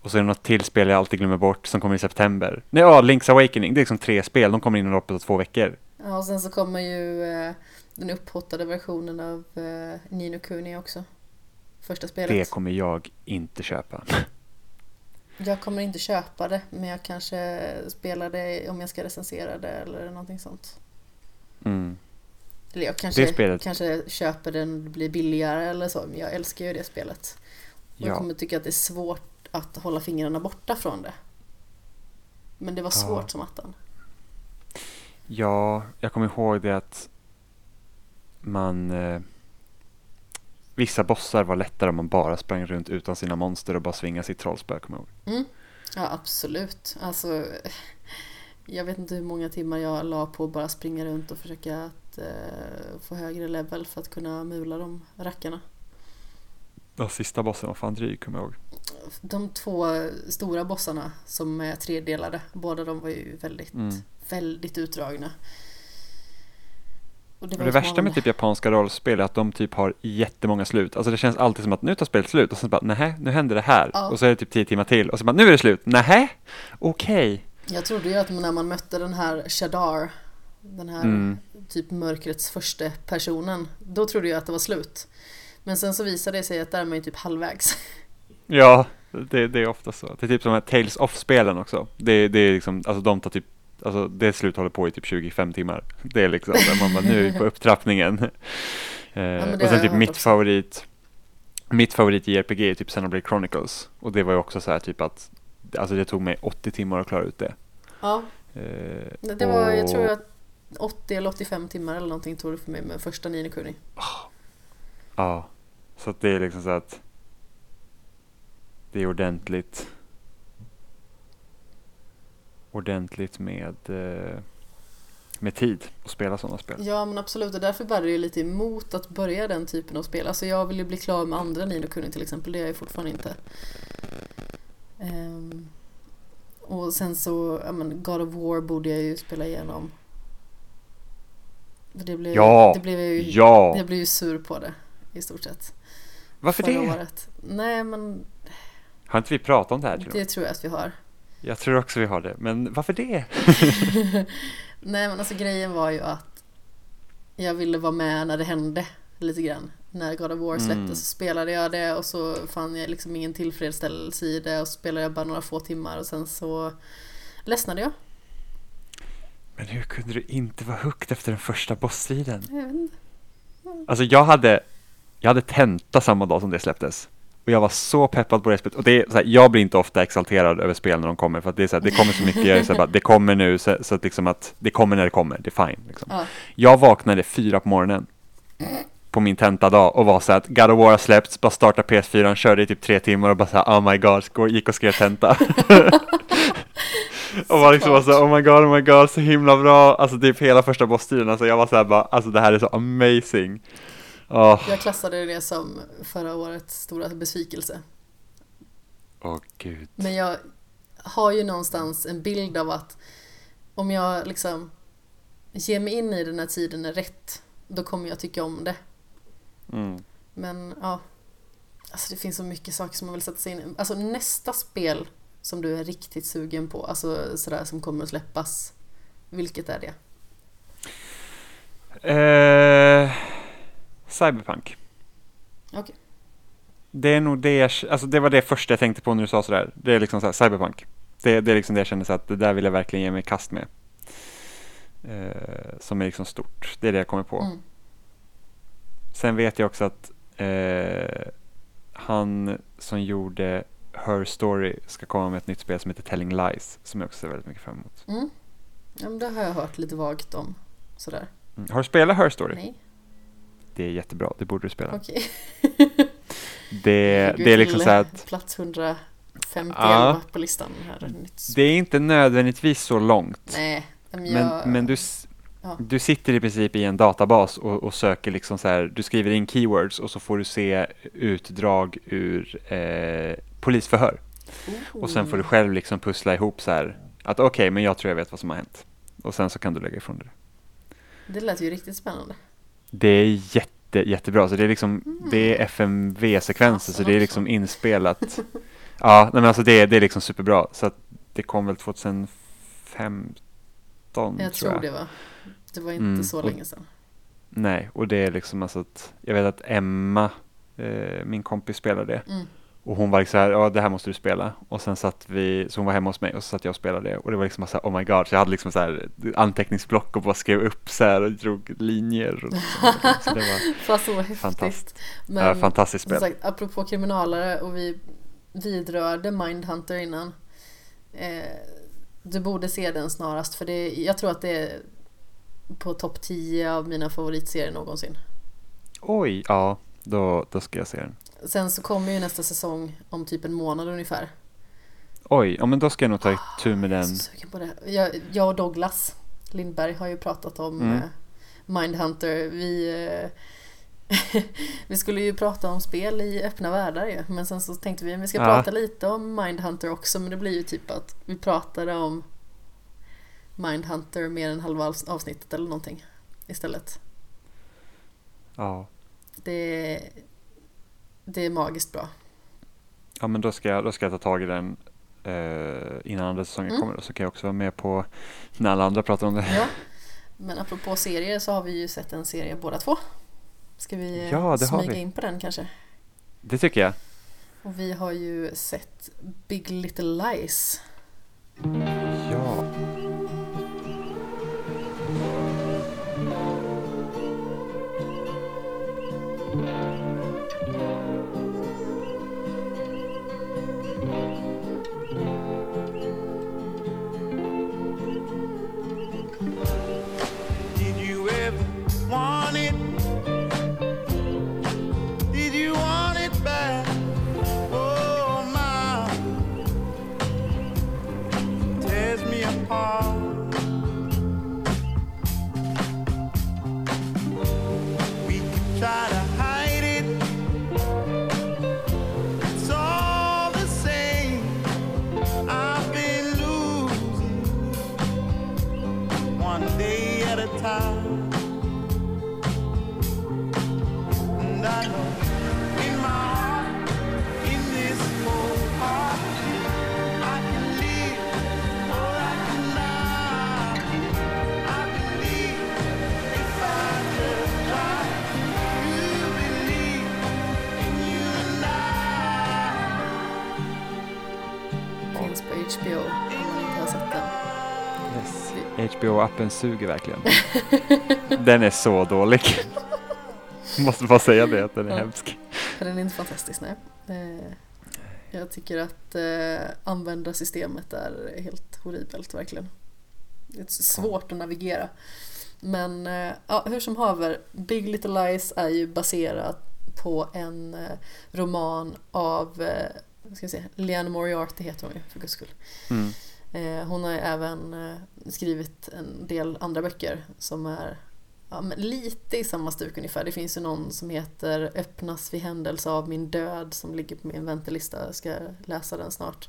Och så är det något till spel jag alltid glömmer bort som kommer i september. Nej, ja, Link's Awakening. Det är liksom tre spel. De kommer inom loppet av två veckor. Ja, och sen så kommer ju eh, den upphottade versionen av eh, Nino Kuni också. Första spelet. Det kommer jag inte köpa. Jag kommer inte köpa det, men jag kanske spelar det om jag ska recensera det eller någonting sånt. Mm. Eller jag kanske, Det spelet- kanske köper den det blir billigare eller så, men jag älskar ju det spelet. Och jag Ja, kommer tycka att det är svårt att hålla fingrarna borta från det. Men det var Ja. svårt som attan. ja, jag kommer ihåg det att man... Eh, vissa bossar var lättare om man bara sprang runt utan sina monster och bara svingade sitt trollspö, kommer jag. Mm. Ja, absolut. Alltså, jag vet inte hur många timmar jag la på att bara springa runt och försöka att eh, få högre level för att kunna mula de rackarna. Ja, sista bossen var fan dryg, kommer jag ihåg. De två stora bossarna som är tredelade, båda de var ju väldigt, Mm. väldigt utdragna. Och det, Och det värsta med typ japanska rollspel är att de typ har jättemånga slut. Alltså det känns alltid som att nu tar spelet slut och sen bara nähä, nu händer det här. Ja. Och så är det typ tio timmar till och så bara nu är det slut. Nähä, okej. Jag trodde ju att när man mötte den här Shadar, den här Mm. typ mörkrets första personen, då trodde jag att det var slut. Men sen så visade det sig att där är man ju typ halvvägs. Ja, det, det är ofta så. Det är typ som de här Tales of-spelen också. Det, det är liksom, alltså de tar typ, alltså det slut håller på i typ 25 timmar. Det är liksom, där man bara, nu är vi på upptrappningen. Eh, det och sen jag typ mitt också. favorit, mitt favorit i RPG är typ Xenoblade Chronicles. Och det var ju också så här typ att, alltså det tog mig 80 timmar att klara ut det. Ja, Eh, det var, jag och- tror att 80 eller 85 timmar eller någonting tog det för mig med första Nino Kuni. Ja, så att det är liksom så att det är ordentligt ordentligt med eh, med tid att spela sådana spel. Ja men absolut och därför bär det ju lite emot att börja den typen av spel. Alltså jag vill ju bli klar med andra Nino Kuni till exempel, det är jag fortfarande inte. Ehm, och sen så, ja men God of War borde jag ju spela igenom. Det blev, Ja, det blev jag ju, Ja, jag blev ju sur på det i stort sett. varför förra det? Året. Nej men Har inte vi pratat om det här med? det tror jag att vi har. Jag tror också vi har det, men varför det? Nej men alltså grejen var ju att jag ville vara med när det hände lite grann. När God of War släpptes Mm. så spelade jag det och så fann jag liksom ingen tillfredsställelse i det och så spelade jag bara några få timmar och sen så ledsnade jag. Men hur kunde du inte vara hooked efter den första bossstriden? Jag vet inte. Alltså jag hade, jag hade tenta samma dag som det släpptes. Och jag var så peppad på det spelet. Och det är så här, jag blir inte ofta exalterad över spel när de kommer. För att det är så här, det kommer så mycket, så här, det kommer nu, så, så att liksom att det kommer när det kommer, det är fine. Liksom. Ja. Jag vaknade fyra på morgonen på min tentadag och var så här att God of War har släppts, bara starta PS4, körde i typ tre timmar och bara så här, oh my god, gick och skrev tenta. och var liksom bara så oh my god, oh my god, så himla bra. Alltså typ hela första bossstriden, alltså jag var så här bara, alltså det här är så amazing. Åh, Jag klassade det som förra årets stora besvikelse. åh gud. Men jag har ju någonstans en bild av att om jag liksom ger mig in i den här tiden är rätt, då kommer jag tycka om det. Mm. Men ja, alltså det finns så mycket saker som man vill sätta sig in i. Alltså nästa spel som du är riktigt sugen på, alltså sådär som kommer att släppas, vilket är det? Eh, cyberpunk. Okej. Det är nog det jag, alltså det var det första jag tänkte på när du sa sådär. Det är liksom så här, cyberpunk. Det, det är liksom det jag kände så att det där vill jag verkligen ge mig kast med. Eh, som är liksom stort. Det är det jag kommer på. Mm. Sen vet jag också att eh, han som gjorde Her Story ska komma med ett nytt spel som heter Telling Lies. Som jag också ser väldigt mycket fram emot. Mm. Ja, men det har jag hört lite vagt om. Sådär. Mm. Har du spelat Her Story? Nej, Det är jättebra, det borde du spela. okej. Det, det är liksom så att Plats 151 Ja. på listan här. Nytt det är inte nödvändigtvis så långt. Nej, men Men, jag... men du, s- Ja. du sitter i princip i en databas och, och söker liksom så här, du skriver in keywords och så får du se utdrag ur eh, polisförhör. Och sen får du själv liksom pussla ihop så här att okej, men jag tror jag vet vad som har hänt. Och sen så kan du lägga ifrån dig det. Det lät ju riktigt spännande. Det är jätte, jättebra, så det är liksom, det är FMV-sekvenser, så det är liksom inspelat. Ja, men alltså det, det är liksom superbra. Så att det kom väl 2015 Jag tror tror jag. det var. Det var inte Mm, så länge sedan. Nej, och det är liksom alltså att jag vet att Emma, eh, min kompis spelade det. Mm. Och hon var liksom så här, ja det här måste du spela. Och sen satt vi, så hon var hemma hos mig och så satt jag och spelade det. Och det var liksom så här, oh my god. Så jag hade liksom så här anteckningsblock och bara skrev upp så här och drog linjer. Och så det var Fast så häftigt. fantastiskt. Men ja, fantastiskt spel. sagt, apropå kriminalare och vi vidrörde Mindhunter innan. Eh, du borde se den snarast för det, jag tror att det är på topp 10 av mina favoritserier någonsin. Oj, ja, då, då ska jag se den. Sen så kommer ju nästa säsong om typ en månad ungefär. Oj, ja men då ska jag nog ta itu med Jag är den. så sugen på det. Jag, jag och Douglas Lindberg har ju pratat om Mm. eh, Mindhunter. Vi, eh, vi skulle ju prata om spel i öppna världar ju, men sen så tänkte vi att vi ska Ja. prata lite om Mindhunter också, men det blir ju typ att vi pratade om Mindhunter mer än halva avs- avsnittet eller någonting istället. Ja. Det, det är magiskt bra. Ja, men då ska jag, då ska jag ta tag i den eh, innan andra säsongen Mm. kommer. Så kan jag också vara med på när alla andra pratar om det. Ja. Men apropå serier så har vi ju sett en serie båda två. Ska vi Ja, det har smyga vi. in på den kanske? Det tycker jag. Och vi har ju sett Big Little Lies. Ja. HBO-appen suger verkligen. den är så dålig. Måste bara säga det, att den är Ja. hemsk. Den är inte fantastisk, nej. Eh, Jag tycker att eh, användarsystemet är helt horribelt, verkligen. Det är svårt att navigera. Men eh, ja, hur som haver, Big Little Lies är ju baserat på en roman av vad ska vi säga, Leanne Moriarty heter hon ju, för guds skull. Mm. Eh, hon har även eh, skrivit en del andra böcker som är ja, lite i samma stuk ungefär. Det finns ju någon som heter Öppnas vid händelse av min död som ligger på min väntelista. Jag ska läsa den snart.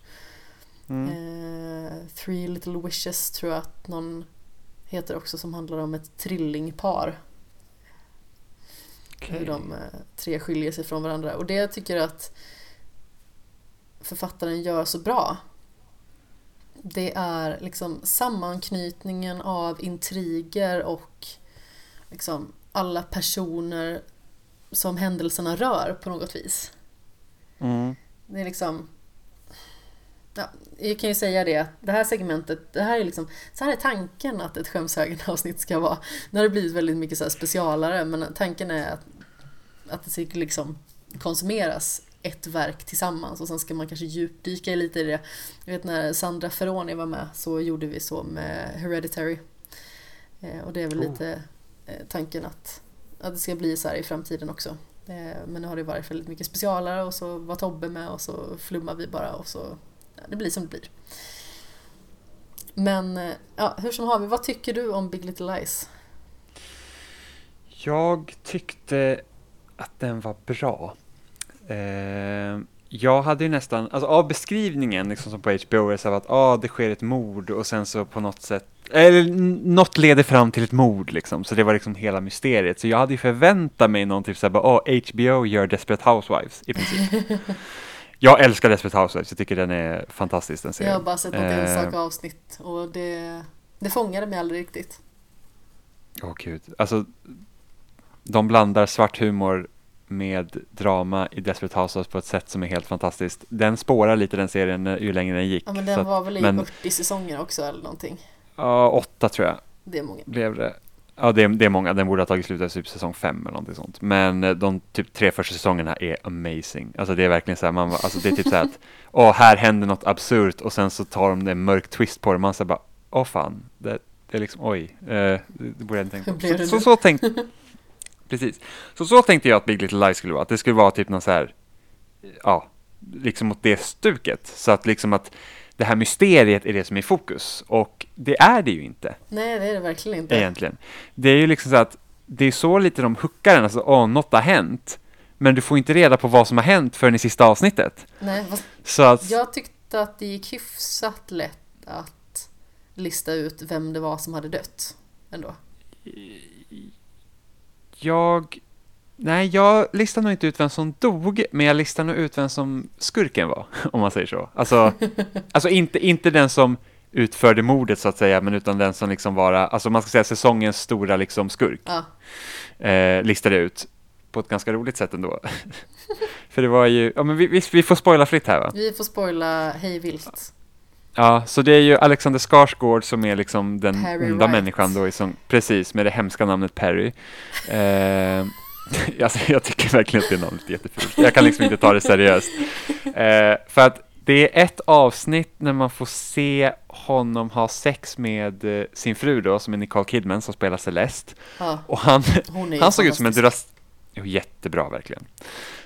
Mm. Eh, Three Little Wishes tror jag att någon heter också som handlar om ett trillingpar. Hur Okej. de eh, tre skiljer sig från varandra. Och det jag tycker att författaren gör så bra det är liksom sammanknytningen av intriger och liksom alla personer som händelserna rör på något vis. Mm. Det är liksom... Ja, jag kan ju säga det, att det här segmentet, det här är liksom, så här är tanken att ett skämshögen-avsnitt ska vara. Nu har det blivit väldigt mycket så specialare, men tanken är att, att det ska liksom konsumeras ett verk tillsammans och sen ska man kanske djupdyka lite i det. Jag vet när Sandra Ferroni var med så gjorde vi så med Hereditary. Eh, och det är väl Oh. lite eh, tanken att, att det ska bli så här i framtiden också. Eh, men nu har det varit väldigt mycket specialare och så var Tobbe med och så flummar vi bara och så ja, det blir som det blir. Men ja, hur som har vi, vad tycker du om Big Little Lies? Jag tyckte att den var bra. Eh, jag hade ju nästan, alltså av beskrivningen liksom som på HBO är så att ah, det sker ett mord och sen så på något sätt, eller något leder fram till ett mord liksom, så det var liksom hela mysteriet. Så jag hade ju förväntat mig någon typ såhär, ah, HBO gör Desperate Housewives i princip. jag älskar Desperate Housewives, jag tycker den är fantastisk den Jag serien. har bara sett något Eh, enstaka avsnitt och det, det fångade mig aldrig riktigt. Åh gud, alltså de blandar svart humor med drama i Desperate Housewives på ett sätt som är helt fantastiskt. Den spårar lite den serien eh, ju längre den gick. Ja men den att- var väl i men- 40 säsonger också eller någonting. Ja, åtta tror jag Det är många. blev det. Ja, det är, det är många. Den borde ha tagit slut efter typ säsong fem eller någonting sånt. Men eh, de typ tre första säsongerna är amazing. Alltså det är verkligen så här, man, alltså det är typ så här att, åh, här händer något absurt och sen så tar de en mörk twist på det. Man säger bara, åh fan, det, det är liksom, oj, eh, det, det borde jag inte tänkt Hur på. Så, så, så tänkte, precis. Så så tänkte jag att Big Little Lies skulle vara. Att det skulle vara typ någon så här, ja, liksom mot det stuket. Så att liksom att det här mysteriet är det som är i fokus. Och det är det ju inte Nej det är det verkligen inte. egentligen. Det är ju liksom så att det är så lite de hookar en, alltså åh, något har hänt. Men du får inte reda på vad som har hänt förrän i sista avsnittet. Nej, Så att, jag tyckte att det gick hyfsat lätt att lista ut vem det var som hade dött. Ändå. Jag... Nej, jag listar nog inte ut vem som dog, men jag listar nog ut vem som skurken var, om man säger så. Alltså, alltså inte, inte den som utförde mordet så att säga, men utan den som liksom var, alltså man ska säga säsongens stora liksom skurk, Ja, eh, listade ut på ett ganska roligt sätt ändå. För det var ju, ja men vi, vi, vi får spoila fritt här va? vi får spoila hej vilt. Ja, så det är ju Alexander Skarsgård som är liksom den Perry onda Wright. människan då, som, precis, med det hemska namnet Perry. Eh, alltså, jag tycker verkligen att det namnet är jättefult. Jag kan liksom inte ta det seriöst. Eh, för att det är ett avsnitt när man får se honom ha sex med eh, sin fru då, som är Nicole Kidman som spelar Celeste. Ja, Och han, han såg ut som en fantastisk. Duras... Jo, jättebra verkligen.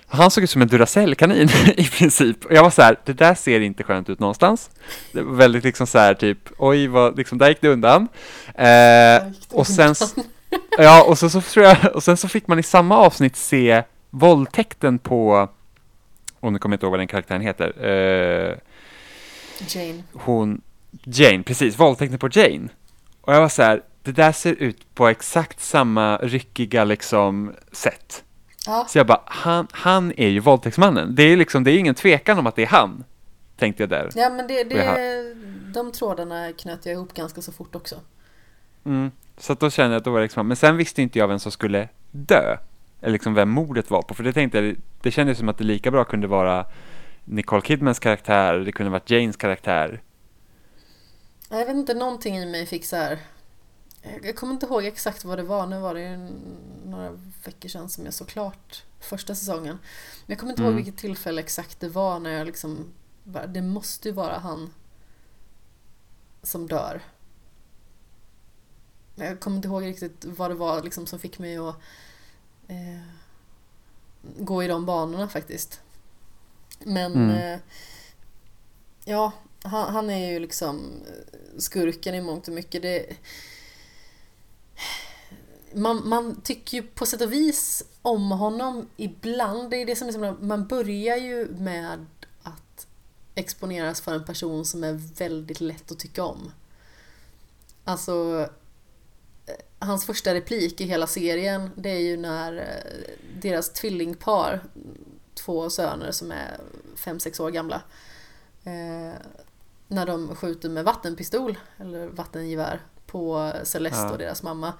Han såg ut som en Duracell-kanin i princip. Och jag var så här, det där ser inte skönt ut någonstans. Det var väldigt liksom så här typ, oj, vad, liksom, där gick det undan. Eh, och sen, ja, och så, så tror jag, och sen så fick man i samma avsnitt se våldtäkten på, och nu kommer jag inte ihåg vad den karaktären heter, eh, Jane. hon, Jane, precis, våldtäkten på Jane. Och jag var så här, det där ser ut på exakt samma ryckiga liksom sätt. Ja, Så jag bara, han, han är ju våldtäktsmannen. Det är liksom, det är ingen tvekan om att det är han. Tänkte jag där. ja men det, det, de trådarna knöt jag ihop ganska så fort också. Mm. Så då kände jag att då var det liksom, men sen visste inte jag vem som skulle dö. Eller liksom vem mordet var på. För det tänkte jag, det kändes som att det lika bra kunde vara Nicole Kidmans karaktär, det kunde varit Janes karaktär. Jag vet inte, någonting i mig fick så här. Jag kommer inte ihåg exakt vad det var. Nu var det ju några veckor sedan som jag såg klart första säsongen. Men jag kommer inte ihåg Mm. vilket tillfälle exakt det var när jag liksom bara, det måste ju vara han som dör. Jag kommer inte ihåg riktigt vad det var liksom som fick mig att eh, gå i de banorna faktiskt. Men Mm. eh, ja, han, han är ju liksom eh, skurken i mångt och mycket. Det, man, man tycker ju på sätt och vis om honom ibland. Det är det som är så Man börjar ju med att exponeras för en person som är väldigt lätt att tycka om. Alltså eh, Hans första replik i hela serien det är ju när eh, deras tvillingpar, två söner som är fem sex år gamla, eh, när de skjuter med vattenpistol eller vattengevär på Celeste Ja. och deras mamma.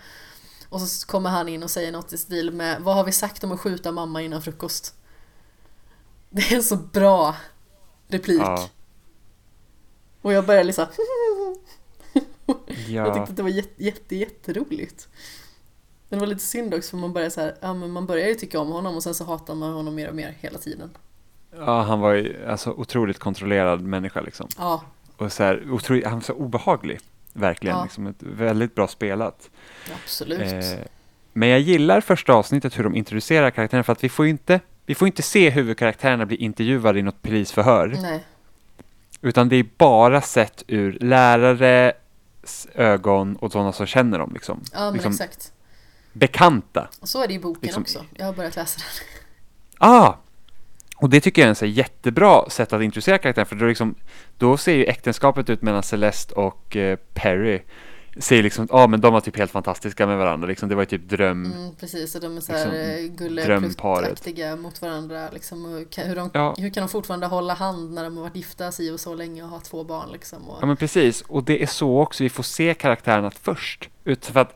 Och så kommer han in och säger något i stil med Vad har vi sagt om att skjuta mamma innan frukost? Det är en så bra replik. Ja. Och jag började liksom Jag Ja, tyckte att det var jätte, jätte, jätteroligt. Men det var lite synd också för man börjar så här, ja men man börjar ju tycka om honom och sen så hatar man honom mer och mer hela tiden. ja, han var ju alltså otroligt kontrollerad människa liksom. Ja, Och så här, otroligt, han var så obehaglig. Verkligen, Ja. liksom ett väldigt bra spelat. absolut. Eh, men jag gillar första avsnittet hur de introducerar karaktärerna för att vi får inte, vi får inte se huvudkaraktärerna bli intervjuade i något polisförhör. Nej, Utan det är bara sett ur lärares ögon och sådana som känner dem liksom. ja men liksom exakt. Bekanta. Och så är det i boken liksom- också. Jag har börjat läsa den. Ah! Och det tycker jag är en jättebra sätt att introducera karaktären för då, liksom, då ser ju äktenskapet ut mellan Celeste och eh, Perry. Ser liksom, ja ah, men de var typ helt fantastiska med varandra liksom. Det var ju typ dröm. Mm, precis, och de är så här Liksom, drömparet. gulleplutt-aktiga mot varandra. Liksom, och kan, hur, de, Ja. hur kan de fortfarande hålla hand när de har varit gifta si och så länge och ha två barn liksom? Och, Ja men precis, och det är så också vi får se karaktärerna först. Ut för att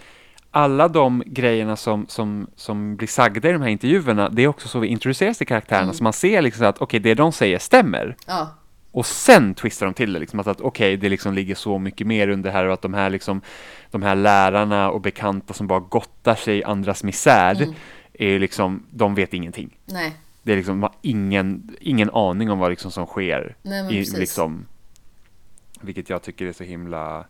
alla de grejerna som, som, som blir sagda i de här intervjuerna, det är också så vi introduceras till karaktärerna, Mm. så man ser liksom att okej, det de säger stämmer. ja, Och sen twistar de till det, liksom, att, att okej, det liksom ligger så mycket mer under här och att de här, liksom, de här lärarna och bekanta som bara gottar sig i andras misär, Mm. är liksom, de vet ingenting. nej, Det är liksom, de har ingen, ingen aning om vad liksom som sker nej men i, liksom, vilket jag tycker är så himla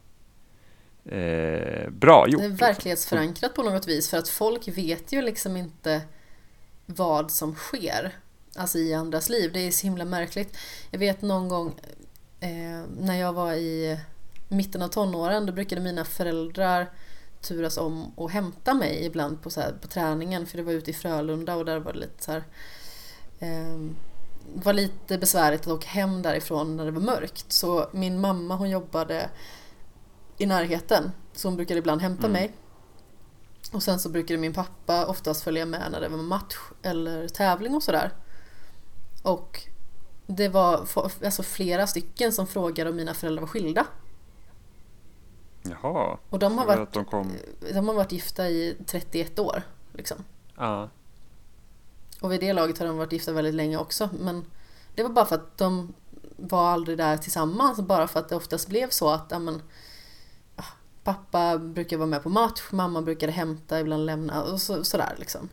eh, bra gjort. Det är liksom. verklighetsförankrat på något vis för att folk vet ju liksom inte vad som sker alltså i andras liv. Det är så himla märkligt. Jag vet någon gång eh, när jag var i mitten av tonåren då brukade mina föräldrar turas om och hämta mig ibland på, så här, på träningen för det var ute i Frölunda och där var det lite så här eh, det var lite besvärligt att åka hem därifrån när det var mörkt så min mamma hon jobbade i närheten så hon brukade ibland hämta Mm. mig och sen så brukade min pappa oftast följa med när det var match eller tävling och sådär. Och det var alltså flera stycken som frågade om mina föräldrar var skilda. Jaha. Och de har varit, de kom... de har varit gifta i 31 år. Liksom. Ja. Och vid det laget har de varit gifta väldigt länge också. Men det var bara för att de var aldrig där tillsammans. Bara för att det oftast blev så att ja, men, ah, pappa brukar vara med på match, mamma brukade hämta, ibland lämna och så, sådär liksom.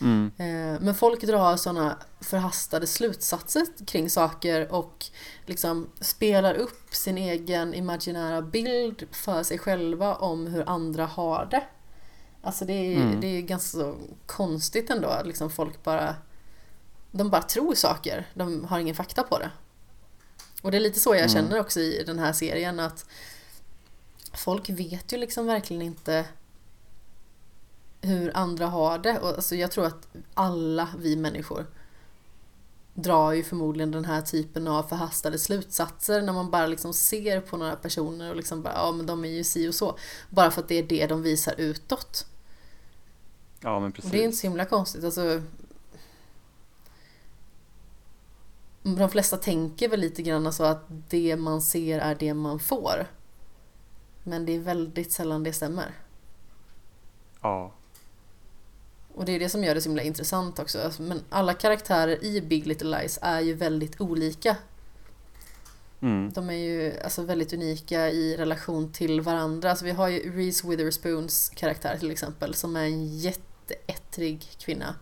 Mm. Eh, Men folk drar sådana förhastade slutsatser kring saker och liksom spelar upp sin egen imaginära bild för sig själva om hur andra har det. Alltså det är, Mm. det är ganska konstigt ändå att liksom folk bara de bara tror saker, de har ingen fakta på det. Och det är lite så jag Mm. känner också i den här serien att folk vet ju liksom verkligen inte hur andra har det. Och alltså jag tror att alla vi människor drar ju förmodligen den här typen av förhastade slutsatser när man bara liksom ser på några personer och liksom bara, ja men de är ju si och så. Bara för att det är det de visar utåt. Ja, men Och precis. det är inte så himla konstigt. Alltså, de flesta tänker väl lite grann så att det man ser är det man får. Men det är väldigt sällan det stämmer. Ja. Och det är det som gör det så himla intressant också. Alltså, Men alla karaktärer i Big Little Lies är ju väldigt olika. Mm. De är ju alltså väldigt unika i relation till varandra. Alltså vi har ju Reese Witherspoons karaktär till exempel som är en jätteättrig kvinna.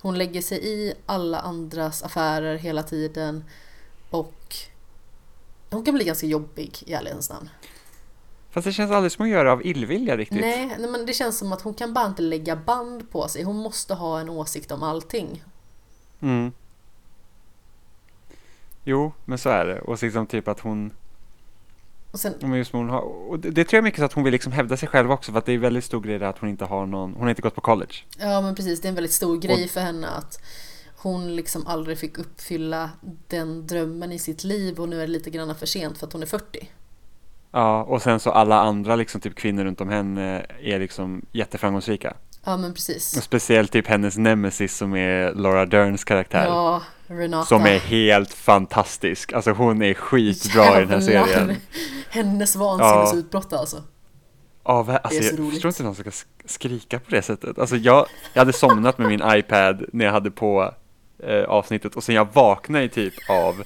Hon lägger sig i alla andras affärer hela tiden och hon kan bli ganska jobbig i ärlighetens namn. Fast det känns aldrig som att göra av illvilja riktigt. Nej, nej, men det känns som att hon kan bara inte lägga band på sig. Hon måste ha en åsikt om allting. Mm. Jo, men så är det. Och liksom typ att hon, Och sen, men just hon har, och det, det tror jag mycket så att hon vill liksom hävda sig själv också för att det är väldigt stor grej att hon inte har någon, hon har inte gått på college. ja men precis, det är en väldigt stor grej Och- för henne att hon liksom aldrig fick uppfylla den drömmen i sitt liv och nu är det lite grann för sent för att hon är 40. Ja, och sen så alla andra liksom typ kvinnor runt om henne är liksom jätteframgångsrika. Ja men Och precis. speciellt typ hennes nemesis som är Laura Derns karaktär. Ja, Renata. Som är helt fantastisk. Alltså hon är skitbra i den här Jävlar. serien. Hennes vansinnesutbrott alltså. Ja, va- alltså, Det är så jag roligt. förstår inte någon ska sk- skrika på det sättet. Alltså jag, jag hade somnat med min iPad när jag hade på eh, avsnittet och sen jag vaknade typ av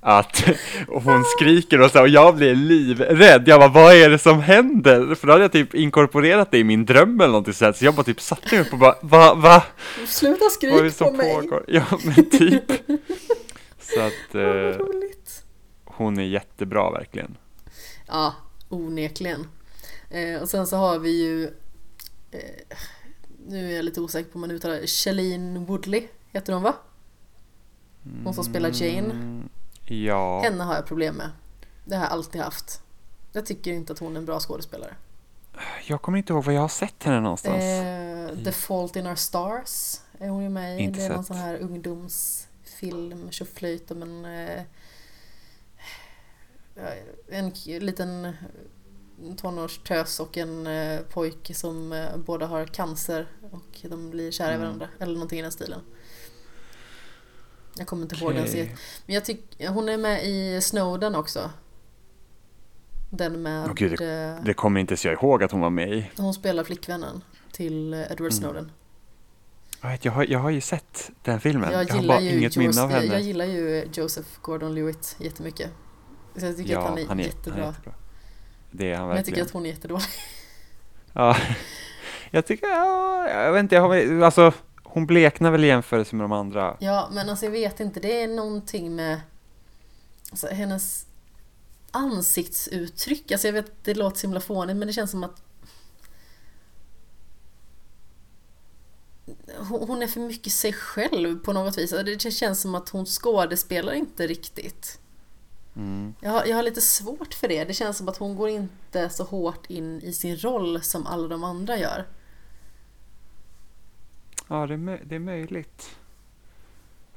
att hon skriker och så och jag blir livrädd. Jag bara, vad är det som händer? För då hade jag typ inkorporerat det i min dröm eller någonting sådär. Så jag bara typ satte mig upp och bara, va, va? Sluta Vad är det skrik på mig! pågår? Ja, men typ. Så att eh, hon är jättebra verkligen. Ja, onekligen. Eh, och sen så har vi ju eh, Nu är jag lite osäker på om man uttalar det. Shailene Woodley heter hon va? Hon som spelar Jane. Ja. Henne har jag problem med. Det har jag alltid haft. Jag tycker inte att hon är en bra skådespelare. Jag kommer inte ihåg var jag har sett henne någonstans. Eh, The Fault in Our Stars är hon ju med i. Inte det är någon sett. sån här ungdomsfilm, tjoflöjt om en, eh, en k- liten tonårstös och en eh, pojke som eh, båda har cancer och de blir kära i Mm. varandra. Eller någonting i den stilen. Jag kommer inte ihåg den serien. Men jag tycker, hon är med i Snowden också. Den med, Åh, gud, eh, Det kommer inte ens jag ihåg att hon var med i. hon spelar flickvännen till Edward Mm. Snowden. Jag, vet, jag, har, jag har ju sett den filmen. Jag Jag, har gillar, bara inget minne av jag, henne. jag gillar ju Joseph Gordon-Lewitt jättemycket. Så jag tycker ja, att han är, han är jättebra. Han är jättebra. Det är han Men jag tycker verkligen. att hon är jättedålig. Ja, jag tycker, ja, jag vet inte, jag har, alltså hon bleknar väl i jämförelse med de andra. Ja, men alltså jag vet inte. Det är någonting med alltså, hennes ansiktsuttryck. Alltså jag vet, det låter så himla fånigt, men det känns som att hon är för mycket sig själv på något vis. Alltså, Det känns som att hon skådespelar inte riktigt. Mm. Jag har, jag har lite svårt för det. Det känns som att hon går inte så hårt in i sin roll som alla de andra gör. Ja, det är, det är möjligt.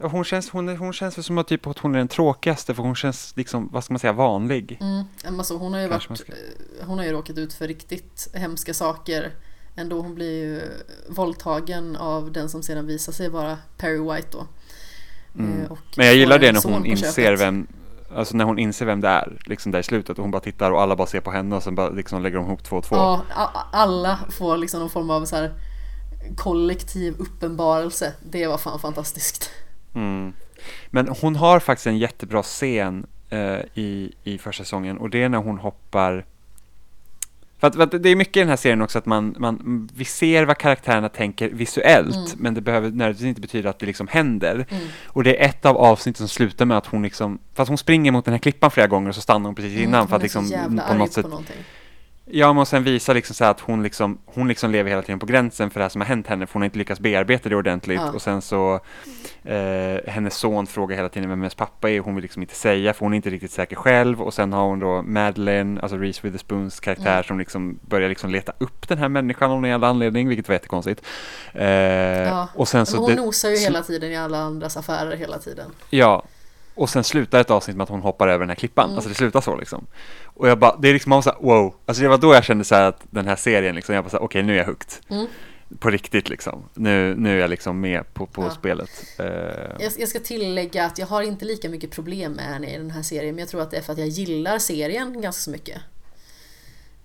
Hon känns, hon, hon känns som att, typ, att hon är den tråkigaste för hon känns liksom, vad ska man säga, vanlig. Mm. Alltså, hon, har ju Kanske varit, eh, hon har ju råkat ut för riktigt hemska saker ändå. Hon blir ju våldtagen av den som sedan visar sig vara Perry White då. Mm. Eh, Men jag gillar det när hon inser köpet. vem, alltså när hon inser vem det är, liksom där i slutet och hon bara tittar och alla bara ser på henne och sen bara liksom lägger de ihop två och två. Ja, alla får liksom någon form av så här kollektiv uppenbarelse. Det var fan fantastiskt. Mm. Men hon har faktiskt en jättebra scen eh, i, i första säsongen och det är när hon hoppar för att, för att det är mycket i den här serien också att man, man, vi ser vad karaktärerna tänker visuellt Mm. men det behöver nödvändigtvis inte betyda att det liksom händer. Mm. Och det är ett av avsnitten som slutar med att hon liksom, fast hon springer mot den här klippan flera gånger och så stannar hon precis innan Mm, för att liksom på något sätt på någonting. Ja, men och sen visa liksom så här att hon liksom, hon liksom lever hela tiden på gränsen för det här som har hänt henne, för hon har inte lyckats bearbeta det ordentligt. Ja. Och sen så, eh, hennes son frågar hela tiden vem hennes pappa är, hon vill liksom inte säga, för hon är inte riktigt säker själv. Och sen har hon då Madeleine, alltså Reese Witherspoons karaktär, Mm. som liksom börjar liksom leta upp den här människan av någon jävla anledning, vilket var jättekonstigt. Eh, Ja. Och sen Men så, hon det, nosar ju sl- hela tiden i alla andras affärer hela tiden. ja. Och sen slutar ett avsnitt med att hon hoppar över den här klippan. Mm. Alltså det slutar så liksom. Och jag bara, det är liksom, man var så här, wow. Alltså det var då jag kände så här att den här serien liksom, jag bara så här, okej nu är jag hooked. Mm. På riktigt liksom. Nu, nu är jag liksom med på, på Ja. spelet. Eh, Jag, jag ska tillägga att jag har inte lika mycket problem med henne i den här serien, men jag tror att det är för att jag gillar serien ganska så mycket.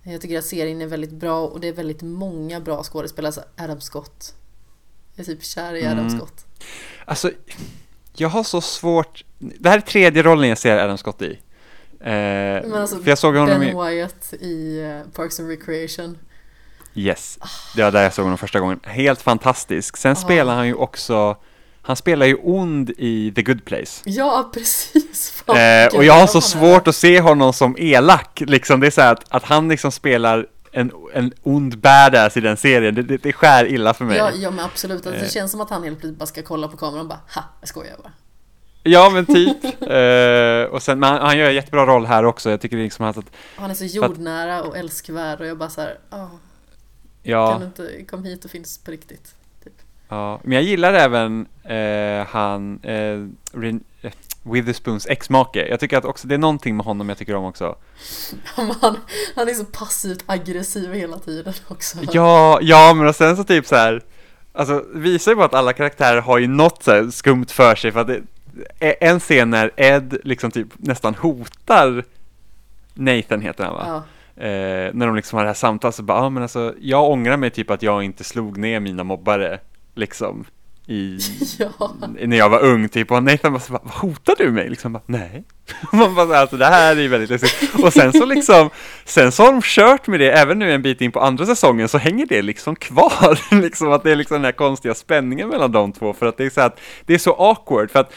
Jag tycker att serien är väldigt bra och det är väldigt många bra skådespelare. Alltså Adam Scott. Jag är typ kär i Adam Mm. Scott. Alltså, jag har så svårt. Det här är tredje rollen jag ser Adam Scott i. Eh, Men alltså, för jag såg honom Ben i... Wyatt i eh, Parks and Recreation. Yes, det var där jag såg honom första gången. Helt fantastisk. Sen Ah. spelar han ju också... Han spelar ju ond i The Good Place. Ja, precis. Fan, Eh, och jag har så svårt att se honom som elak. Liksom, det är så här att, att han liksom spelar en, en ond badass i den serien. Det, det, det skär illa för mig. Ja, ja men absolut. Alltså, det Eh. känns som att han helt plötsligt bara ska kolla på kameran och bara ha, jag skojar bara. Ja, men typ. eh, och sen, men han, han gör en jättebra roll här också. Jag tycker liksom att, att Han är så jordnära och älskvärd och jag bara så här, "Ah, kan du ja, inte komma hit och finnas på riktigt? Typ. ja, men jag gillar även eh, han, eh, Rin, eh, Witherspoons ex-make. Jag tycker att också, det är någonting med honom jag tycker om också. Han, han är så passivt aggressiv hela tiden också. Ja, ja, men och sen så typ så här, alltså visar ju på att alla karaktärer har ju något så skumt för sig för att det, en scen när Ed liksom typ nästan hotar Nathan heter han va? Ja. Eh, när de liksom har det här samtalet så bara, ja ah, men alltså jag ångrar mig typ att jag inte slog ner mina mobbare liksom i, ja. när jag var ung typ och Nathan bara, så bara hotar du mig? Liksom bara, nej. Man bara, alltså det här är ju väldigt läskigt. Och sen så liksom, sen så har de kört med det, även nu en bit in på andra säsongen så hänger det liksom kvar. liksom att det är liksom den här konstiga spänningen mellan de två för att det är så att, det är så awkward för att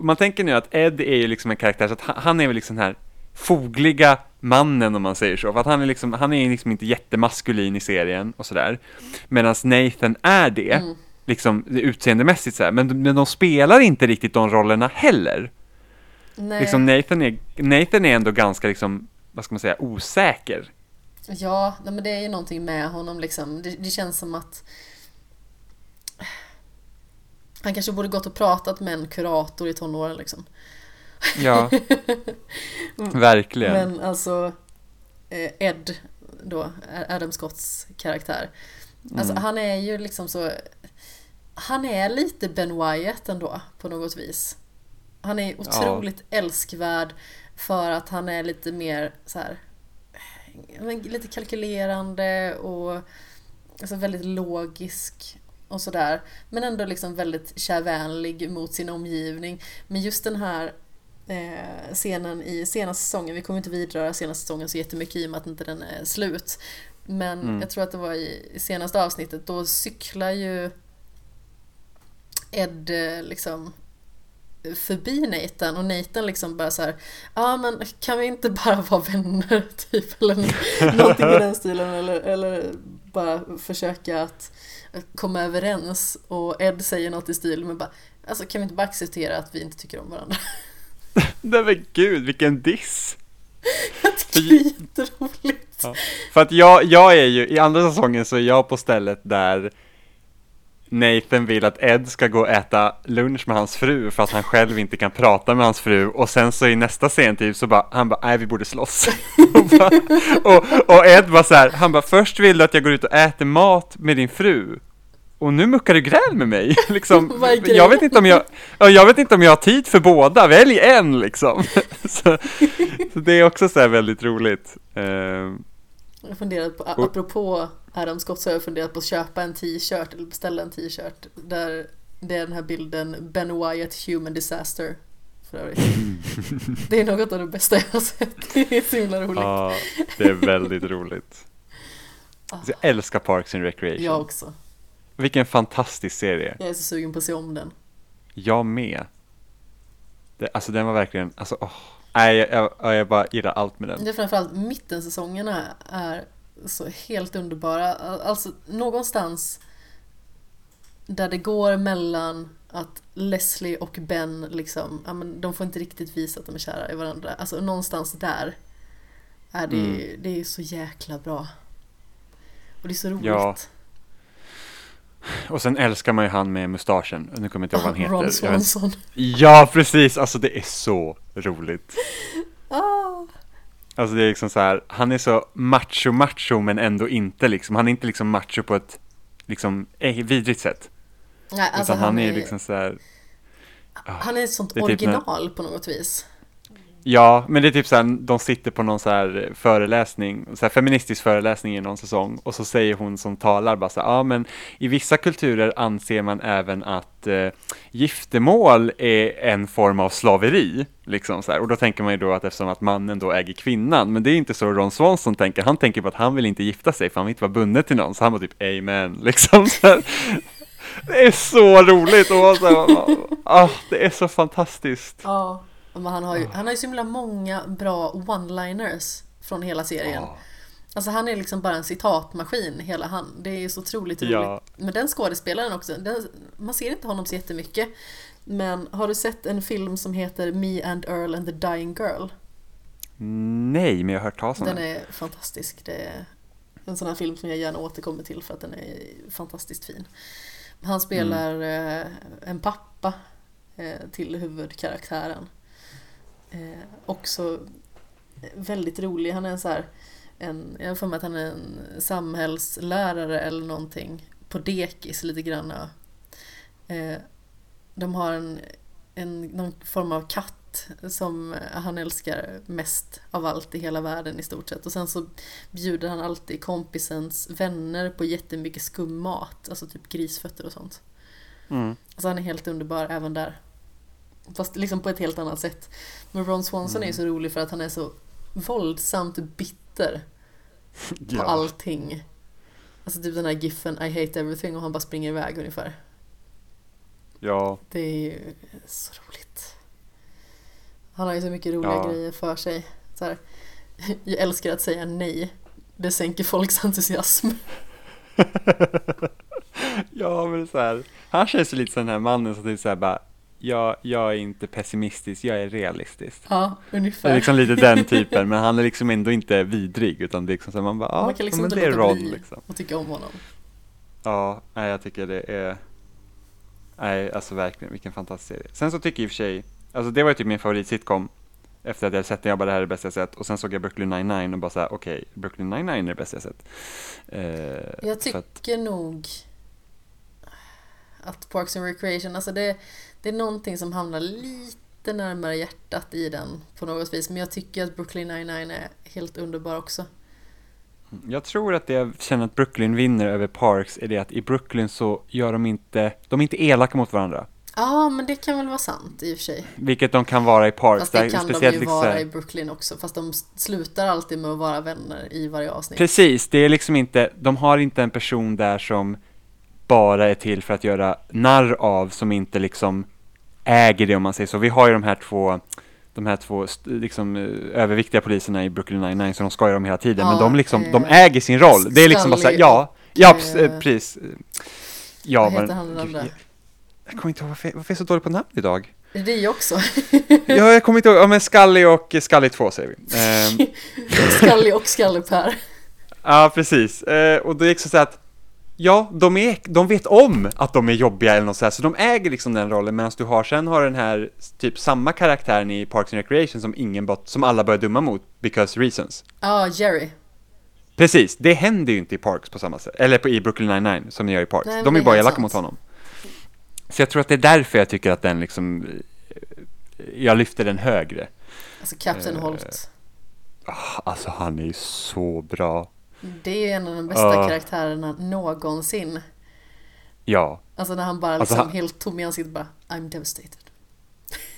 man tänker nu att Ed är ju liksom en karaktär så att han, är väl liksom den här fogliga mannen om man säger så, för att han är liksom, han är liksom inte jättemaskulin i serien och sådär. Medan Nathan är det, Mm. liksom utseendemässigt så här. Men, men de spelar inte riktigt de rollerna heller. Nej. Liksom Nathan är, Nathan är ändå ganska liksom, vad ska man säga, osäker. Ja, men det är ju någonting med honom liksom. Det, det känns som att han kanske borde gått och pratat med en kurator i tonåren liksom. Ja, verkligen. Men alltså eh, Ed då, Adam Scotts karaktär. Alltså Mm. han är ju liksom så Han är lite Ben Wyatt ändå på något vis. Han är otroligt älskvärd för att han är lite mer så här eh, lite kalkylerande och alltså väldigt logisk och sådär. Men ändå liksom väldigt kärvänlig mot sin omgivning. Men just den här eh, scenen i senaste säsongen, vi kommer inte vidröra senaste säsongen så jättemycket i och med att inte den är slut. Men Mm. jag tror att det var i senaste avsnittet, då cyklar ju Ed eh, liksom förbi Nathan och Nathan liksom bara så här, ja ah, men kan vi inte bara vara vänner typ eller någonting i den stilen eller, eller bara försöka att komma överens och Ed säger något i stil med bara, alltså kan vi inte bara acceptera att vi inte tycker om varandra? Nej men gud, vilken diss! Jag tycker det är jätteroligt. Ja. För att jag, jag är ju, i andra säsongen så är jag på stället där Nathan vill att Ed ska gå och äta lunch med hans fru för att han själv inte kan prata med hans fru och sen så i nästa scen typ så bara, han bara, nej vi borde slåss. och, bara, och, och Ed var så här, han bara, först vill du att jag går ut och äter mat med din fru och nu muckar du gräl med mig. liksom, jag, vet inte om jag, ja, jag vet inte om jag har tid för båda, välj en liksom. så, så det är också så här väldigt roligt. Ehm, Jag har funderat på, Och- apropå Adam Scott så har jag funderat på att köpa en t-shirt eller beställa en t-shirt där det är den här bilden Ben Wyatt Human Disaster för övrigt. Det är något av det bästa jag har sett. Det är så himla roligt. Ja, det är väldigt roligt. Alltså, jag älskar Parks and Recreation. Jag också. Vilken fantastisk serie. Jag är så sugen på att se om den. Jag med. Det, alltså den var verkligen, alltså åh. Nej, jag, jag, jag bara gillar allt med den. Det är framförallt mittensäsongerna är så helt underbara. Alltså någonstans där det går mellan att Leslie och Ben liksom, ja men de får inte riktigt visa att de är kära i varandra. Alltså någonstans där är det, Mm. det är så jäkla bra. Och det är så roligt. Ja, Och sen älskar man ju han med mustaschen. Nu kommer jag inte ihåg vad han heter. Ron Swanson. Ja, precis. Alltså det är så roligt. Ah. Alltså det är liksom så här, han är så macho-macho men ändå inte liksom. Han är inte liksom macho på ett liksom eh, vidrigt sätt. Nej, alltså Utan han, är liksom så här, han är ett sånt det är typ när- original på något vis ja, men det är typ så här, de sitter på någon så här föreläsning, så här feministisk föreläsning i någon säsong och så säger hon som talar bara så här, ja men i vissa kulturer anser man även att eh, giftermål är en form av slaveri, liksom så här. Och då tänker man ju då att eftersom att mannen då äger kvinnan, men det är inte så Ron Swanson tänker, han tänker på att han vill inte gifta sig för han vill inte vara bunden till någon, så han var typ amen, liksom så här. Det är så roligt och så här, ah, det är så fantastiskt. Ja. Men han har ju, han har ju så himla många bra one-liners från hela serien. Ja. Alltså han är liksom bara en citatmaskin hela han. Det är så otroligt roligt. Ja. Men den skådespelaren också, den, man ser inte honom så jättemycket. Men har du sett en film som heter Me and Earl and the Dying Girl? Nej, men jag har hört talas om Den den. är fantastisk. Det är en sån här film som jag gärna återkommer till för att den är fantastiskt fin. Han spelar eh, en pappa eh, till huvudkaraktären. Eh, också väldigt rolig. Han är så här, en, jag har för mig att han är en samhällslärare eller någonting på dekis lite grann. Eh, de har en, en, någon form av katt som han älskar mest av allt i hela världen i stort sett. Och sen så bjuder han alltid kompisens vänner på jättemycket skummat, alltså typ grisfötter och sånt. Mm. Alltså han är helt underbar även där. Fast liksom på ett helt annat sätt. Men Ron Swanson är ju så rolig för att han är så våldsamt bitter på Ja. allting. Alltså typ den här giffen I hate everything och han bara springer iväg ungefär. ja, Det är ju så roligt. Han har ju så mycket roliga Ja. grejer för sig. Så här, jag älskar att säga nej. Det sänker folks entusiasm. ja, men så här. Han känns ju lite som den här mannen som typ så här bara, ja, jag är inte pessimistisk, jag är realistisk. Ja, Det är ungefär. liksom lite den typen, men han är liksom ändå inte vidrig, utan det är liksom så man bara, ja, Man kan liksom men det är Ron liksom. och tycka om honom. Ja, nej, jag tycker det är, nej, alltså verkligen, vilken fantastisk serie. Sen så tycker jag i och för sig, alltså det var ju typ min favoritsitcom, efter att jag sett den, jag bara det här är det bästa jag sett, och sen såg jag Brooklyn 99 och bara såhär, okej, Brooklyn 99 är det bästa jag sett. Eh, Jag för att- tycker nog att Parks and Recreation, alltså det, det är någonting som hamnar lite närmare hjärtat i den på något vis. Men jag tycker att Brooklyn 99 är helt underbar också. Jag tror att det jag känner att Brooklyn vinner över Parks är det att i Brooklyn så gör de inte, de är inte elaka mot varandra. Ja, men det kan väl vara sant i och för sig. Vilket de kan vara i Parks. Fast det där- kan de speciellt ju liksom vara i Brooklyn också. Fast de slutar alltid med att vara vänner i varje avsnitt. Precis, det är liksom inte, de har inte en person där som bara är till för att göra narr av, som inte liksom äger det om man säger så. Vi har ju de här två, de här två liksom, eh, överviktiga poliserna i Brooklyn 99 så de skojar om hela tiden, men Ja, de liksom, eh, de äger sin roll. Det är liksom bara så här, Scully ja, ja, eh, precis, eh, precis. Ja, Vad men, heter han den andra? jag, kommer inte ihåg, varför, varför är jag så dålig på namn idag? Det också. Ja, jag kommer inte ihåg. Ja, men Scully och Scully 2 säger vi. Ehm, Skallig och Skallepär. Ja, precis. Och är också så att, ja, de, är, de vet om att de är jobbiga eller något så här, så de äger liksom den rollen, medan du har sen har den här, typ samma karaktären i Parks and Recreation som ingen, som alla börjar dumma mot, because reasons. Ja, Jerry. Precis, det händer ju inte i Parks på samma sätt, eller på, i Brooklyn 99 som det gör i Parks. Nej, de är bara elaka mot honom. Så jag tror att det är därför jag tycker att den liksom, eh, jag lyfter den högre. Alltså Captain Eh, Holt. Ah, Alltså han är ju så bra. Det är en av de bästa Ah. karaktärerna någonsin. Ja, Alltså när han bara Alltså, liksom han- helt tom i ansiktet bara I'm devastated.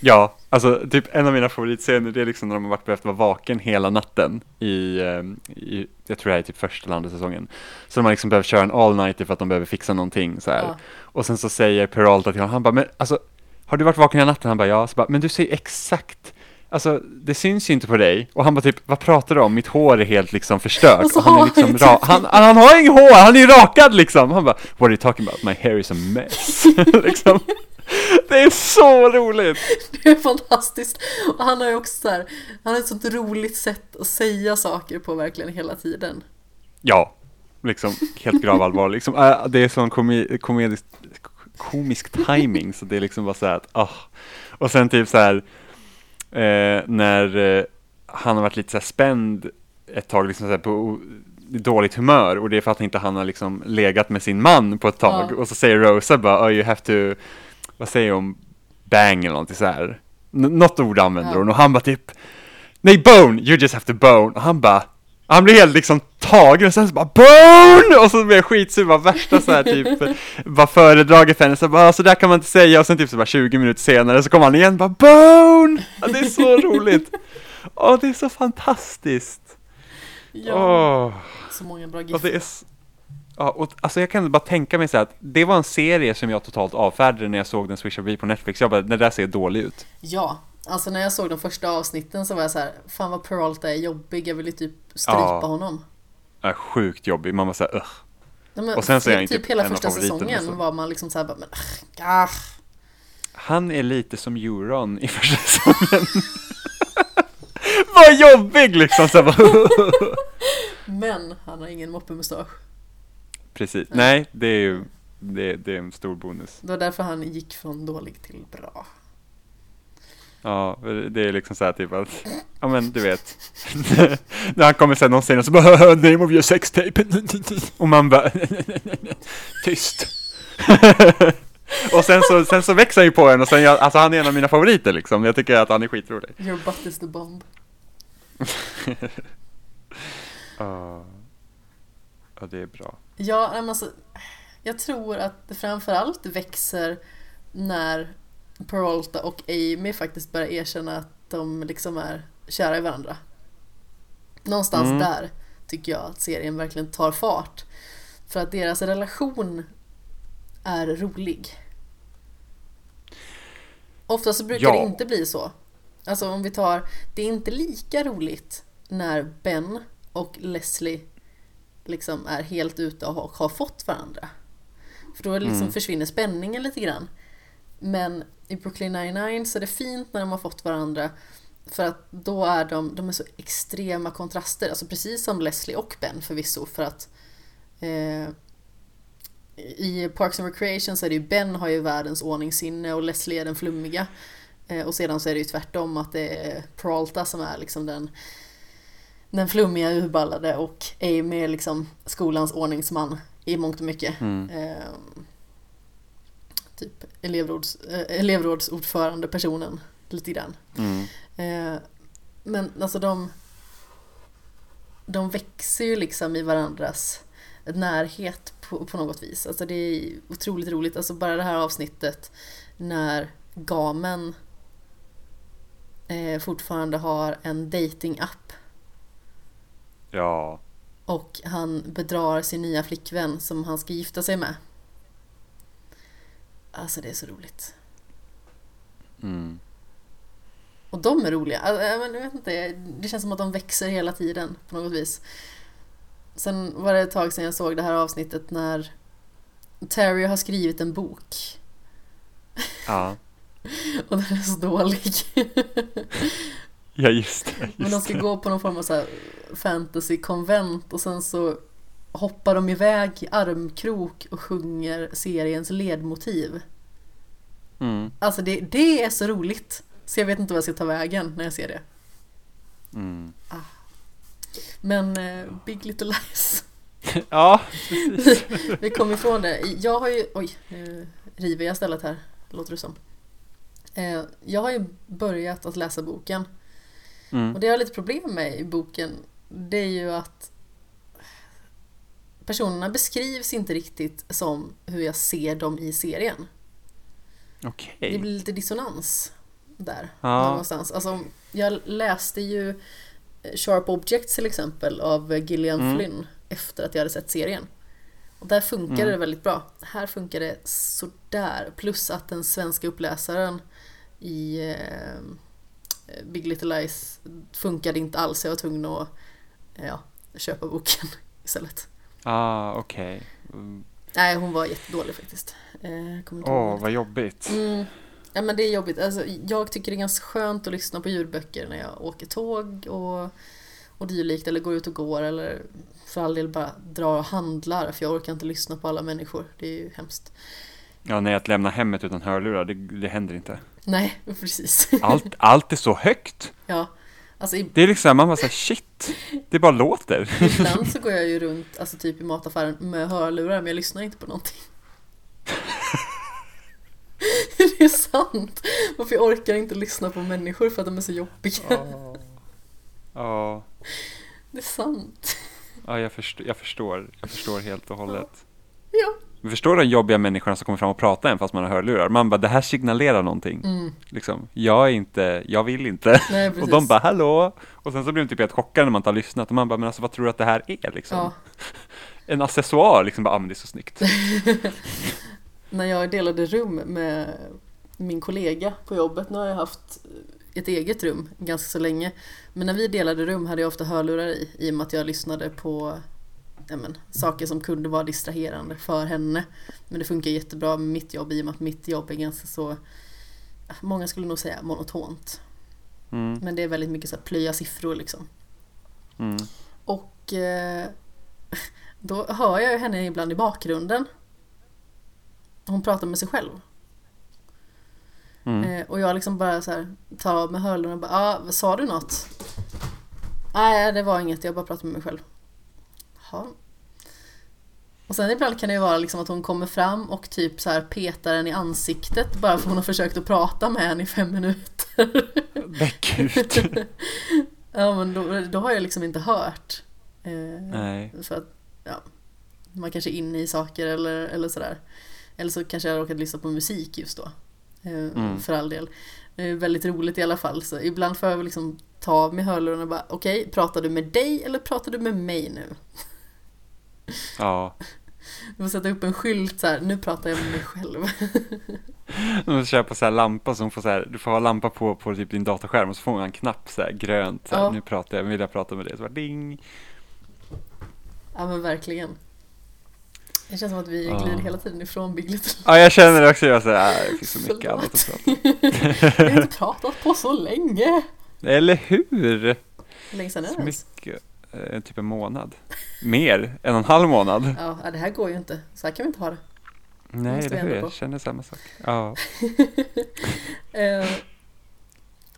Ja, alltså typ en av mina favoritscener det är liksom när de har varit behövt vara vaken hela natten i, ehm, i jag tror det här är typ första eller andra säsongen. Så de har liksom behövt köra en all nighter för att de behöver fixa någonting så här. Ja. Och sen så säger Peralta till honom, han bara, men alltså, har du varit vaken hela natten? Han bara, ja. Så bara, men du ser exakt, alltså det syns ju inte på dig. Och han bara typ, vad pratar du om? Mitt hår är helt liksom förstört. Och så han är liksom ra- han, han, har ingen hår, han är ju rakad liksom. Han bara, what are you talking about? My hair is a mess. liksom. Det är så roligt! Det är fantastiskt. Och han har ju också så här, han har ett sånt roligt sätt att säga saker på verkligen hela tiden. Ja, liksom helt gravallvar. Liksom, äh, det är sån komi komedisk, komisk timing så det är liksom bara så här att, ah. Och sen typ så här, eh, när eh, han har varit lite så här spänd ett tag, liksom så på dåligt humör och det är för att inte han har liksom legat med sin man på ett tag Ja. och så säger Rosa bara, oh, you have to, vad säger hon, bang eller någonting så här. N- något ord använder Ja. hon och han bara typ, nej bone, you just have to bone. Och han bara, han blir helt liksom tagen och sen så bara BONE! Och så blir jag skitsur, bara värsta så här typ, bara föredraget för henne, så bara, "Ah, så där kan man inte säga, och sen typ så bara 20 minuter senare så kommer han igen, bara BONE! Ja, det är så roligt! Åh, det är så fantastiskt! Ja, Åh, så många bra gifter. det är s- Ja, och alltså jag kan bara tänka mig så här att det var en serie som jag totalt avfärdade när jag såg den Swish på Netflix. Jag bara, den där ser dålig ut. Ja, alltså när jag såg de första avsnitten så var jag så här, fan vad Peralta är jobbig, jag vill ju typ strypa Ja. honom. Äh, sjukt jobbig, man var såhär, men Och sen så är han typ typ hela första säsongen var man liksom såhär bara, men ah, Han är lite som Euron i första säsongen. Vad jobbig liksom! Så bara, Men han har ingen moppemustasch. Precis, nej det är ju det, det är en stor bonus. Det var därför han gick från dålig till bra. Ja, det är liksom så här typ att, ja men du vet. När han kommer sen någon scen och så bara name of your sex tape. Och man bara tyst. och sen så, sen så växer han ju på en och sen, jag, alltså han är en av mina favoriter liksom. Jag tycker att han är skitrolig. Your butt is the bomb. Ja, ja det är bra. Ja, men alltså, jag tror att det framförallt växer när Peralta och Amy faktiskt börjar erkänna att de liksom är kära i varandra. Någonstans Mm. där tycker jag att serien verkligen tar fart. För att deras relation är rolig. Ofta så brukar Ja. det inte bli så. Alltså om vi tar, det är inte lika roligt när Ben och Leslie liksom är helt ute och har, har fått varandra. För då liksom Mm. försvinner spänningen lite grann. Men i Brooklyn 99 så är det fint när de har fått varandra för att då är de, de är så extrema kontraster, alltså precis som Leslie och Ben förvisso för att eh, i Parks and Recreation så är det ju Ben har ju världens ordningssinne och Leslie är den flummiga. Eh, och sedan så är det ju tvärtom att det är Peralta som är liksom den den flummiga urballade och Amy är liksom skolans ordningsman i mångt och mycket. Mm. Eh, typ elevråds, eh, elevrådsordförande personen lite grann. Mm. Eh, men alltså de de växer ju liksom i varandras närhet på, på något vis. Alltså det är otroligt roligt. Alltså bara det här avsnittet när Gamen eh, fortfarande har en dating-app Ja, och han bedrar sin nya flickvän som han ska gifta sig med. Alltså det är så roligt. mm. Och de är roliga. Alltså, jag men, jag vet inte, det känns som att de växer hela tiden på något vis. Sen var det ett tag sedan jag såg det här avsnittet när Terry har skrivit en bok. ja. Och den är så dålig. Ja, just det. Men de Just ska det. gå på någon form av så fantasy-konvent och sen så hoppar de iväg i armkrok och sjunger seriens ledmotiv. Mm, Alltså det, det är så roligt. Så jag vet inte vad jag ska ta vägen när jag ser det. mm. Men eh, Big Little Lies. Ja, precis. Vi kom ifrån det. Jag har ju, oj, nu river jag stället här, låter det som. Eh, Jag har ju börjat att läsa boken. Mm. Och det jag har lite problem med i boken, det är ju att personerna beskrivs inte riktigt som hur jag ser dem i serien. Okej. Det blir lite dissonans där Ja. någonstans. Alltså, jag läste ju eh, Sharp Objects till exempel av Gillian Mm. Flynn efter att jag hade sett serien. Och där funkade Mm. det väldigt bra. Här funkar det sådär. Plus att den svenska uppläsaren i eh, Big Little Lies funkade inte alls. Jag var tvungen att eh, ja, köpa boken istället. Ah, okej. Mm. Nej, hon var jättedålig faktiskt. Eh, Åh, ihåg. vad jobbigt. Mm. Ja men det är jobbigt. Alltså, jag tycker det är ganska skönt att lyssna på ljudböcker när jag åker tåg och, och dylikt eller går ut och går eller för all del bara drar och handlar för jag orkar inte lyssna på alla människor. Det är ju hemskt. Ja, nej, att lämna hemmet utan hörlurar, det, det händer inte. Nej, precis. Allt, allt är så högt. ja. Alltså i- Det är liksom, man bara säger shit, det bara låter. ibland så går jag ju runt, alltså typ i mataffären med hörlurar men jag lyssnar inte på någonting. det är sant! Varför jag orkar inte lyssna på människor för att de är så jobbiga. Ja, Det är sant. ja jag, först, jag förstår. Jag förstår helt och hållet. Ja. Men förstår de jobbiga människorna som kommer fram och pratar en fast man har hörlurar? Man bara, det här signalerar någonting. Mm. Liksom, jag är inte, jag vill inte. Nej, Och de bara, hallå? Och sen så blir de typ helt chockade när man inte har lyssnat. Och man bara, men alltså vad tror du att det här är liksom? Ja. En accessoar, liksom bara, ah, men det är så snyggt. När jag delade rum med min kollega på jobbet, nu har jag haft ett eget rum ganska så länge, men när vi delade rum hade jag ofta hörlurar i, i och med att jag lyssnade på ja men, saker som kunde vara distraherande för henne. Men det funkar jättebra med mitt jobb i och med att mitt jobb är ganska så, många skulle nog säga monotont. Mm, Men det är väldigt mycket så här plöja siffror liksom. mm. Och eh, då hör jag henne ibland i bakgrunden. Hon pratar med sig själv. Mm. Eh, och jag liksom bara så här tar av mig hörlurarna och bara ah, sa du något? Nej, det var inget, jag bara pratade med mig själv. Jaha. Och sen ibland kan det ju vara liksom att hon kommer fram och typ så här petar en i ansiktet bara för hon har försökt att prata med en i fem minuter. Väck ut. ja men då, då har jag liksom inte hört. Eh, Nej. För att, ja, man kanske är inne i saker eller, eller sådär. Eller så kanske jag råkat lyssna på musik just då. Eh, Mm. För all del. Det är väldigt roligt i alla fall. Så ibland får jag liksom ta av mig hörlurarna och bara okej, pratar du med dig eller pratar du med mig nu? Ja. Du får sätta upp en skylt så här, nu pratar jag med mig själv. Man måste köpa så här lampa som får så här, du får ha lampa på, på typ din datorskärm och så får man en knapp så här grönt, så här, Ja. nu pratar jag, vill jag prata med dig, så bara ding. Ja men verkligen. Det känns som att vi Ja. glider hela tiden ifrån Big Little Ja, jag känner det också, jag säger, äh, det finns så mycket annat att prata Vi har inte pratat på så länge. Eller hur? Hur länge sedan är det Så mycket, typ en månad. Mer, en och en halv månad. Ja, det här går ju inte. Så här kan vi inte ha det. Nej, eller hur? Jag känner samma sak. Ja. Eh,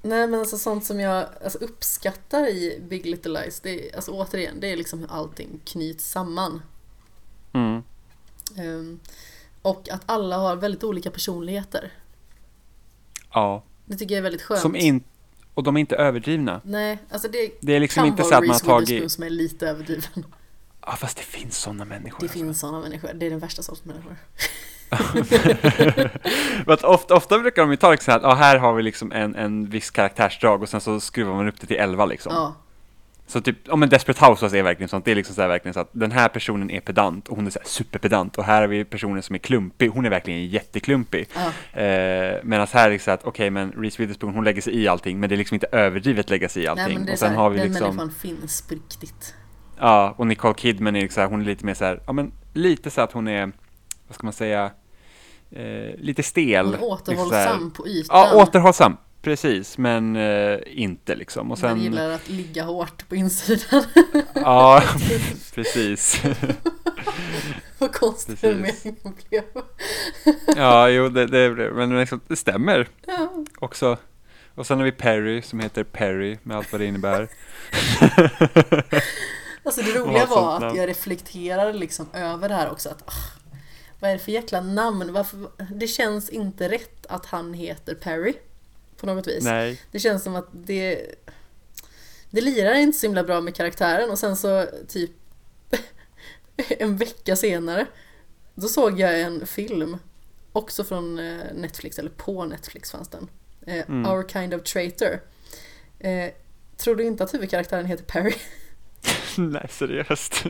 nej men alltså sånt som jag alltså, uppskattar i Big Little Lies, det är, alltså återigen, det är liksom hur allting knyts samman. Mm. Ehm, och att alla har väldigt olika personligheter. Ja. Det tycker jag är väldigt skönt. Som in, och de är inte överdrivna. Nej, alltså det Det är liksom kan inte vara så Reese tagit... Som är lite överdriven. Ja, fast det finns sådana människor. Det alltså. finns sådana människor, det är den värsta sortens människor. Ofta, ofta brukar de ju ta liksom så här, att ah, här har vi liksom en, en viss karaktärsdrag och sen så skruvar man upp det till 11 liksom. Ja, Så typ, om en Desperate Housewives är verkligen sånt, det är liksom så här verkligen så att den här personen är pedant och hon är så här superpedant och här har vi personen som är klumpig, hon är verkligen jätteklumpig. ja. Eh, Medan här är det så att, okej men Reese Witherspoon hon lägger sig i allting men det är liksom inte överdrivet lägga sig i allting. Nej men det är och så sen här, har vi den liksom, människan finns på riktigt. ja och Nicole Kidman är liksom så här, hon är lite mer så här, ja men lite så att hon är, vad ska man säga, eh, lite stel. Men liksom återhållsam på ytan. Ja, återhållsam. Precis, men eh, inte liksom. Och Man sen, gillar att ligga hårt på insidan. ja, precis. Vad konstigt Precis. meningen blev. Ja, jo, det, det, men liksom, det stämmer Ja. också. Och sen har vi Perry som heter Perry med allt vad det innebär. Alltså det roliga var att jag reflekterade liksom över det här också. Att, ah, vad är det för jäkla namn? Varför, det känns inte rätt att han heter Perry. På något vis. Nej, Det känns som att det Det lirar inte så himla bra med karaktären och sen så typ En vecka senare Då såg jag en film Också från eh, Netflix, eller på Netflix fanns den eh, Mm. Our Kind of Traitor eh, Tror du inte att huvudkaraktären heter Perry? nej seriöst.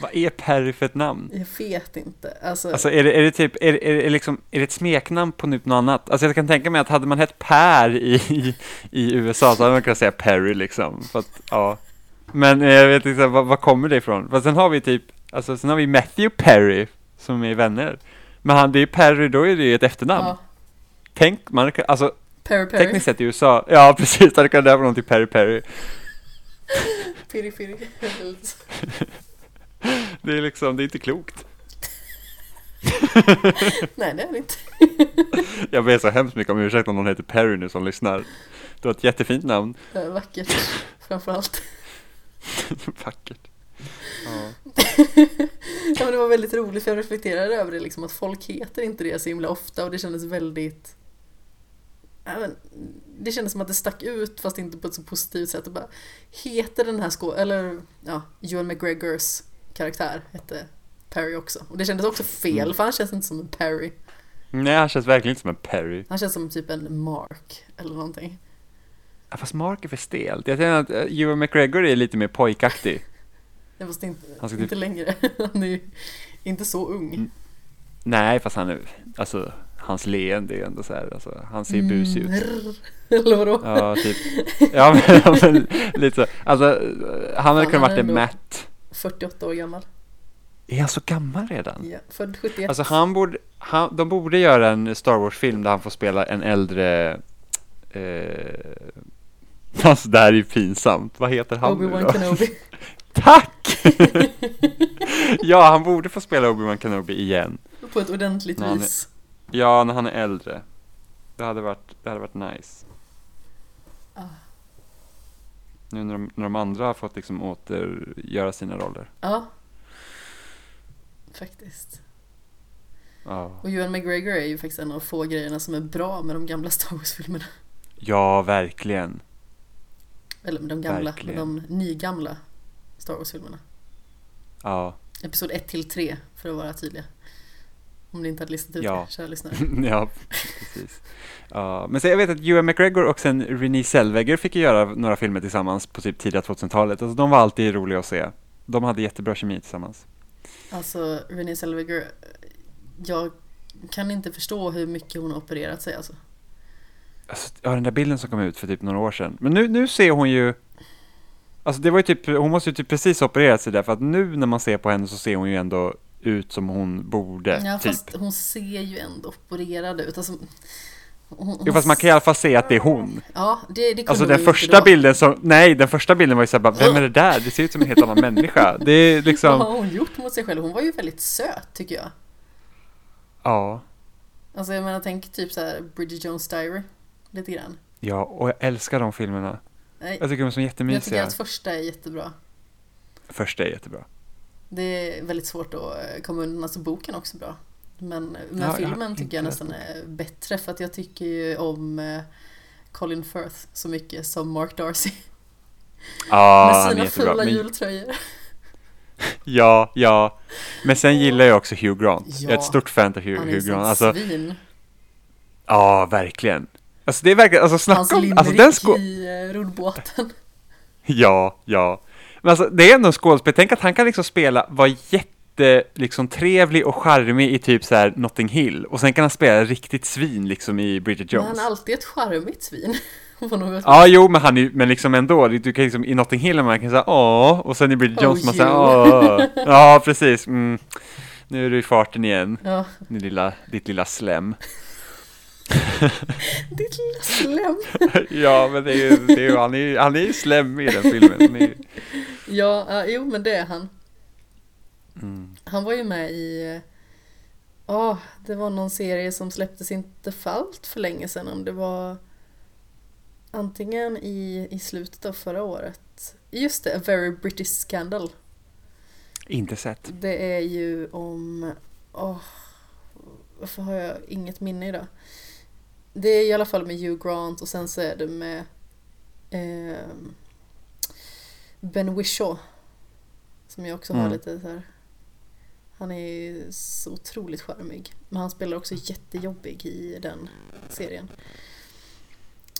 Vad är Perry för ett namn? Jag vet inte. Alltså, Alltså är det, är det typ, är, det- är, det liksom, är det ett smeknamn på något annat? Alltså jag kan tänka mig att hade man hett Per i, i, i USA så hade man kunnat säga Perry liksom. För att, ja. Men eh, jag vet inte, vad, vad kommer det ifrån? För sen har vi typ, alltså sen har vi Matthew Perry som är vänner. Men han, det är ju Perry, då är det ju ett efternamn. ja, Tänk, man, alltså Perry Perry. tekniskt sett i USA, ja precis, hade kunnat döpa någon till Perry Perry. Piri piri. Det är liksom, det är inte klokt. Nej det är det inte. Jag ber så hemskt mycket om ursäkt om någon heter Perry nu som lyssnar. Du har ett jättefint namn. Det är Vackert framförallt. Vackert. Ja. Ja, men det var väldigt roligt för jag reflekterade över det liksom att folk heter inte det så himla ofta och det kändes väldigt ja, men, Det kändes som att det stack ut fast inte på ett så positivt sätt. Och bara, heter den här skå eller ja, Ewan McGregors karaktär hette Perry också. Och det kändes också fel Mm. för han känns inte som en Perry. Nej, han känns verkligen inte som en Perry. Han känns som typ en Mark eller någonting. Ja, fast Mark är för stelt. Jag tänker att uh, Ewan McGregor är lite mer pojkaktig. Det fast inte, Han ska typ- inte längre. Han är ju inte så ung. Mm. Nej, fast han är, alltså, hans leende är ändå så här, alltså, han ser busig ut. Mm, Eller vadå? Ja, typ. Ja, men, men lite så. Alltså, eh, han hade kunnat varit en Matt. 48 år gammal. Är han så gammal redan? Ja, född 71. Alltså han borde, han, de borde göra en Star Wars-film där han får spela en äldre eh, Alltså det här är ju pinsamt, vad heter han nu Obi-Wan då? Kenobi. Tack! ja, han borde få spela Obi-Wan Kenobi igen På ett ordentligt Ja, han är- vis. Ja, när han är äldre Det hade varit, det hade varit nice Ah. Nu när de, när de andra har fått liksom återgöra sina roller Ja. Faktiskt. Ja, Och Ewan McGregor är ju faktiskt en av få grejerna som är bra med de gamla Star Wars-filmerna. ja verkligen Eller med de gamla, Verkligen. med de nygamla Star Wars-filmerna. Ja, Episod 1 till 3 för att vara tydliga. Om ni inte hade listat ut Ja. det, kära lyssnare. ja, precis. Ja, men så jag vet att Ewan McGregor och sen Renée Zellweger fick göra några filmer tillsammans på typ tidiga 2000-talet. Alltså de var alltid roliga att se. De hade jättebra kemi tillsammans. Alltså, Renée Zellweger, jag kan inte förstå hur mycket hon har opererat sig alltså. Alltså, ja, den där bilden som kom ut för typ några år sedan. Men nu, nu ser hon ju... Alltså det var ju typ, hon måste ju typ precis ha opererat sig där för att nu när man ser på henne så ser hon ju ändå ut som hon borde, Ja, typ. fast hon ser ju ändå opererad ut. Alltså, hon, Jo, fast man kan i alla fall se att det är hon. Ja, det, det Alltså den första bilden som, nej den första bilden var ju såhär bara, vem är det där? Det ser ut som en helt annan människa. Det är Vad liksom, har hon gjort mot sig själv? Hon var ju väldigt söt tycker jag. ja. Alltså jag menar, tänk typ så här Bridget Jones Diary. Lite grann. Ja, och jag älskar de filmerna. Nej, Jag tycker de är så men jag tycker jättemysiga. att första är jättebra. Första är jättebra. Det är väldigt svårt att eh, komma undan. Alltså boken är också bra. Men, men har filmen inte tycker jag nästan är bättre för att jag tycker ju om eh, Colin Firth så mycket som Mark Darcy. Ja, med sina jättebra. fula Men, jultröjor. ja, ja. Men sen gillar jag också Hugh Grant. Jag är Ja, ett stort fan av Hugh, Han är Hugh Grant. Alltså, svin. ja, verkligen. Alltså det är verkligen, alltså Hans snacka om, limerick alltså den skå- i eh, roddbåten. Ja, ja. Men alltså det är ändå en skådespelare, tänk att han kan liksom spela, vara jätte, liksom trevlig och charmig i typ så här Notting Hill och sen kan han spela riktigt svin liksom i Bridget Men Jones. han är alltid ett charmigt svin. Ja, jo, men han är men liksom ändå, du kan liksom i Notting Hill man kan säga åh, och sen i Bridget Oh, Jones man säger åh. Ja, precis. Mm. Nu är du i farten igen, Ja, din lilla, ditt lilla slem. ditt lilla slem. ja, men det är ju, det är ju, han är ju han är ju slem i den filmen. Ju- Ja, ja, jo men det är han. Mm. Han var ju med i, eh, ja, det var någon serie som släpptes inte för allt för länge sedan. Om det var antingen i, i slutet av förra året. Just det, A Very British Scandal. Inte sett. Det är ju om, åh, varför har jag inget minne idag? Det är i alla fall med Hugh Grant och sen så är det med ehm, Ben Whishaw. Som jag också har Mm. lite så här. Han är så otroligt charmig. Men han spelar också jättejobbig i den serien.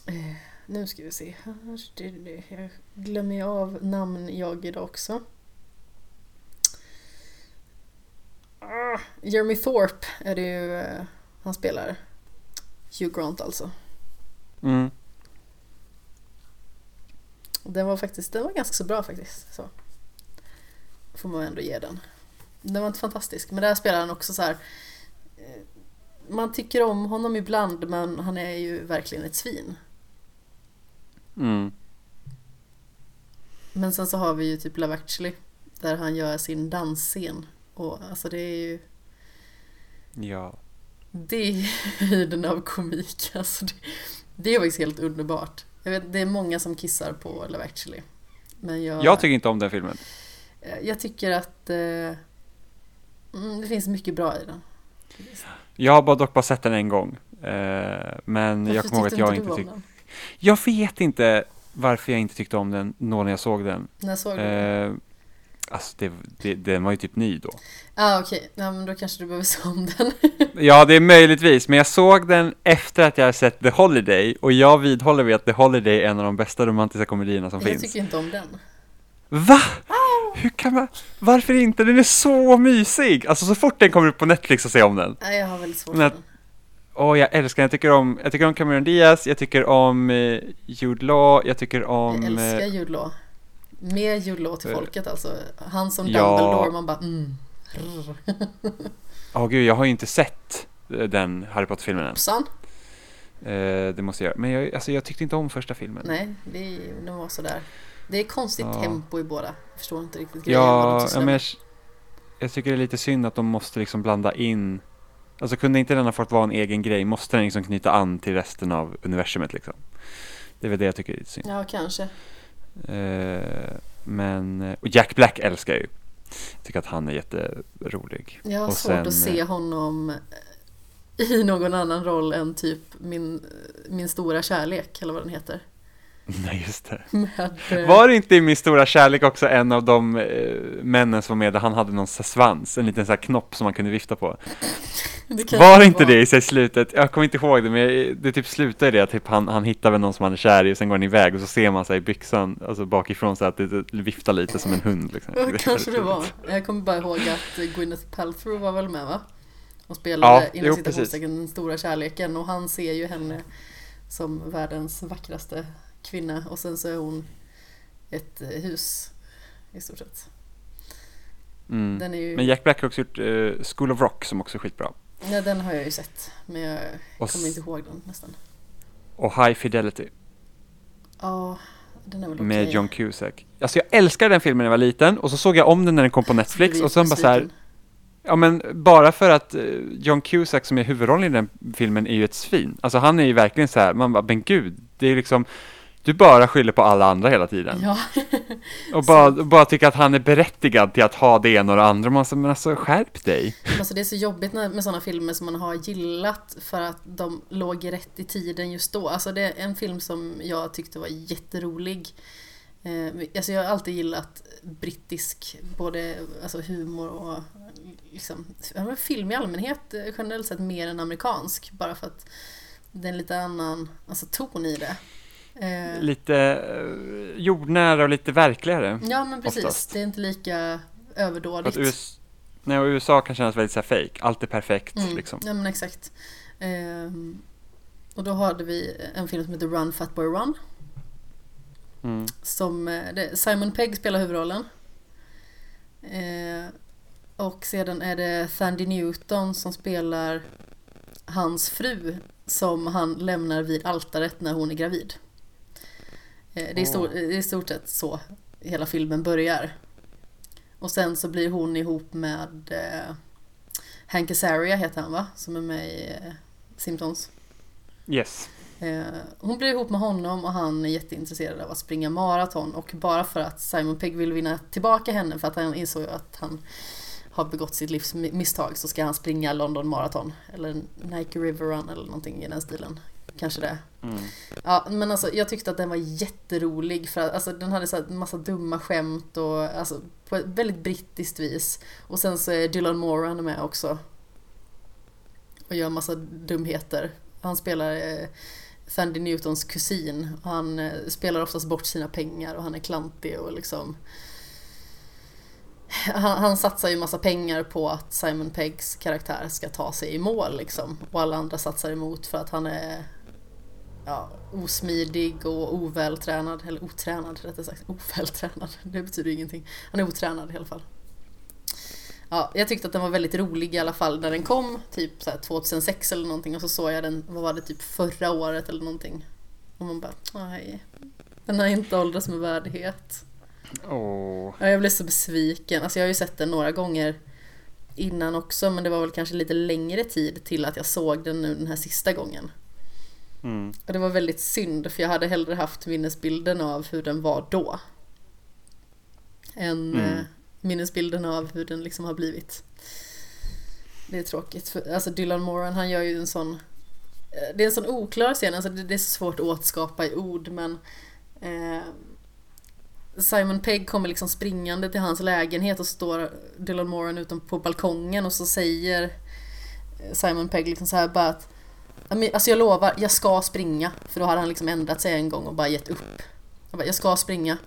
Eh, nu ska vi se. Jag glömmer ju av namn jag idag också. Ah, Jeremy Thorpe är det ju eh, han spelar. Hugh Grant alltså. Mm. Den var faktiskt, den var ganska så bra faktiskt. Så. Får man ändå ge den. Den var inte fantastisk, men där spelar han också så här. eh, Man tycker om honom ibland, men han är ju verkligen ett svin. Mm. Men sen så har vi ju typ Love actually, där han gör sin dansscen. Och alltså det är ju, Ja. Det är höjden av komik. Alltså det, det är faktiskt helt underbart. Jag vet, det är många som kissar på Love actually. Men jag, Jag tycker inte om den filmen. Eh, Jag tycker att eh, mm, det finns mycket bra i den. Jag har bara dock bara sett den en gång. Eh, men jag Varför kommer ihåg att jag inte tyckte... Jag vet inte varför jag inte tyckte om den då när jag såg den. När såg du den? Alltså, det, det, den var ju typ ny då. Ah, okej. Ja, men då kanske du behöver se om den. Ja, det är möjligtvis, men jag såg den efter att jag har sett The Holiday och jag vidhåller vid att The Holiday är en av de bästa romantiska komedierna som jag finns. tycker inte om den. Va? Hur kan man? Varför inte? Den är så mysig! Alltså så fort den kommer upp på Netflix ser jag om den. Nej, jag har väldigt svårt för den. Åh, jag älskar. Jag tycker om, jag tycker om Cameron Diaz, jag tycker om eh, Jude Law, jag tycker om... Jag älskar eh, Jude Law. Mer Law till eh, folket alltså. Han som ja. Dumbledore, man bara mm. Åh gud, jag har ju inte sett eh, den Harry Potter-filmen än. Hoppsan. Eh, det måste jag göra. Men jag, alltså, jag tyckte inte om första filmen. Nej, det, det var sådär. Det är konstigt Ja. tempo i båda. Jag förstår inte riktigt grejen. Ja, ja men jag, jag tycker det är lite synd att de måste liksom blanda in Alltså kunde inte den ha fått vara en egen grej? Måste den liksom knyta an till resten av universumet liksom? Det är väl det jag tycker är lite synd. Ja, kanske. Eh, men, och Jack Black älskar jag ju. Jag tycker att han är jätterolig. Jag har Och svårt sen, att se honom i någon annan roll än typ min, min stora kärlek, eller vad den heter. Nej, just det. Eh, Var det inte i Min stora kärlek också en av de eh, männen som var med där han hade någon svans, en liten så här knopp som man kunde vifta på? det Var ju inte vara. det i sig slutet? Jag kommer inte ihåg det, men jag- det typ slutar i det att typ han, han hittar väl någon som han är kär i och sen går han iväg och så ser man sig i byxan, alltså bakifrån så att det, det viftar lite som en hund liksom. Ja, kanske det var. Jag kommer bara ihåg att Gwyneth Paltrow var väl med va? Och spelade Ja, inom citationstecken den stora kärleken och han ser ju henne som världens vackraste kvinna och sen så är hon ett eh, hus i stort sett. Mm. Ju, Men Jack Black har också gjort eh, School of Rock som också är skitbra. ja, den har jag ju sett men jag Och, kommer inte ihåg den nästan. och High Fidelity Ja, den är väl okej. med John Cusack. Alltså jag älskade den filmen när jag var liten och så såg jag om den när den kom på Netflix och sen bara så här. Ja men bara för att eh, John Cusack som är huvudrollen i den filmen är ju ett svin. Alltså han är ju verkligen så här, man bara, men gud, det är liksom du bara skyller på alla andra hela tiden. Ja, och bara, bara tycker att han är berättigad till att ha det ena och det andra. Man säger, men alltså skärp dig. alltså det är så jobbigt när, med sådana filmer som man har gillat för att de låg rätt i tiden just då. Alltså det är en film som jag tyckte var jätterolig. Eh, alltså jag har alltid gillat brittisk, både alltså humor och liksom, film i allmänhet generellt sett mer än amerikansk. Bara för att det är en lite annan alltså, ton i det. Eh, Lite eh, jordnära och lite verkligare. ja men precis, oftast. det är inte lika överdådigt. US, nej, och USA kan kännas väldigt så här fake. Allt är perfekt Mm, liksom. Ja men exakt. Ehm, och då hade vi en film som heter Run Fat Boy Run. Mm. Som, eh, Simon Pegg spelar huvudrollen. Eh, Och sedan är det Thandy Newton som spelar hans fru som han lämnar vid altaret när hon är gravid. Eh, Det är, stor, det är i stort sett så hela filmen börjar. Och sen så blir hon ihop med eh, Hank Azaria heter han va? Som är med i eh, Simpsons. Yes. Eh, hon blir ihop med honom och han är jätteintresserad av att springa maraton och bara för att Simon Pegg vill vinna tillbaka henne för att han insåg att han har begått sitt livs mi- misstag så ska han springa London Marathon eller Nike River Run eller någonting i den stilen. Kanske det. Mm. Ja, men alltså jag tyckte att den var jätterolig för att alltså, den hade så här massa dumma skämt och alltså på ett väldigt brittiskt vis. Och sen så är Dylan Moran med också. Och gör massa dumheter. Han spelar eh, Thandy Newtons kusin. Och han eh, spelar oftast bort sina pengar och han är klantig och liksom han, han satsar ju massa pengar på att Simon Peggs karaktär ska ta sig i mål liksom. Och alla andra satsar emot för att han är ja, osmidig och ovältränad, eller otränad rättare sagt. Ovältränad, det betyder ingenting. Han är otränad i alla fall. Ja, jag tyckte att den var väldigt rolig i alla fall när den kom, typ så här 2006 eller någonting och så såg jag den, vad var det, typ förra året eller någonting. Och man bara, nej, den har inte åldrats med värdighet. Åh. Ja, jag blev så besviken. Alltså jag har ju sett den några gånger innan också men det var väl kanske lite längre tid till att jag såg den nu den här sista gången. Mm. Och det var väldigt synd för jag hade hellre haft minnesbilden av hur den var då. Än Mm. eh, minnesbilden av hur den liksom har blivit. Det är tråkigt. För, alltså Dylan Moran han gör ju en sån eh, Det är en sån oklar scen, alltså det, är så svårt att återskapa i ord men eh, Simon Pegg kommer liksom springande till hans lägenhet och står Dylan Moran utom på balkongen och så säger eh, Simon Pegg liksom så här bara att "Ja, men, Alltså jag lovar, jag ska springa. För då hade han liksom ändrat sig en gång och bara gett upp. Jag bara, jag ska springa.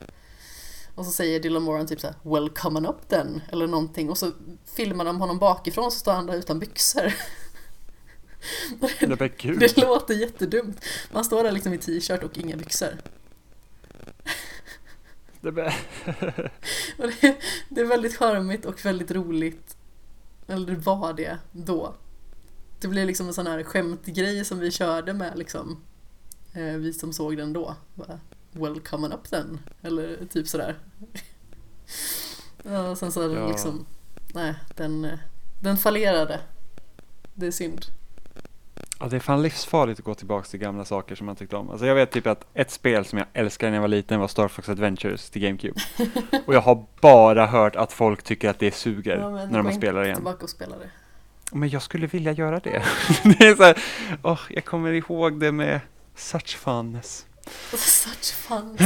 Och så säger Dylan Moran typ så här, Well come on up then. Eller någonting. Och så filmar de honom bakifrån så står han där utan byxor. Det. Det låter jättedumt. Man står där liksom i t-shirt och inga byxor. Det. Och det, det är väldigt charmigt och väldigt roligt. Eller det var det då. Det blev liksom en sån här skämtgrej som vi körde med liksom. Eh, vi som såg den då. Bara, well come on up then. Eller typ sådär. Ja, och sen så Ja. liksom. Nej, den, eh, den fallerade. Det är synd. Ja, det är fan livsfarligt att gå tillbaka till gamla saker som man tyckte om. Alltså jag vet typ att ett spel som jag älskade när jag var liten var Star Fox Adventures till GameCube. Och jag har bara hört att folk tycker att det suger Ja, när de spelar igen. Tillbaka och spela det. Men jag skulle vilja göra det. det är så här, åh, jag kommer ihåg det med such funness. Such fun.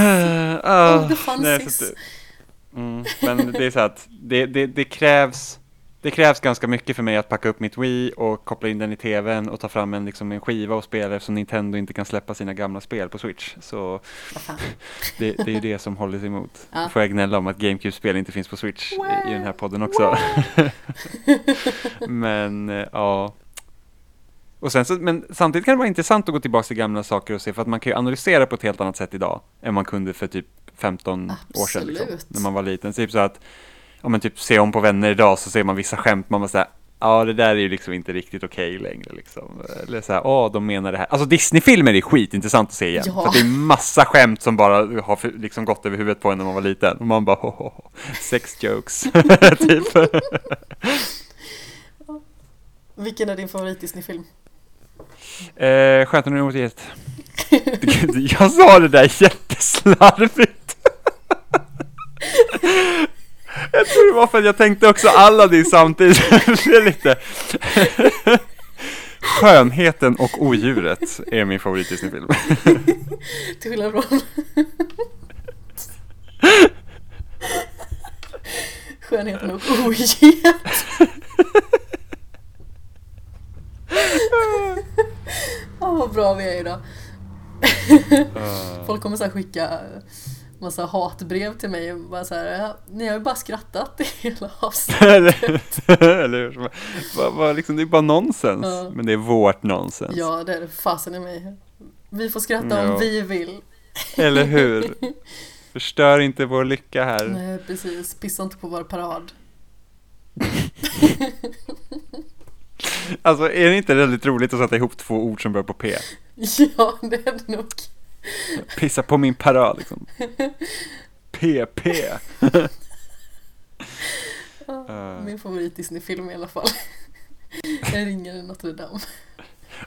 Ah, Oh, nej, att det- mm, men det är så att det, det, det krävs det krävs ganska mycket för mig att packa upp mitt Wii och koppla in den i tvn och ta fram en, liksom, en skiva och spela eftersom Nintendo inte kan släppa sina gamla spel på Switch. Så det, det är ju det som håller sig emot. Ja. Får jag gnälla om att GameCube-spel inte finns på Switch i, i den här podden också. men eh, ja. Och sen så, men samtidigt kan det vara intressant att gå tillbaka till gamla saker och se för att man kan ju analysera på ett helt annat sätt idag än man kunde för typ 15 år sedan. Liksom, Absolut. när man var liten. Så typ så att om man typ ser om på vänner idag så ser man vissa skämt, man bara säga Ja, det där är ju liksom inte riktigt okej längre liksom. Eller så här, åh, de menar det här. Alltså Disney-filmer är skitintressant att se igen. Ja. För det är massa skämt som bara har för, liksom gått över huvudet på en när man var liten. Och man bara, ho, ho, ho. sex jokes. typ. Vilken är din favorit Disney-film? Eh, Stjärnorna mot gänget. Jag sa det där jätteslarvigt. Jag tror det var för att jag tänkte också Aladdin samtidigt. Det är lite... Skönheten och odjuret är min favorit Disney-film. Till skillnad från... Skönheten och oget. Åh vad bra vi är idag. Folk kommer så skicka massa hatbrev till mig och bara så här, "Ja, ni har ju bara skrattat i hela avsnittet. Eller hur? Vad- vad liksom, det är bara nonsens. Ja. Men det är vårt nonsens. Ja, det är det fasen i mig. Vi får skratta Ja. om vi vill. Eller hur? Förstör inte vår lycka här. Nej, precis. Pissa inte på vår parad. Alltså är det inte väldigt roligt att sätta ihop två ord som börjar på P? Ja, det är det nog. Pissa på min parad liksom. PP. Ja, Min favorit Disney-film i alla fall. Jag ringer i Notre Dame.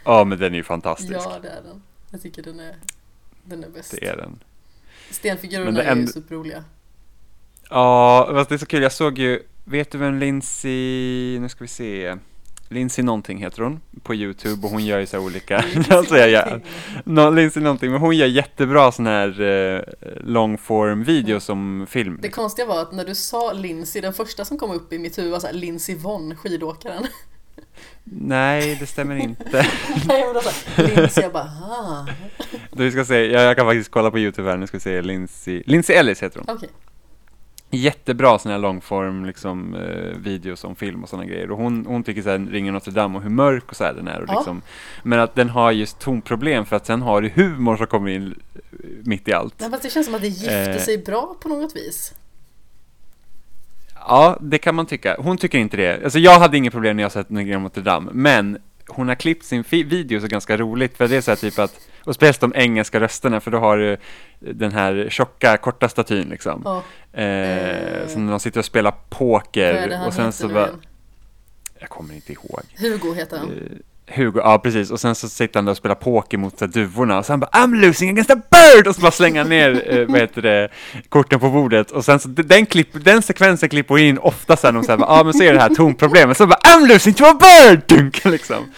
Ja men den är ju fantastisk. Ja, det är den. Jag tycker den är, den är bäst. Det är den. Stenfigurerna är ju superroliga. Ja, fast det är så kul. Jag såg ju, vet du vem Lindsay, nu ska vi se. Lindsay någonting heter hon på YouTube och hon gör ju så här olika, alltså jag gör, no, Lindsay någonting, men hon gör jättebra sån här eh, longform video som film. Det konstiga var att när du sa Lindsay, den första som kom upp i mitt huvud var såhär Lindsay Vonn, skidåkaren. Nej, det stämmer inte. Nej, men då så här, Lindsay, jag bara ah, Du ska se, jag, jag kan faktiskt kolla på YouTube här, nu ska vi se Lindsay, Lindsay Ellis heter hon. okej. Jättebra sån här långform liksom eh, videos om film och sådana grejer. Och hon, hon tycker såhär Ringen Notre Dame och hur mörk och så här den är. Och Ja. liksom, men att den har just tonproblem för att sen har du humor som kommer in eh, mitt i allt. Men fast det känns som att det gifte Eh. sig bra på något vis. Ja, det kan man tycka. Hon tycker inte det. Alltså jag hade inget problem när jag sett Ringen Notre Dame, men hon har klippt sin video så ganska roligt för det är så här typ att, och speciellt de engelska rösterna för då har du den här tjocka, korta statyn liksom. Ja, Eh, Eh. när de sitter och spelar poker och sen så bara, jag kommer inte ihåg. Hugo heter han. Hugo, ja precis, och sen så sitter han där och spelar poker mot så här duvorna och sen bara I'm losing against a bird! Och så bara slänger ner, eh, vad heter det, korten på bordet och sen så den, klipp, den sekvensen klipper in ofta sen och så här, ja ah, men så är det här tonproblemet, så bara I'm losing to a bird! Dunk, liksom.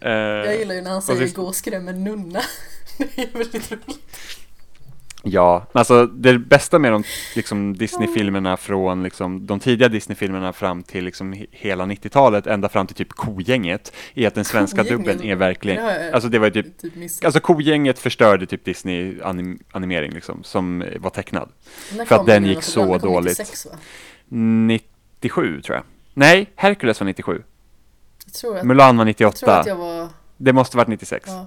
Eh, Jag gillar ju när han säger så- gå och skräm en nunna. Det är väldigt roligt. Ja, alltså det bästa med de liksom, Disney-filmerna från liksom, de tidiga Disney-filmerna fram till liksom, he- hela 90-talet, ända fram till typ Kogänget, är att den svenska Kogänget? dubben är verkligen, jag alltså det var typ Typ. Alltså Kogänget förstörde typ Disney anim animering liksom, som var tecknad. För att den gick Notre så? Den dåligt. 96, va? 97 tror jag. Nej, Hercules var 97. Jag tror att, Mulan var jag tror 98. att jag var... Det måste varit 96. Ja,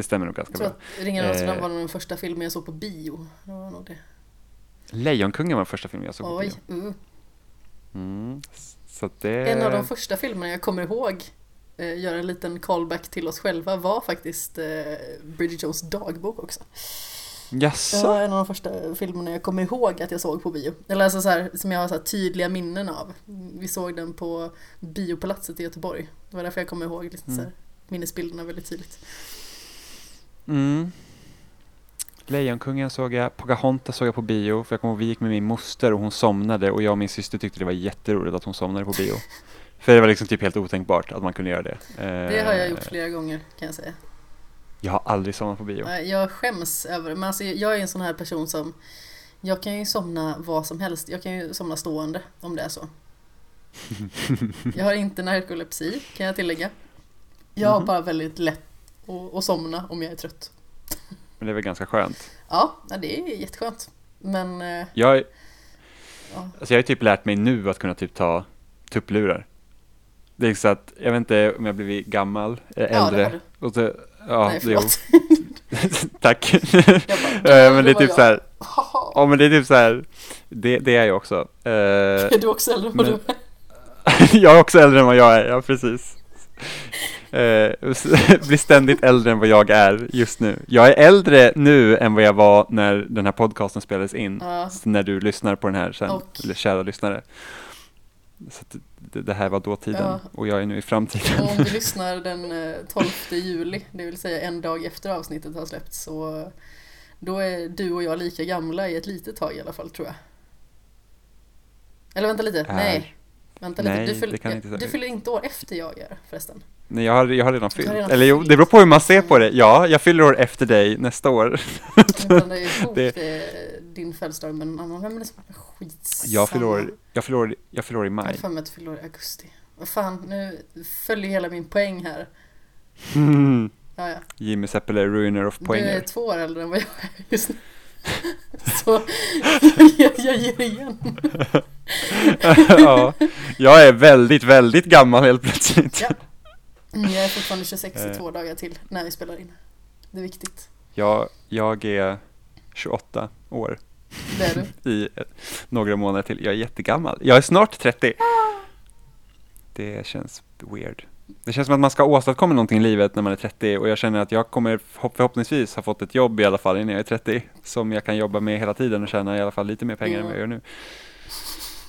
Det stämmer nog jag ganska tror bra. att Ringen Dame Eh. var den första filmen jag såg på bio. Det var nog det. Lejonkungen var första filmen jag såg på Oj, bio. uh. Mm. Så att det... En av de första filmerna jag kommer ihåg eh, göra en liten callback till oss själva var faktiskt eh, Bridget Jones dagbok också. Det Jaså? var en av de första filmerna jag kommer ihåg att jag såg på bio. Eller alltså så här, som jag har så tydliga minnen av. Vi såg den på Biopalatset i Göteborg. Det var därför jag kommer ihåg liksom så här, minnesbilderna väldigt tydligt. Mm. Lejonkungen såg jag, Pocahontas såg jag på bio, för jag kommer ihåg vi gick med min moster och hon somnade och jag och min syster tyckte det var jätteroligt att hon somnade på bio. för det var liksom typ helt otänkbart att man kunde göra det. Det har jag Eh, gjort flera gånger kan jag säga. Jag har aldrig somnat på bio. Jag skäms över det. Men alltså, jag är en sån här person som Jag kan ju somna vad som helst. Jag kan ju somna stående om det är så. Jag har inte narkolepsi kan jag tillägga. Jag har Mhm. bara väldigt lätt att, att somna om jag är trött. Men det är väl ganska skönt. Ja, det är jätteskönt. Men eh, Jag, är- ja, alltså jag har typ lärt mig nu att kunna typ ta tupplurar. Det är så att, jag vet inte om jag blivit gammal, eh, Ja, det har äldre. och så, ja, nej det, förlåt. tack. Bara, Eh, men det är typ jag. så här, ja men det är typ så här, det, det är jag också. Eh, Är du också äldre än vad du är? jag är också äldre än vad jag är, ja precis. Eh, blir ständigt äldre än vad jag är just nu. Jag är äldre nu än vad jag var när den här podcasten spelades in. Ja. När du lyssnar på den här sen, Och- eller kära lyssnare. Så det, det här var dåtiden Ja. och jag är nu i framtiden. Och om du lyssnar den eh, 12 juli, det vill säga en dag efter avsnittet har släppts, så då är du och jag lika gamla i ett litet tag i alla fall tror jag. Eller vänta lite, Är- nej. Vänta Nej, lite, du, fyll, du fyller inte år efter jag gör förresten. Nej, jag har, jag har redan har fyllt. redan Eller jo, det beror på hur man ser på det. Ja, jag fyller år efter dig nästa år. Jag blandar ihop Det- det... din födelsedag med en annan. Är det som skitsamma. Jag fyller år, jag fyller år, jag fyller år i Jag har maj. för mig att du fyller år i augusti. Vad fan, nu följer hela min poäng här. Ja, ja. Jimmy Seppele, ruiner of Du är poänger. två år äldre än vad jag är just nu. Så jag, jag ger igen. ja, jag är väldigt, väldigt gammal helt plötsligt. Ja. Mm, Jag är fortfarande 26 i Eh. två dagar till när vi spelar in. Det är viktigt. Jag, jag är 28 år Det är du. i eh, några månader till. Jag är jättegammal. Jag är snart 30. det känns weird. Det känns som att man ska åstadkomma någonting i livet när man är 30 och jag känner att jag kommer förhopp- förhoppningsvis ha fått ett jobb i alla fall innan jag är 30 som jag kan jobba med hela tiden och tjäna i alla fall lite mer pengar än vad jag gör nu.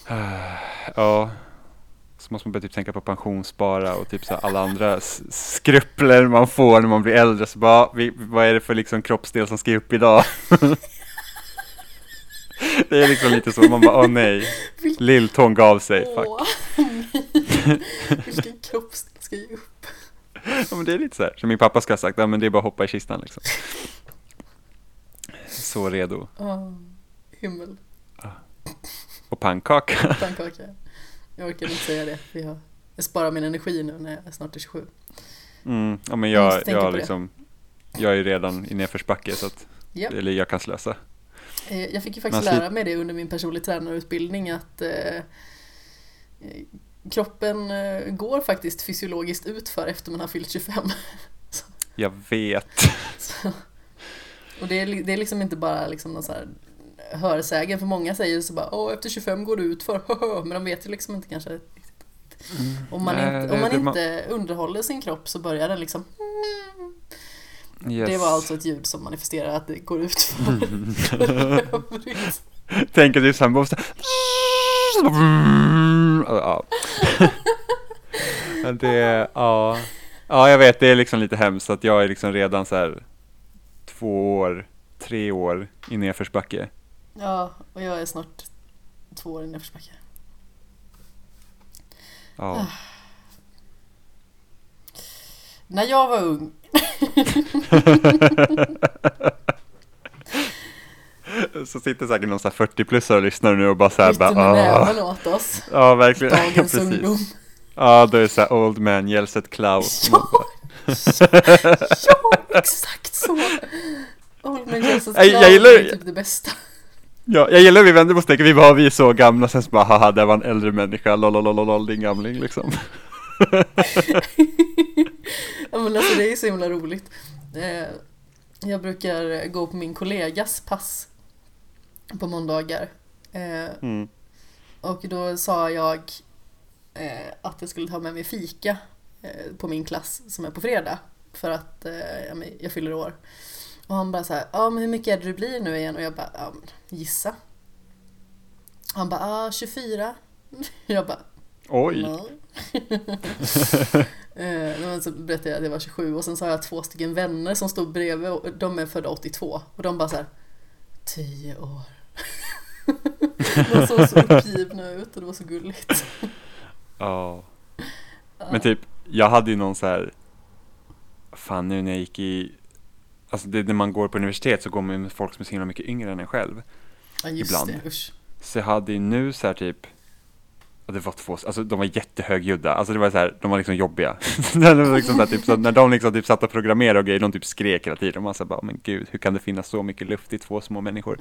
Ah, Ja, så måste man börja typ tänka på pensionsspara och typ så alla andra skrupler man får när man blir äldre. Så bara, vad är det för liksom kroppsdel som ska upp idag? det är liksom lite så, man bara, åh nej, lilltån gav sig, fuck. Vilken kroppsdel ska ge upp? Ja, men det är lite så här, som min pappa ska ha sagt, ja men det är bara att hoppa i kistan liksom. Så redo. Åh, himmel, Och pannkaka. pannkaka. Jag orkar inte säga det. för Jag, jag sparar min energi nu när jag snart är 27. Mm, ja men Jag jag, jag liksom, jag är ju redan i nedförsbacke så att, Japp. eller jag kan slösa. Eh, Jag fick ju faktiskt lära mig det under min personlig tränarutbildning att eh, eh, kroppen eh, går faktiskt fysiologiskt ut för efter man har fyllt 25. Jag vet. Så, och det är, det är liksom inte bara liksom någon så här hörsägen, för många säger så bara Åh, efter 25 går det ut för men de vet ju liksom inte kanske riktigt. Om man, Nej, inte, om det- man det- man- inte underhåller sin kropp så börjar den liksom Yes. Det var alltså ett ljud som manifesterar att det går ut för övrigt. Tänker du sen måste... Ja. Det, ja. Ja, jag vet, det är liksom lite hemskt att jag är liksom redan så här två år, tre år i nedförsbacke. Ja, och jag är snart två år i nedförsbacke. Ja. När jag var ung Så sitter säkert någon så här 40-plussare och lyssnar nu och bara så här bara, med näven åt oss. Ja, verkligen. Dagens Precis. ungdom. Ja, då är det så här old man yells at cloud. Ja, ja, exakt så! Old Man Cloud gillar- är typ det bästa. Ja, jag gillar hur vi vänder på tänker, vi bara, vi är så gamla, sen så bara, haha, det var en äldre människa, lolololol, din gamling liksom. Ja men alltså det är så himla roligt. Eh, Jag brukar gå på min kollegas pass på måndagar. Eh, Mm. Och då sa jag eh, att jag skulle ta med mig fika på min klass som är på fredag. För att jag fyller år. Och han bara så här, ja men hur mycket är det du blir nu igen? Och jag bara, ja men gissa. Han bara, ja 24. Jag bara, Oj, nej. Eh, men så berättade jag att jag var 27 och sen så har jag två stycken vänner som stod bredvid och de är födda 82 och de bara så här 10 år. de såg så uppgivna ut och det var så gulligt. ja. Men typ, jag hade ju någon så här, fan nu när jag gick i, alltså det, när man går på universitet så går man med folk som är så himla mycket yngre än en själv. ja, just ibland. det, usch. Så jag hade ju nu så här typ, det var två, alltså de var jättehögljudda, alltså det var så här, de var liksom jobbiga. var liksom här, typ, när de liksom typ satt och programmerade och grejer, de typ skrek hela tiden. Man så här bara, men gud, hur kan det finnas så mycket luft i två små människor?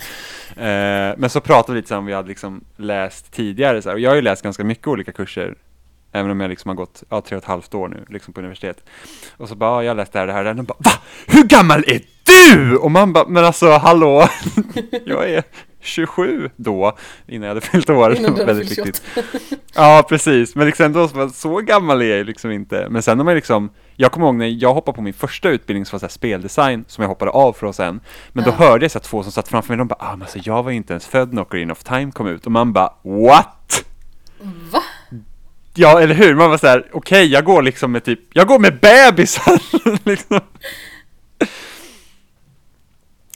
Eh, men så pratade vi lite om vi hade liksom läst tidigare, så här, och jag har ju läst ganska mycket olika kurser, även om jag liksom har gått, ja, tre och ett halvt år nu, liksom på universitet. Och så bara, ja, jag läste det här, det här, här. De bara, va? Hur gammal är du? Och man bara, men alltså hallå, jag är 27 då, innan jag hade fyllt år. Innan du Väldigt viktigt. Ja, precis. Men liksom ändå, så, så gammal är jag liksom inte. Men sen har man liksom, jag kommer ihåg när jag hoppade på min första utbildning som var så speldesign, som jag hoppade av från sen. Men då Ja. hörde jag så två som satt framför mig, de bara, ah, men alltså jag var ju inte ens född när Ocarina of Time kom ut. Och man bara, what? Va? Ja, eller hur? Man var så här, okej, jag går liksom med typ, jag går med bebisar! liksom.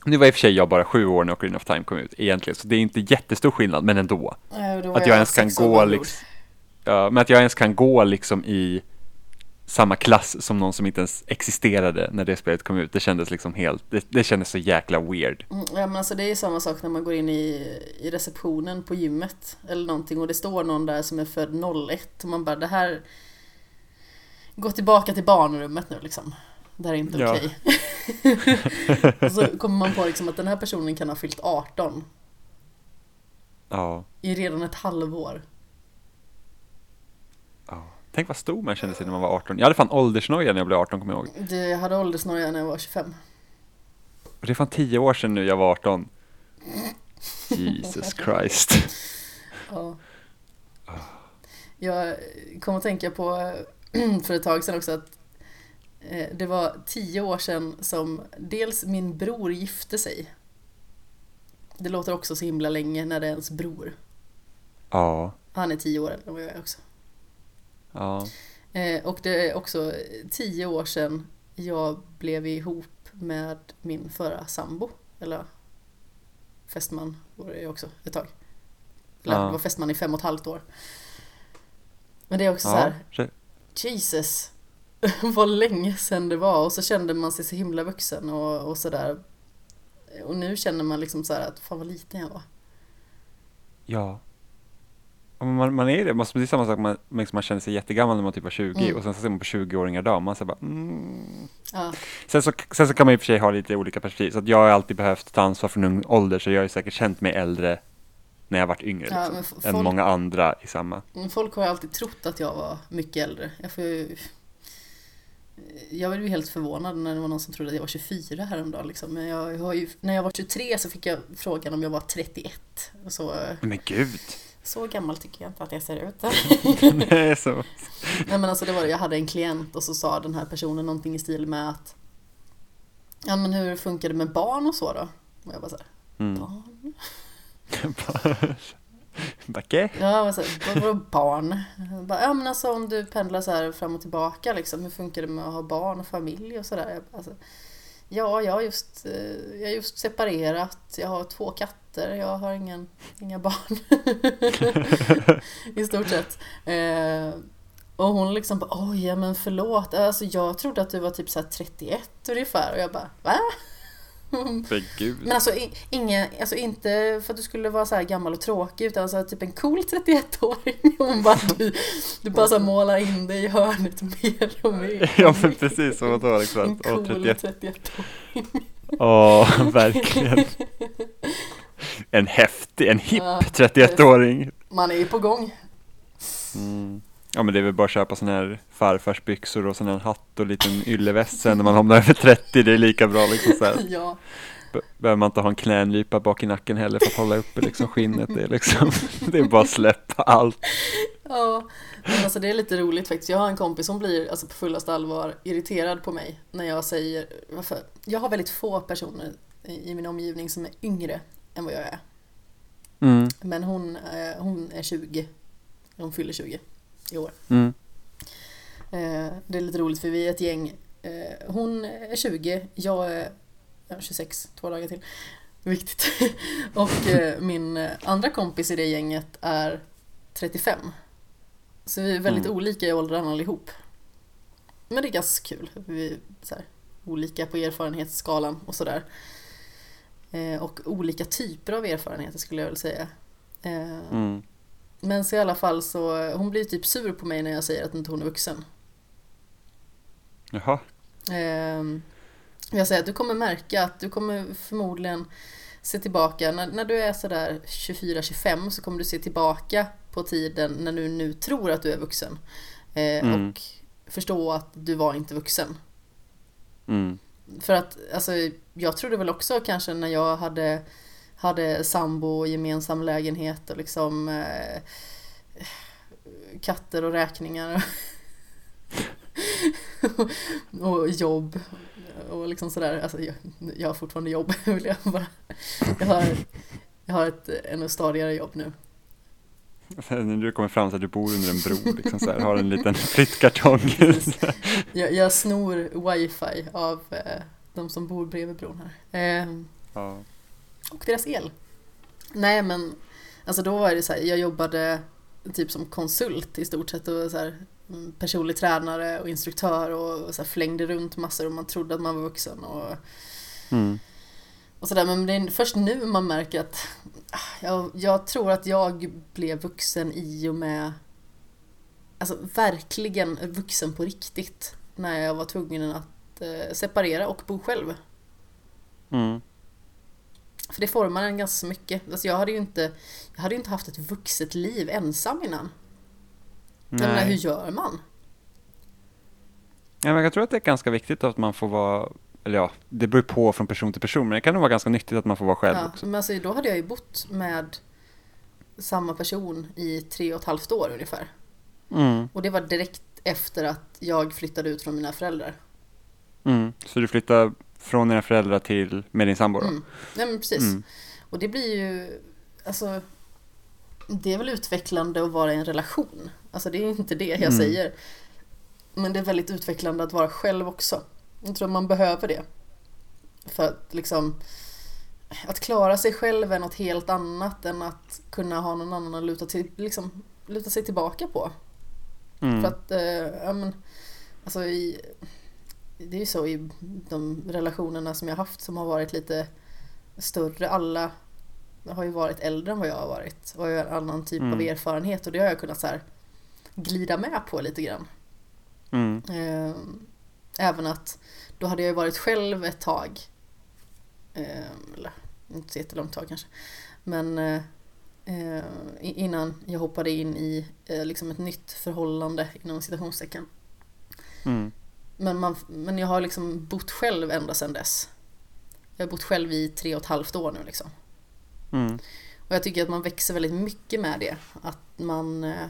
Nu var i och för sig jag bara sju år när Ocarina of Time kom ut, egentligen, så det är inte jättestor skillnad, men ändå. Var Att jag ens kan gå liksom, ja, men att jag ens kan gå liksom i samma klass som någon som inte ens existerade när det spelet kom ut, det kändes liksom helt, det, det kändes så jäkla weird. Mm, Ja men alltså det är ju samma sak när man går in i, i receptionen på gymmet eller någonting och det står någon där som är född 01 och man bara det här Gå tillbaka till barnrummet nu liksom. Det här är inte Ja. okej. och så kommer man på liksom att den här personen kan ha fyllt 18 Ja, i redan ett halvår. Tänk vad stor man kände sig när man var 18. Jag hade fan åldersnoja när jag blev 18, kommer jag ihåg. Det, jag hade åldersnoja när jag var 25. Och det är fan 10 år sedan nu jag var 18. Jesus Christ. Ja. Jag kom att tänka på för ett tag sedan också att eh, det var tio år sedan som dels min bror gifte sig. Det låter också så himla länge när det är ens bror. Ja, Han är tio år äldre än vad jag är också. Ja, Eh, och det är också tio år sedan jag blev ihop med min förra sambo. Eller fästman var det också ett tag. Eller Ja. var fästman i fem och ett halvt år. Men det är också så här, ja. Jesus, vad länge sedan det var och så kände man sig så himla vuxen och, och sådär. Och nu känner man liksom så här att fan vad liten jag var. Ja. Man, man är det, man, det är samma sak, man, man liksom man känner sig jättegammal när man typ var 20 Mm. och sen så ser man på 20-åringar idag, man säger bara mm. Ja, sen, så, sen så kan man i och för sig ha lite olika perspektiv, så att jag har alltid behövt ta ansvar från ung ålder, så jag har ju säkert känt mig äldre när jag varit yngre Ja, liksom, men f- än folk- många andra i samma. Men Folk har ju alltid trott att jag var mycket äldre. Jag, får ju... jag blev ju helt förvånad när det var någon som trodde att jag var 24 häromdagen. Liksom. Men jag har ju... när jag var 23 så fick jag frågan om jag var 31. Och Så, Men gud! Så gammal tycker jag inte att jag ser ut. är så. Nej men alltså det var Jag hade en klient och så sa den här personen någonting i stil med att Ja men hur funkar det med barn och så då? Och jag bara såhär, Mm. barn? Backe? Ja, här, vadå barn? Jag Bara, ja men alltså om du pendlar så här fram och tillbaka liksom, hur funkar det med att ha barn och familj och sådär? Alltså, ja, jag har just, eh, jag har just separerat, jag har två katter, jag har ingen, inga barn. I stort sett. Eh, och hon liksom bara, oj, ja, men förlåt, alltså jag trodde att du var typ så här 31 ungefär och jag bara, va? Men gud. Men alltså, inga, alltså inte för att du skulle vara så här gammal och tråkig utan alltså typ en cool 31-åring. Hon bara, du, du bara så målar in dig i hörnet mer och mer. Ja men precis, och vadå En liksom? Åh, cool 31. 31-åring. Åh, verkligen. En häftig, en hipp Ja, 31-åring. Man är ju på gång. Mm. Ja men det är väl bara att köpa sådana här farfarsbyxor och sån här hatt och liten ylleväst sen när man hamnar över 30, det är lika bra liksom så här. Ja, Be- Behöver man inte ha en knänlypa bak i nacken heller för att hålla uppe liksom skinnet, det är liksom, det är bara att släppa allt. ja. Men alltså det är lite roligt faktiskt. Jag har en kompis som blir alltså på fullaste allvar irriterad på mig när jag säger varför. Jag har väldigt få personer i min omgivning som är yngre än vad jag är. Mm, Men hon, hon är 20. Hon fyller 20 i år. mm, Eh, det är lite roligt för vi är ett gäng. Eh, hon är 20, jag är ja, 26, två dagar till. Viktigt. Och eh, min andra kompis i det gänget är 35. Så vi är väldigt Mm. olika i åldrarna allihop. Men det är ganska kul. Vi är så här, olika på erfarenhetsskalan och sådär. Eh, och olika typer av erfarenheter skulle jag väl säga. Eh, mm. Men så i alla fall så, hon blir typ sur på mig när jag säger att inte hon är vuxen. Jaha, Ehm, jag säger att du kommer märka att du kommer förmodligen se tillbaka, när, när du är sådär 24-25 så kommer du se tillbaka på tiden när du nu tror att du är vuxen. Eh, Mm. Och förstå att du var inte vuxen. mm, För att alltså, jag trodde väl också kanske när jag hade, hade sambo och gemensam lägenhet och liksom eh, katter och räkningar och, och jobb och liksom sådär. Alltså, jag, jag har fortfarande jobb vill jag bara. Jag har, jag har ett ännu stadigare jobb nu. när du kommer fram så att du bor under en bro liksom så här, har en liten flyttkartong. Jag, jag snor wifi av eh, de som bor bredvid bron här. Eh, ja. Och deras el. Nej men, alltså då var det så här, jag jobbade typ som konsult i stort sett och så här, mm, personlig tränare och instruktör och så här, flängde runt massor och man trodde att man var vuxen och, mm. och sådär. Men det är först nu man märker att ah, jag, jag tror att jag blev vuxen i och med Alltså verkligen vuxen på riktigt när jag var tvungen att eh, separera och bo själv. Mm. För det formar en ganska mycket. Alltså jag hade ju inte, jag hade inte haft ett vuxet liv ensam innan. Jag menar, hur Nej. gör man? Ja, men jag tror att det är ganska viktigt att man får vara, eller ja, det beror på från person till person, men det kan nog vara ganska nyttigt att man får vara själv Ja, också. men alltså, då hade jag ju bott med samma person i tre och ett halvt år ungefär. Mm. Och det var direkt efter att jag flyttade ut från mina föräldrar. Mm. Så du flyttar från dina föräldrar till med din sambo då? Mm. Nej men precis. Mm. Och det blir ju, alltså, det är väl utvecklande att vara i en relation. Alltså det är inte det jag Mm. säger. Men det är väldigt utvecklande att vara själv också. Jag tror man behöver det. För att liksom, att klara sig själv är något helt annat än att kunna ha någon annan att luta, till, liksom, luta sig tillbaka på. Mm. För att, eh, ja men, alltså i, det är ju så i de relationerna som jag haft som har varit lite större. Alla har ju varit äldre än vad jag har varit och har en annan typ av Mm. erfarenhet och det har jag kunnat så glida med på lite grann. Mm. Eh, Även att då hade jag ju varit själv ett tag. Eh, Eller inte så jättelångt tag kanske. Men eh, innan jag hoppade in i liksom ett nytt förhållande inom citationstecken. Mm. Men, man, men jag har liksom bott själv ända sedan dess. Jag har bott själv i tre och ett halvt år nu liksom. Mm. Och jag tycker att man växer väldigt mycket med det. Att man, eh,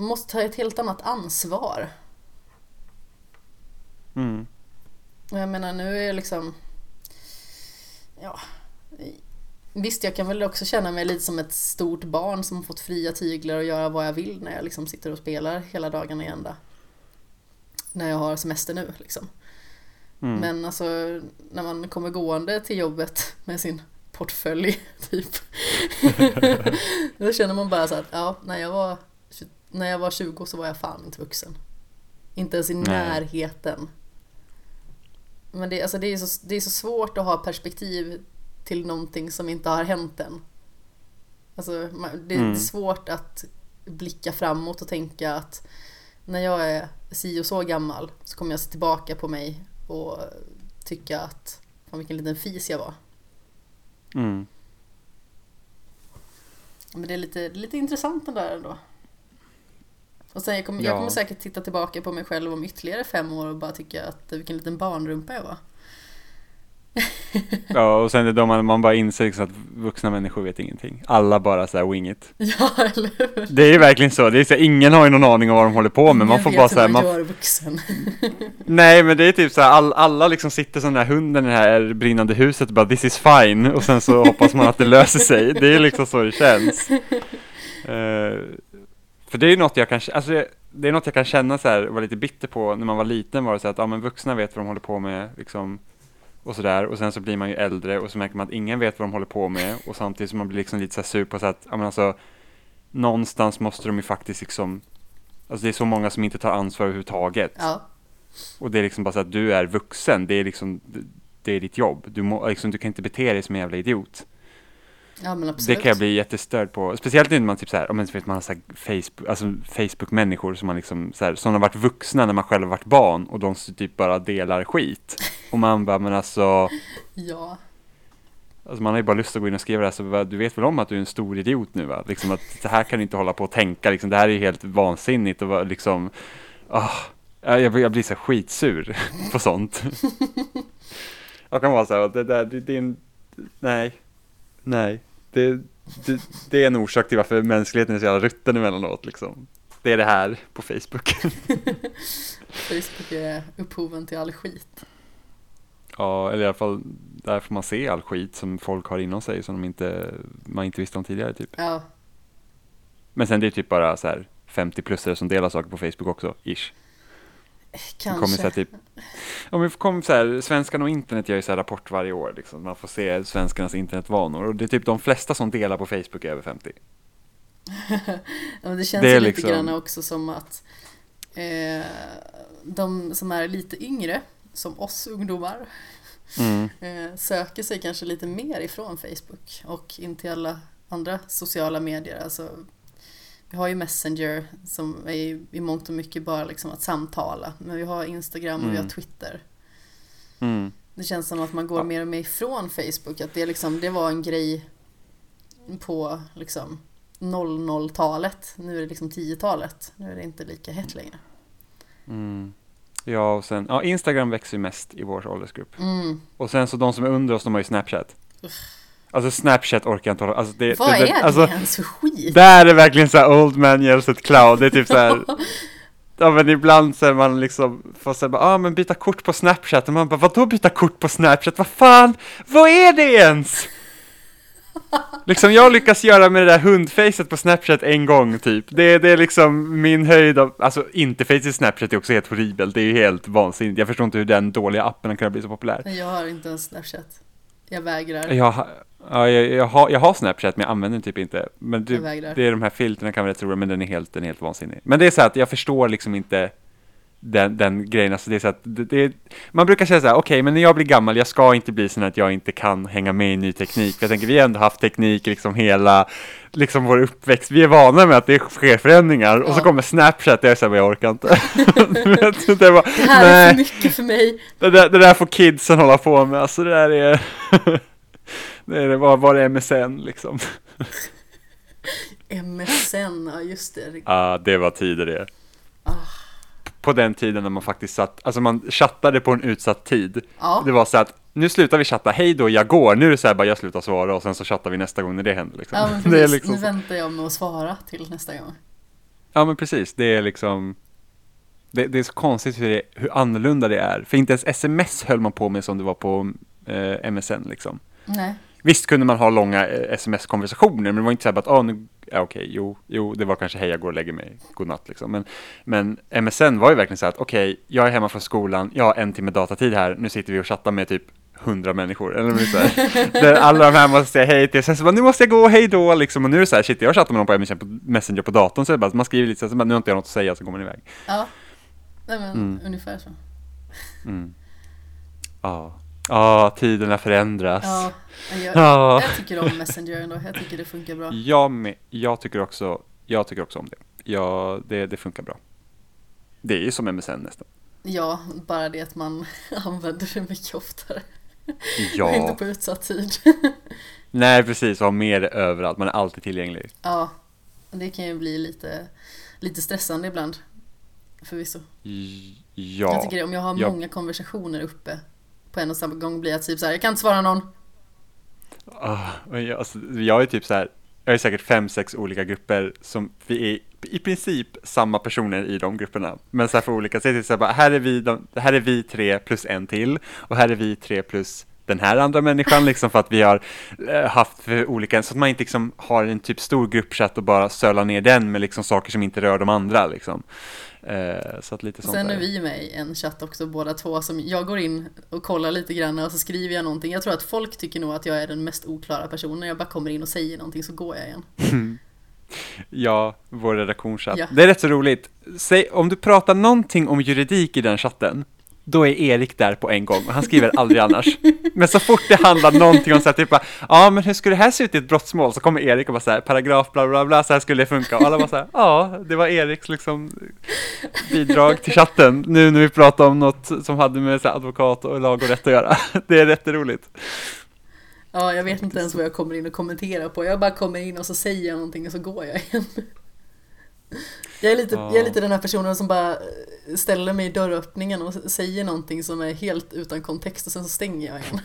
måste ta ett helt annat ansvar. Mm. Och jag menar nu är jag liksom... Ja... Visst, jag kan väl också känna mig lite som ett stort barn som fått fria tyglar och göra vad jag vill när jag liksom sitter och spelar hela dagarna i ända. När jag har semester nu liksom. Mm. Men alltså när man kommer gående till jobbet med sin portfölj typ. då känner man bara så att ja, när jag var, när jag var 20 så var jag fan inte vuxen. Inte ens i Nej. närheten. Men det, alltså det, är så, det är så svårt att ha perspektiv till någonting som inte har hänt än. Alltså, det är Mm. svårt att blicka framåt och tänka att när jag är si och så gammal så kommer jag se tillbaka på mig och tycka att fan vilken liten fis jag var. Mm. Men det är lite, det lite intressant den där ändå. Och sen jag kommer, jag Ja. kommer säkert titta tillbaka på mig själv om ytterligare fem år och bara tycka att vilken liten barnrumpa jag var. Ja, och sen är det då man, man bara inser liksom att vuxna människor vet ingenting. Alla bara så här wing it. Ja, eller hur? Det är ju verkligen så. Det är så här, ingen har ju någon aning om vad de håller på med. Man Ingen får vet bara så här, man gör vuxen. Nej, men det är typ så här, all, alla liksom sitter som den här hunden i det här brinnande huset och bara this is fine och sen så hoppas man att det löser sig. Det är liksom så det känns. Eh, för det är ju något jag kan, alltså det- det är något jag kan känna så här, vara lite bitter på när man var liten var det så att ja, men vuxna vet vad de håller på med liksom och sådär och sen så blir man ju äldre och så märker man att ingen vet vad de håller på med och samtidigt som man blir liksom lite så sur på så att ja, men alltså någonstans måste de ju faktiskt liksom Alltså det är så många som inte tar ansvar överhuvudtaget. Ja, Och det är liksom bara så att du är vuxen, det är liksom det är ditt jobb. Du, må, liksom, du kan inte bete dig som en jävla idiot. Ja. Det kan jag bli jättestörd på. Speciellt när man typ så här, om man vet man har så Facebook, alltså Facebook-människor som man liksom så här, som har varit vuxna när man själv har varit barn och de typ bara delar skit. Och man bara, men alltså, Ja, alltså man har ju bara lust att gå in och skriva det här, så du vet väl om att du är en stor idiot nu va? Liksom att det här kan du inte hålla på och tänka, liksom, det här är ju helt vansinnigt och liksom, ah, jag, jag blir så skitsur på sånt. Jag kan vara så här, det där, det, det är en, nej, nej, det, det, det är en orsak till varför mänskligheten är så jävla rutten emellanåt liksom. Det är det här på Facebook. Facebook är upphoven till all skit. Ja, eller i alla fall där får man se all skit som folk har inom sig som de inte, man inte visste om tidigare typ. Ja, Men sen det är typ bara så här 50-plussare som delar saker på Facebook också, ish. Det kommer så här kanske. typ, om vi kommer så här, svenskarna och internet gör ju så här rapport varje år liksom. Man får se svenskarnas internetvanor och det är typ de flesta som delar på Facebook är över 50. Ja, det känns Det lite liksom- grann också som att eh, de som är lite yngre, som oss ungdomar, Mm. eh, söker sig kanske lite mer ifrån Facebook och in till alla andra sociala medier. Alltså, vi har ju Messenger som är i, mångt och mycket bara liksom att samtala. Men vi har Instagram och vi har Mm. Twitter. Mm. Det känns som att man går Ja. mer och mer ifrån Facebook. Att det, liksom, det var en grej på liksom 00-talet. Nu är det liksom 10-talet. Nu är det inte lika hett längre. Mm. Ja, och sen, ja, Instagram växer ju mest i vår åldersgrupp. Mm. Och sen så de som är under oss, de har ju Snapchat. Alltså Snapchat orkar jag inte hålla, alltså det, Vad det, är det, det alltså, ens för skit? Där är verkligen så här old man yells at cloud, det är typ så här Ja men ibland så är man liksom får säga ja ah, men byta kort på Snapchat och man bara vadå byta kort på Snapchat, vad fan, vad är det ens? liksom jag lyckas göra med det där hundfacet på Snapchat en gång typ, det, det är liksom min höjd av, alltså inte face i Snapchat är också helt horribelt, det är ju helt vansinnigt, jag förstår inte hur den dåliga appen kunnat bli så populär. Jag har inte ens Snapchat. Jag vägrar. Jag, ja, jag, jag, har, jag har Snapchat men jag använder den typ inte. Men du, det är de här filterna kan vara rätt roliga men den är helt, den är helt vansinnig. Men det är så här att jag förstår liksom inte den, den grejen. Alltså det är så att det, det, man brukar säga så här, okej men när jag blir gammal, jag ska inte bli så att jag inte kan hänga med i ny teknik. För jag tänker, vi har ändå haft teknik liksom hela, liksom vår uppväxt. Vi är vana med att det sker förändringar och så Ja. kommer Snapchat, jag säger jag orkar inte. Det, var, Det här är för nej, mycket för mig. det, där, det där får kidsen hålla på med, alltså det där är, det var, var det MSN liksom. MSN, ja just det. Ja, det var tider det. Ah. På den tiden när man faktiskt satt, alltså man chattade på en utsatt tid. Ja, Det var så att, nu slutar vi chatta, hej då, jag går. Nu är det så här bara, jag slutar svara och sen så chattar vi nästa gång när det händer liksom. ja men det är liksom Nu så. väntar jag med att svara till nästa gång. Ja men precis, det är liksom, det, det är så konstigt hur, det, hur annorlunda det är. För inte ens sms höll man på med som det var på eh, MSN liksom. Nej. Visst kunde man ha långa eh, sms-konversationer, men det var inte så här att, ah, nu, ja, okej, jo, jo, det var kanske hej, jag går och lägger mig, godnatt liksom. Men, men MSN var ju verkligen så här att, okej, jag är hemma från skolan, jag har en timme datatid här, nu sitter vi och chattar med typ hundra människor, eller så här, där alla de här måste säga hej till, sen så bara, nu måste jag gå, hej då, liksom, och nu är det så här, shit, jag chattar med någon på Messenger på, Messenger på datorn, så det bara, man skriver lite så här, så bara, nu har inte jag något att säga, så går man iväg. Ja. Nej men Mm. ungefär så. Mm. Ja, ja, tiderna förändras. Ja, jag, Ja. jag tycker om Messenger ändå. Jag tycker det funkar bra. Jag, med, jag, tycker också, jag tycker också om det. Ja, det, det funkar bra. Det är ju som MSN nästan. Ja, bara det att man använder det mycket oftare. Och Ja, inte på utsatt tid. nej precis, och ha med det överallt, man är alltid tillgänglig. ja, det kan ju bli lite, lite stressande ibland. Förvisso. J- Jag Ja, tycker det, om jag har Ja. många konversationer uppe på en och samma gång blir jag typ så här, jag kan inte svara någon. Oh, men jag, alltså, jag är typ så här, jag är säkert fem, sex olika grupper som vi är i princip samma personer i de grupperna. Men så här för olika, säg till så här, bara, här är vi, de, här är vi tre plus en till och här är vi tre plus den här andra människan liksom för att vi har eh, haft för olika, så att man inte liksom har en typ stor gruppchatt och bara sölar ner den med liksom saker som inte rör de andra liksom. Eh, så att lite sånt Sen där. är vi med i en chatt också båda två som jag går in och kollar lite grann och så skriver jag någonting. Jag tror att folk tycker nog att jag är den mest oklara personen. Jag bara kommer in och säger någonting så går jag igen. Ja, vår redaktionschatt. Ja. Det är rätt så roligt. Säg, om du pratar någonting om juridik i den chatten, då är Erik där på en gång och han skriver aldrig annars. Men så fort det handlar någonting om så här, typ bara, ja men hur skulle det här se ut i ett brottsmål? Så kommer Erik och bara så här, paragraf bla bla bla, så här skulle det funka. Och alla bara så här, ja, det var Eriks liksom bidrag till chatten, nu när vi pratar om något som hade med så här, advokat och lag och rätt att göra. Det är rätt roligt. Ja, jag vet inte ens vad jag kommer in och kommenterar på. Jag bara kommer in och så säger jag någonting och så går jag igen. Jag är lite, jag är lite den här personen som bara ställer mig i dörröppningen och säger någonting som är helt utan kontext och sen så stänger jag igen.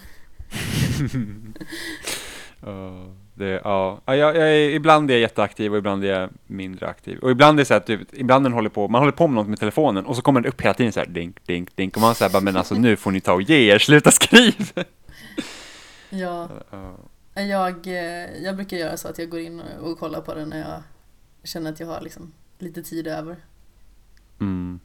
Det, ja. Ja, jag, jag är, ibland är jag jätteaktiv och ibland är jag mindre aktiv. Och ibland är det så att du, ibland den håller på, man håller på med något med telefonen och så kommer det upp hela tiden så här dink, dink, dink och man säger bara men alltså nu får ni ta och ge er, sluta skriv! Ja, Ja. jag, eh, jag brukar göra så att jag går in och kollar på det när jag känner att jag har liksom lite tid över. Mm.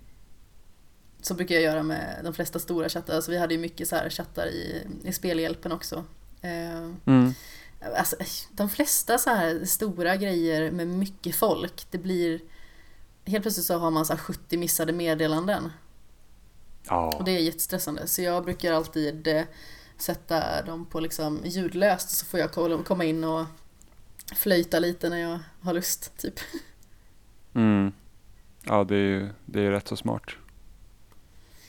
Så brukar jag göra med de flesta stora chattar. Alltså vi hade ju mycket så här chattar i, i spelhjälpen också. Eh, Mm. Alltså, de flesta så här stora grejer med mycket folk, det blir... Helt plötsligt så har man så här 70 missade meddelanden. Ja. Och det är jättestressande. Så jag brukar alltid eh, sätta dem på liksom ljudlöst så får jag komma in och flöjta lite när jag har lust, typ. Mm. Ja, det är ju det är rätt så smart.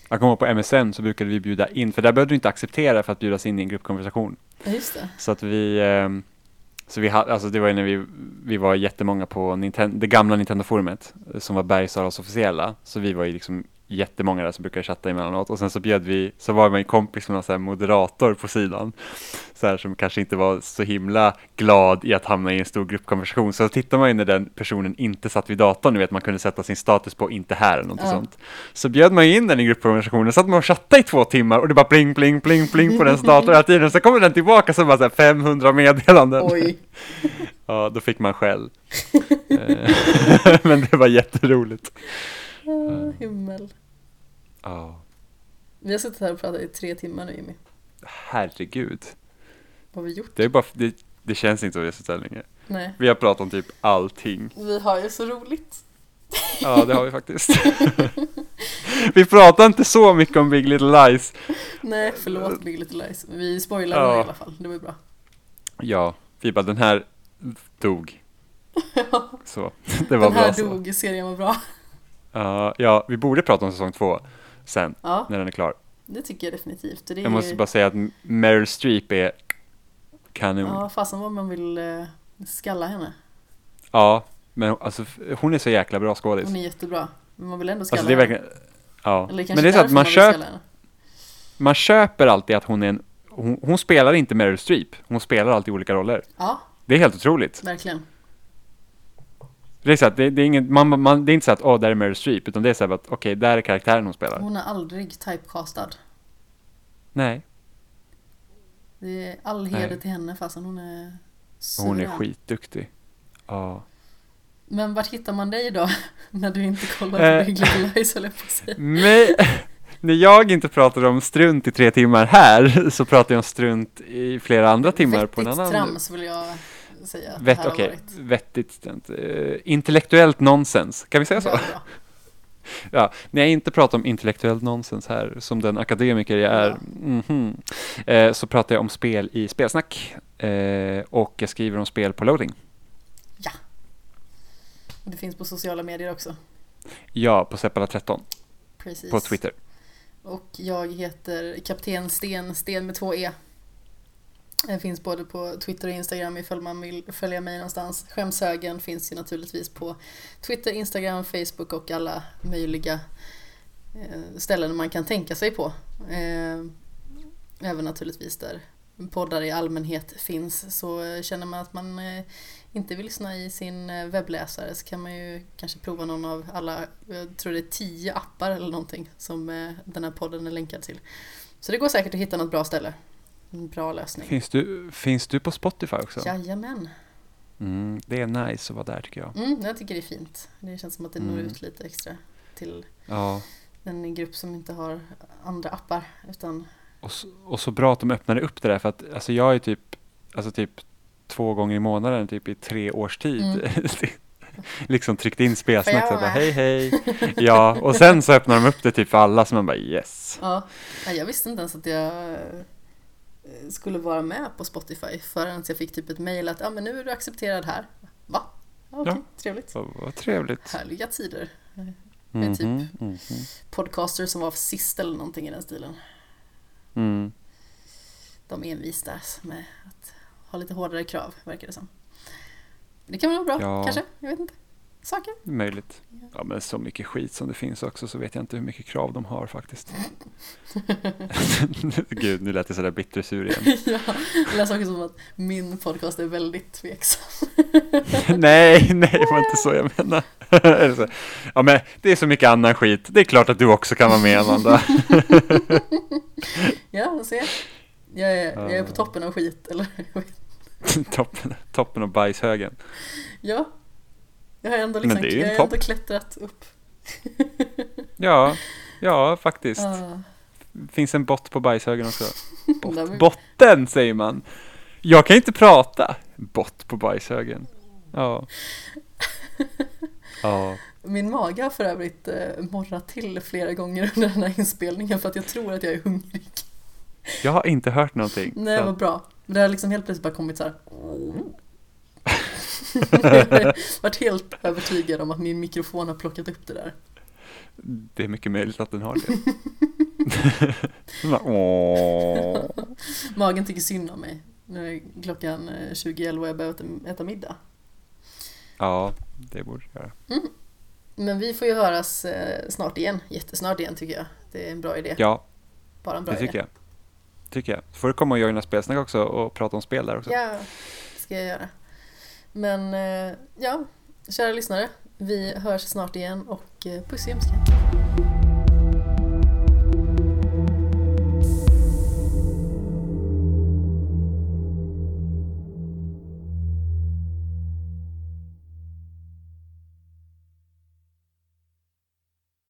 Jag kommer ihåg på MSN så brukade vi bjuda in, för där behövde du inte acceptera för att bjudas in i en gruppkonversation. Ja, just det. Så att vi, ehm, så vi hade, alltså det var ju när vi, vi var jättemånga på Ninten- det gamla Nintendo-forumet, eh, som var Bergsala's officiella. Så vi var ju liksom jättemånga där som brukar chatta emellanåt och sen så bjöd vi, så var vi en kompis med här moderator på sidan så här som kanske inte var så himla glad i att hamna i en stor gruppkonversation så tittar man ju när den personen inte satt vid datorn, ni vet man kunde sätta sin status på inte här eller något Ja. sånt. Så bjöd man in den i gruppkonversationen, satt man och chattade i två timmar och det bara pling, pling, pling, pling på den datorn hela tiden. Så kommer den tillbaka så bara så här 500 meddelanden. Oj. Ja, då fick man skäll. Eh, Men det var jätteroligt. Ah, himmel. Ja, Vi har suttit här och pratat i tre timmar nu Jimmy. herregud. Vad har vi gjort? Det, är bara, det, det känns inte som vi har suttit här länge. Nej. Vi har pratat om typ allting. Vi har ju så roligt. Ja, det har vi faktiskt. vi pratar inte så mycket om Big Little Lies. Nej, förlåt Big Little Lies. Vi spoilade Ja. i alla fall. Det var ju bra. Ja, vi bara den här dog. Så, det var Den här bra dog, serien var bra. Ja, ja, vi borde prata om säsong två sen, Ja, när den är klar. det tycker jag definitivt. Det är Jag måste ju- bara säga att Meryl Streep är kanon. Ja, fasen vad man vill eh, skalla henne. Ja, men alltså hon är så jäkla bra skådis. Hon är jättebra. Men man vill ändå skalla Alltså det är henne. verkligen, ja. Eller kanske Men det är så att man, köp, henne. man köper alltid att hon är en, hon, hon spelar inte Meryl Streep, hon spelar alltid olika roller. Ja, Det är helt otroligt. verkligen. Det är, så att det, det är, ingen, man, man, det är inte så att åh, där är Meryl Streep, utan det är så att okej, där är karaktären hon spelar. Hon är aldrig typecastad. Nej, Det är all heder Nej. till henne fastän hon är hon är skitduktig. Ja. Men vart hittar man dig då? När du inte kollar Eh. på Big Little Lies höll jag på att säga. Men, när jag inte pratar om strunt i tre timmar här, så pratar jag om strunt i flera andra timmar på en Vettigt annan... trams vill jag säga att det Vett, har varit. vettigt strunt. Eh, intellektuellt nonsens, kan vi säga så? Bra, bra. Ja, när jag inte pratar om intellektuellt nonsens här, som den akademiker jag är, mhm, eh, så pratar jag om spel i spelsnack. Eh, och jag skriver om spel på loading. Och Det finns på sociala medier också. Ja, på Seppala13 Precis. på Twitter. Och jag heter Kapten Sten, Sten med två E. Den finns både på Twitter och Instagram ifall man vill följa mig någonstans. Skämshögen finns ju naturligtvis på Twitter, Instagram, Facebook och alla möjliga eh, ställen man kan tänka sig på. Eh, även naturligtvis där poddar i allmänhet finns. Så känner man att man eh, inte vill lyssna i sin webbläsare så kan man ju kanske prova någon av alla, jag tror det är tio appar eller någonting som den här podden är länkad till. Så det går säkert att hitta något bra ställe. En bra lösning. Finns du, finns du på Spotify också? Jajamän. Mm, det är nice att vara där tycker jag. Mm, jag tycker det är fint. Det känns som att det når Mm. ut lite extra till Ja, en grupp som inte har andra appar. Utan, och så, och så bra att de öppnade upp det där för att alltså jag är typ, alltså typ två gånger i månaden typ i tre års tid. Mm. liksom tryckt in spelsnack så bara hej hej. Ja, och sen så öppnar de upp det typ för alla så man bara yes. ja, jag visste inte ens att jag skulle vara med på Spotify förrän jag fick typ ett mail att ah, men nu är du accepterad här. Va? Ja, Okej, Ja. trevligt. Vad trevligt. Härliga tider. Mhm, typ. mhm. Podcaster som var sist eller någonting i den stilen. Mm. De envisas med att ha lite hårdare krav, verkar det som. Det kan väl vara bra, Ja. kanske? Jag vet inte. Saker. Möjligt. Ja men så mycket skit som det finns också så vet jag inte hur mycket krav de har faktiskt. Gud, nu lät jag sådär bittersur igen. ja, det lät saker som att min podcast är väldigt tveksam. nej, nej, det var inte så jag så. Ja men det är så mycket annan skit. Det är klart att du också kan vara med Amanda. Ja, se. Jag är, jag är på toppen av skit, eller? toppen, toppen av bajshögen. ja. Jag har ändå, liksom, jag har ändå klättrat upp. Ja, ja faktiskt. Ah, Finns en bott på bajshögen också. Bott. Botten säger man. Jag kan inte prata. Bott på bajshögen. Ja. Ja. Min mage har för övrigt eh, morrat till flera gånger under den här inspelningen för att jag tror att jag är hungrig. Jag har inte hört någonting. Nej, så vad bra. Det har liksom helt plötsligt bara kommit så här. varit helt övertygad om att min mikrofon har plockat upp det där. Det är mycket möjligt att den har det. Magen tycker synd om mig. Nu är klockan eh, 20.11 och jag behöver äta middag. Ja, det borde jag göra. Mm. Men vi får ju höras eh, snart igen, jättesnart igen tycker jag. Det är en bra idé. Ja, Bara en bra det tycker idé. jag. Tycker jag. får du komma och göra dina spelsnack också och prata om spel där också. Ja, det ska jag göra. Men eh, ja, kära lyssnare, vi hörs snart igen och eh, puss i ömskan.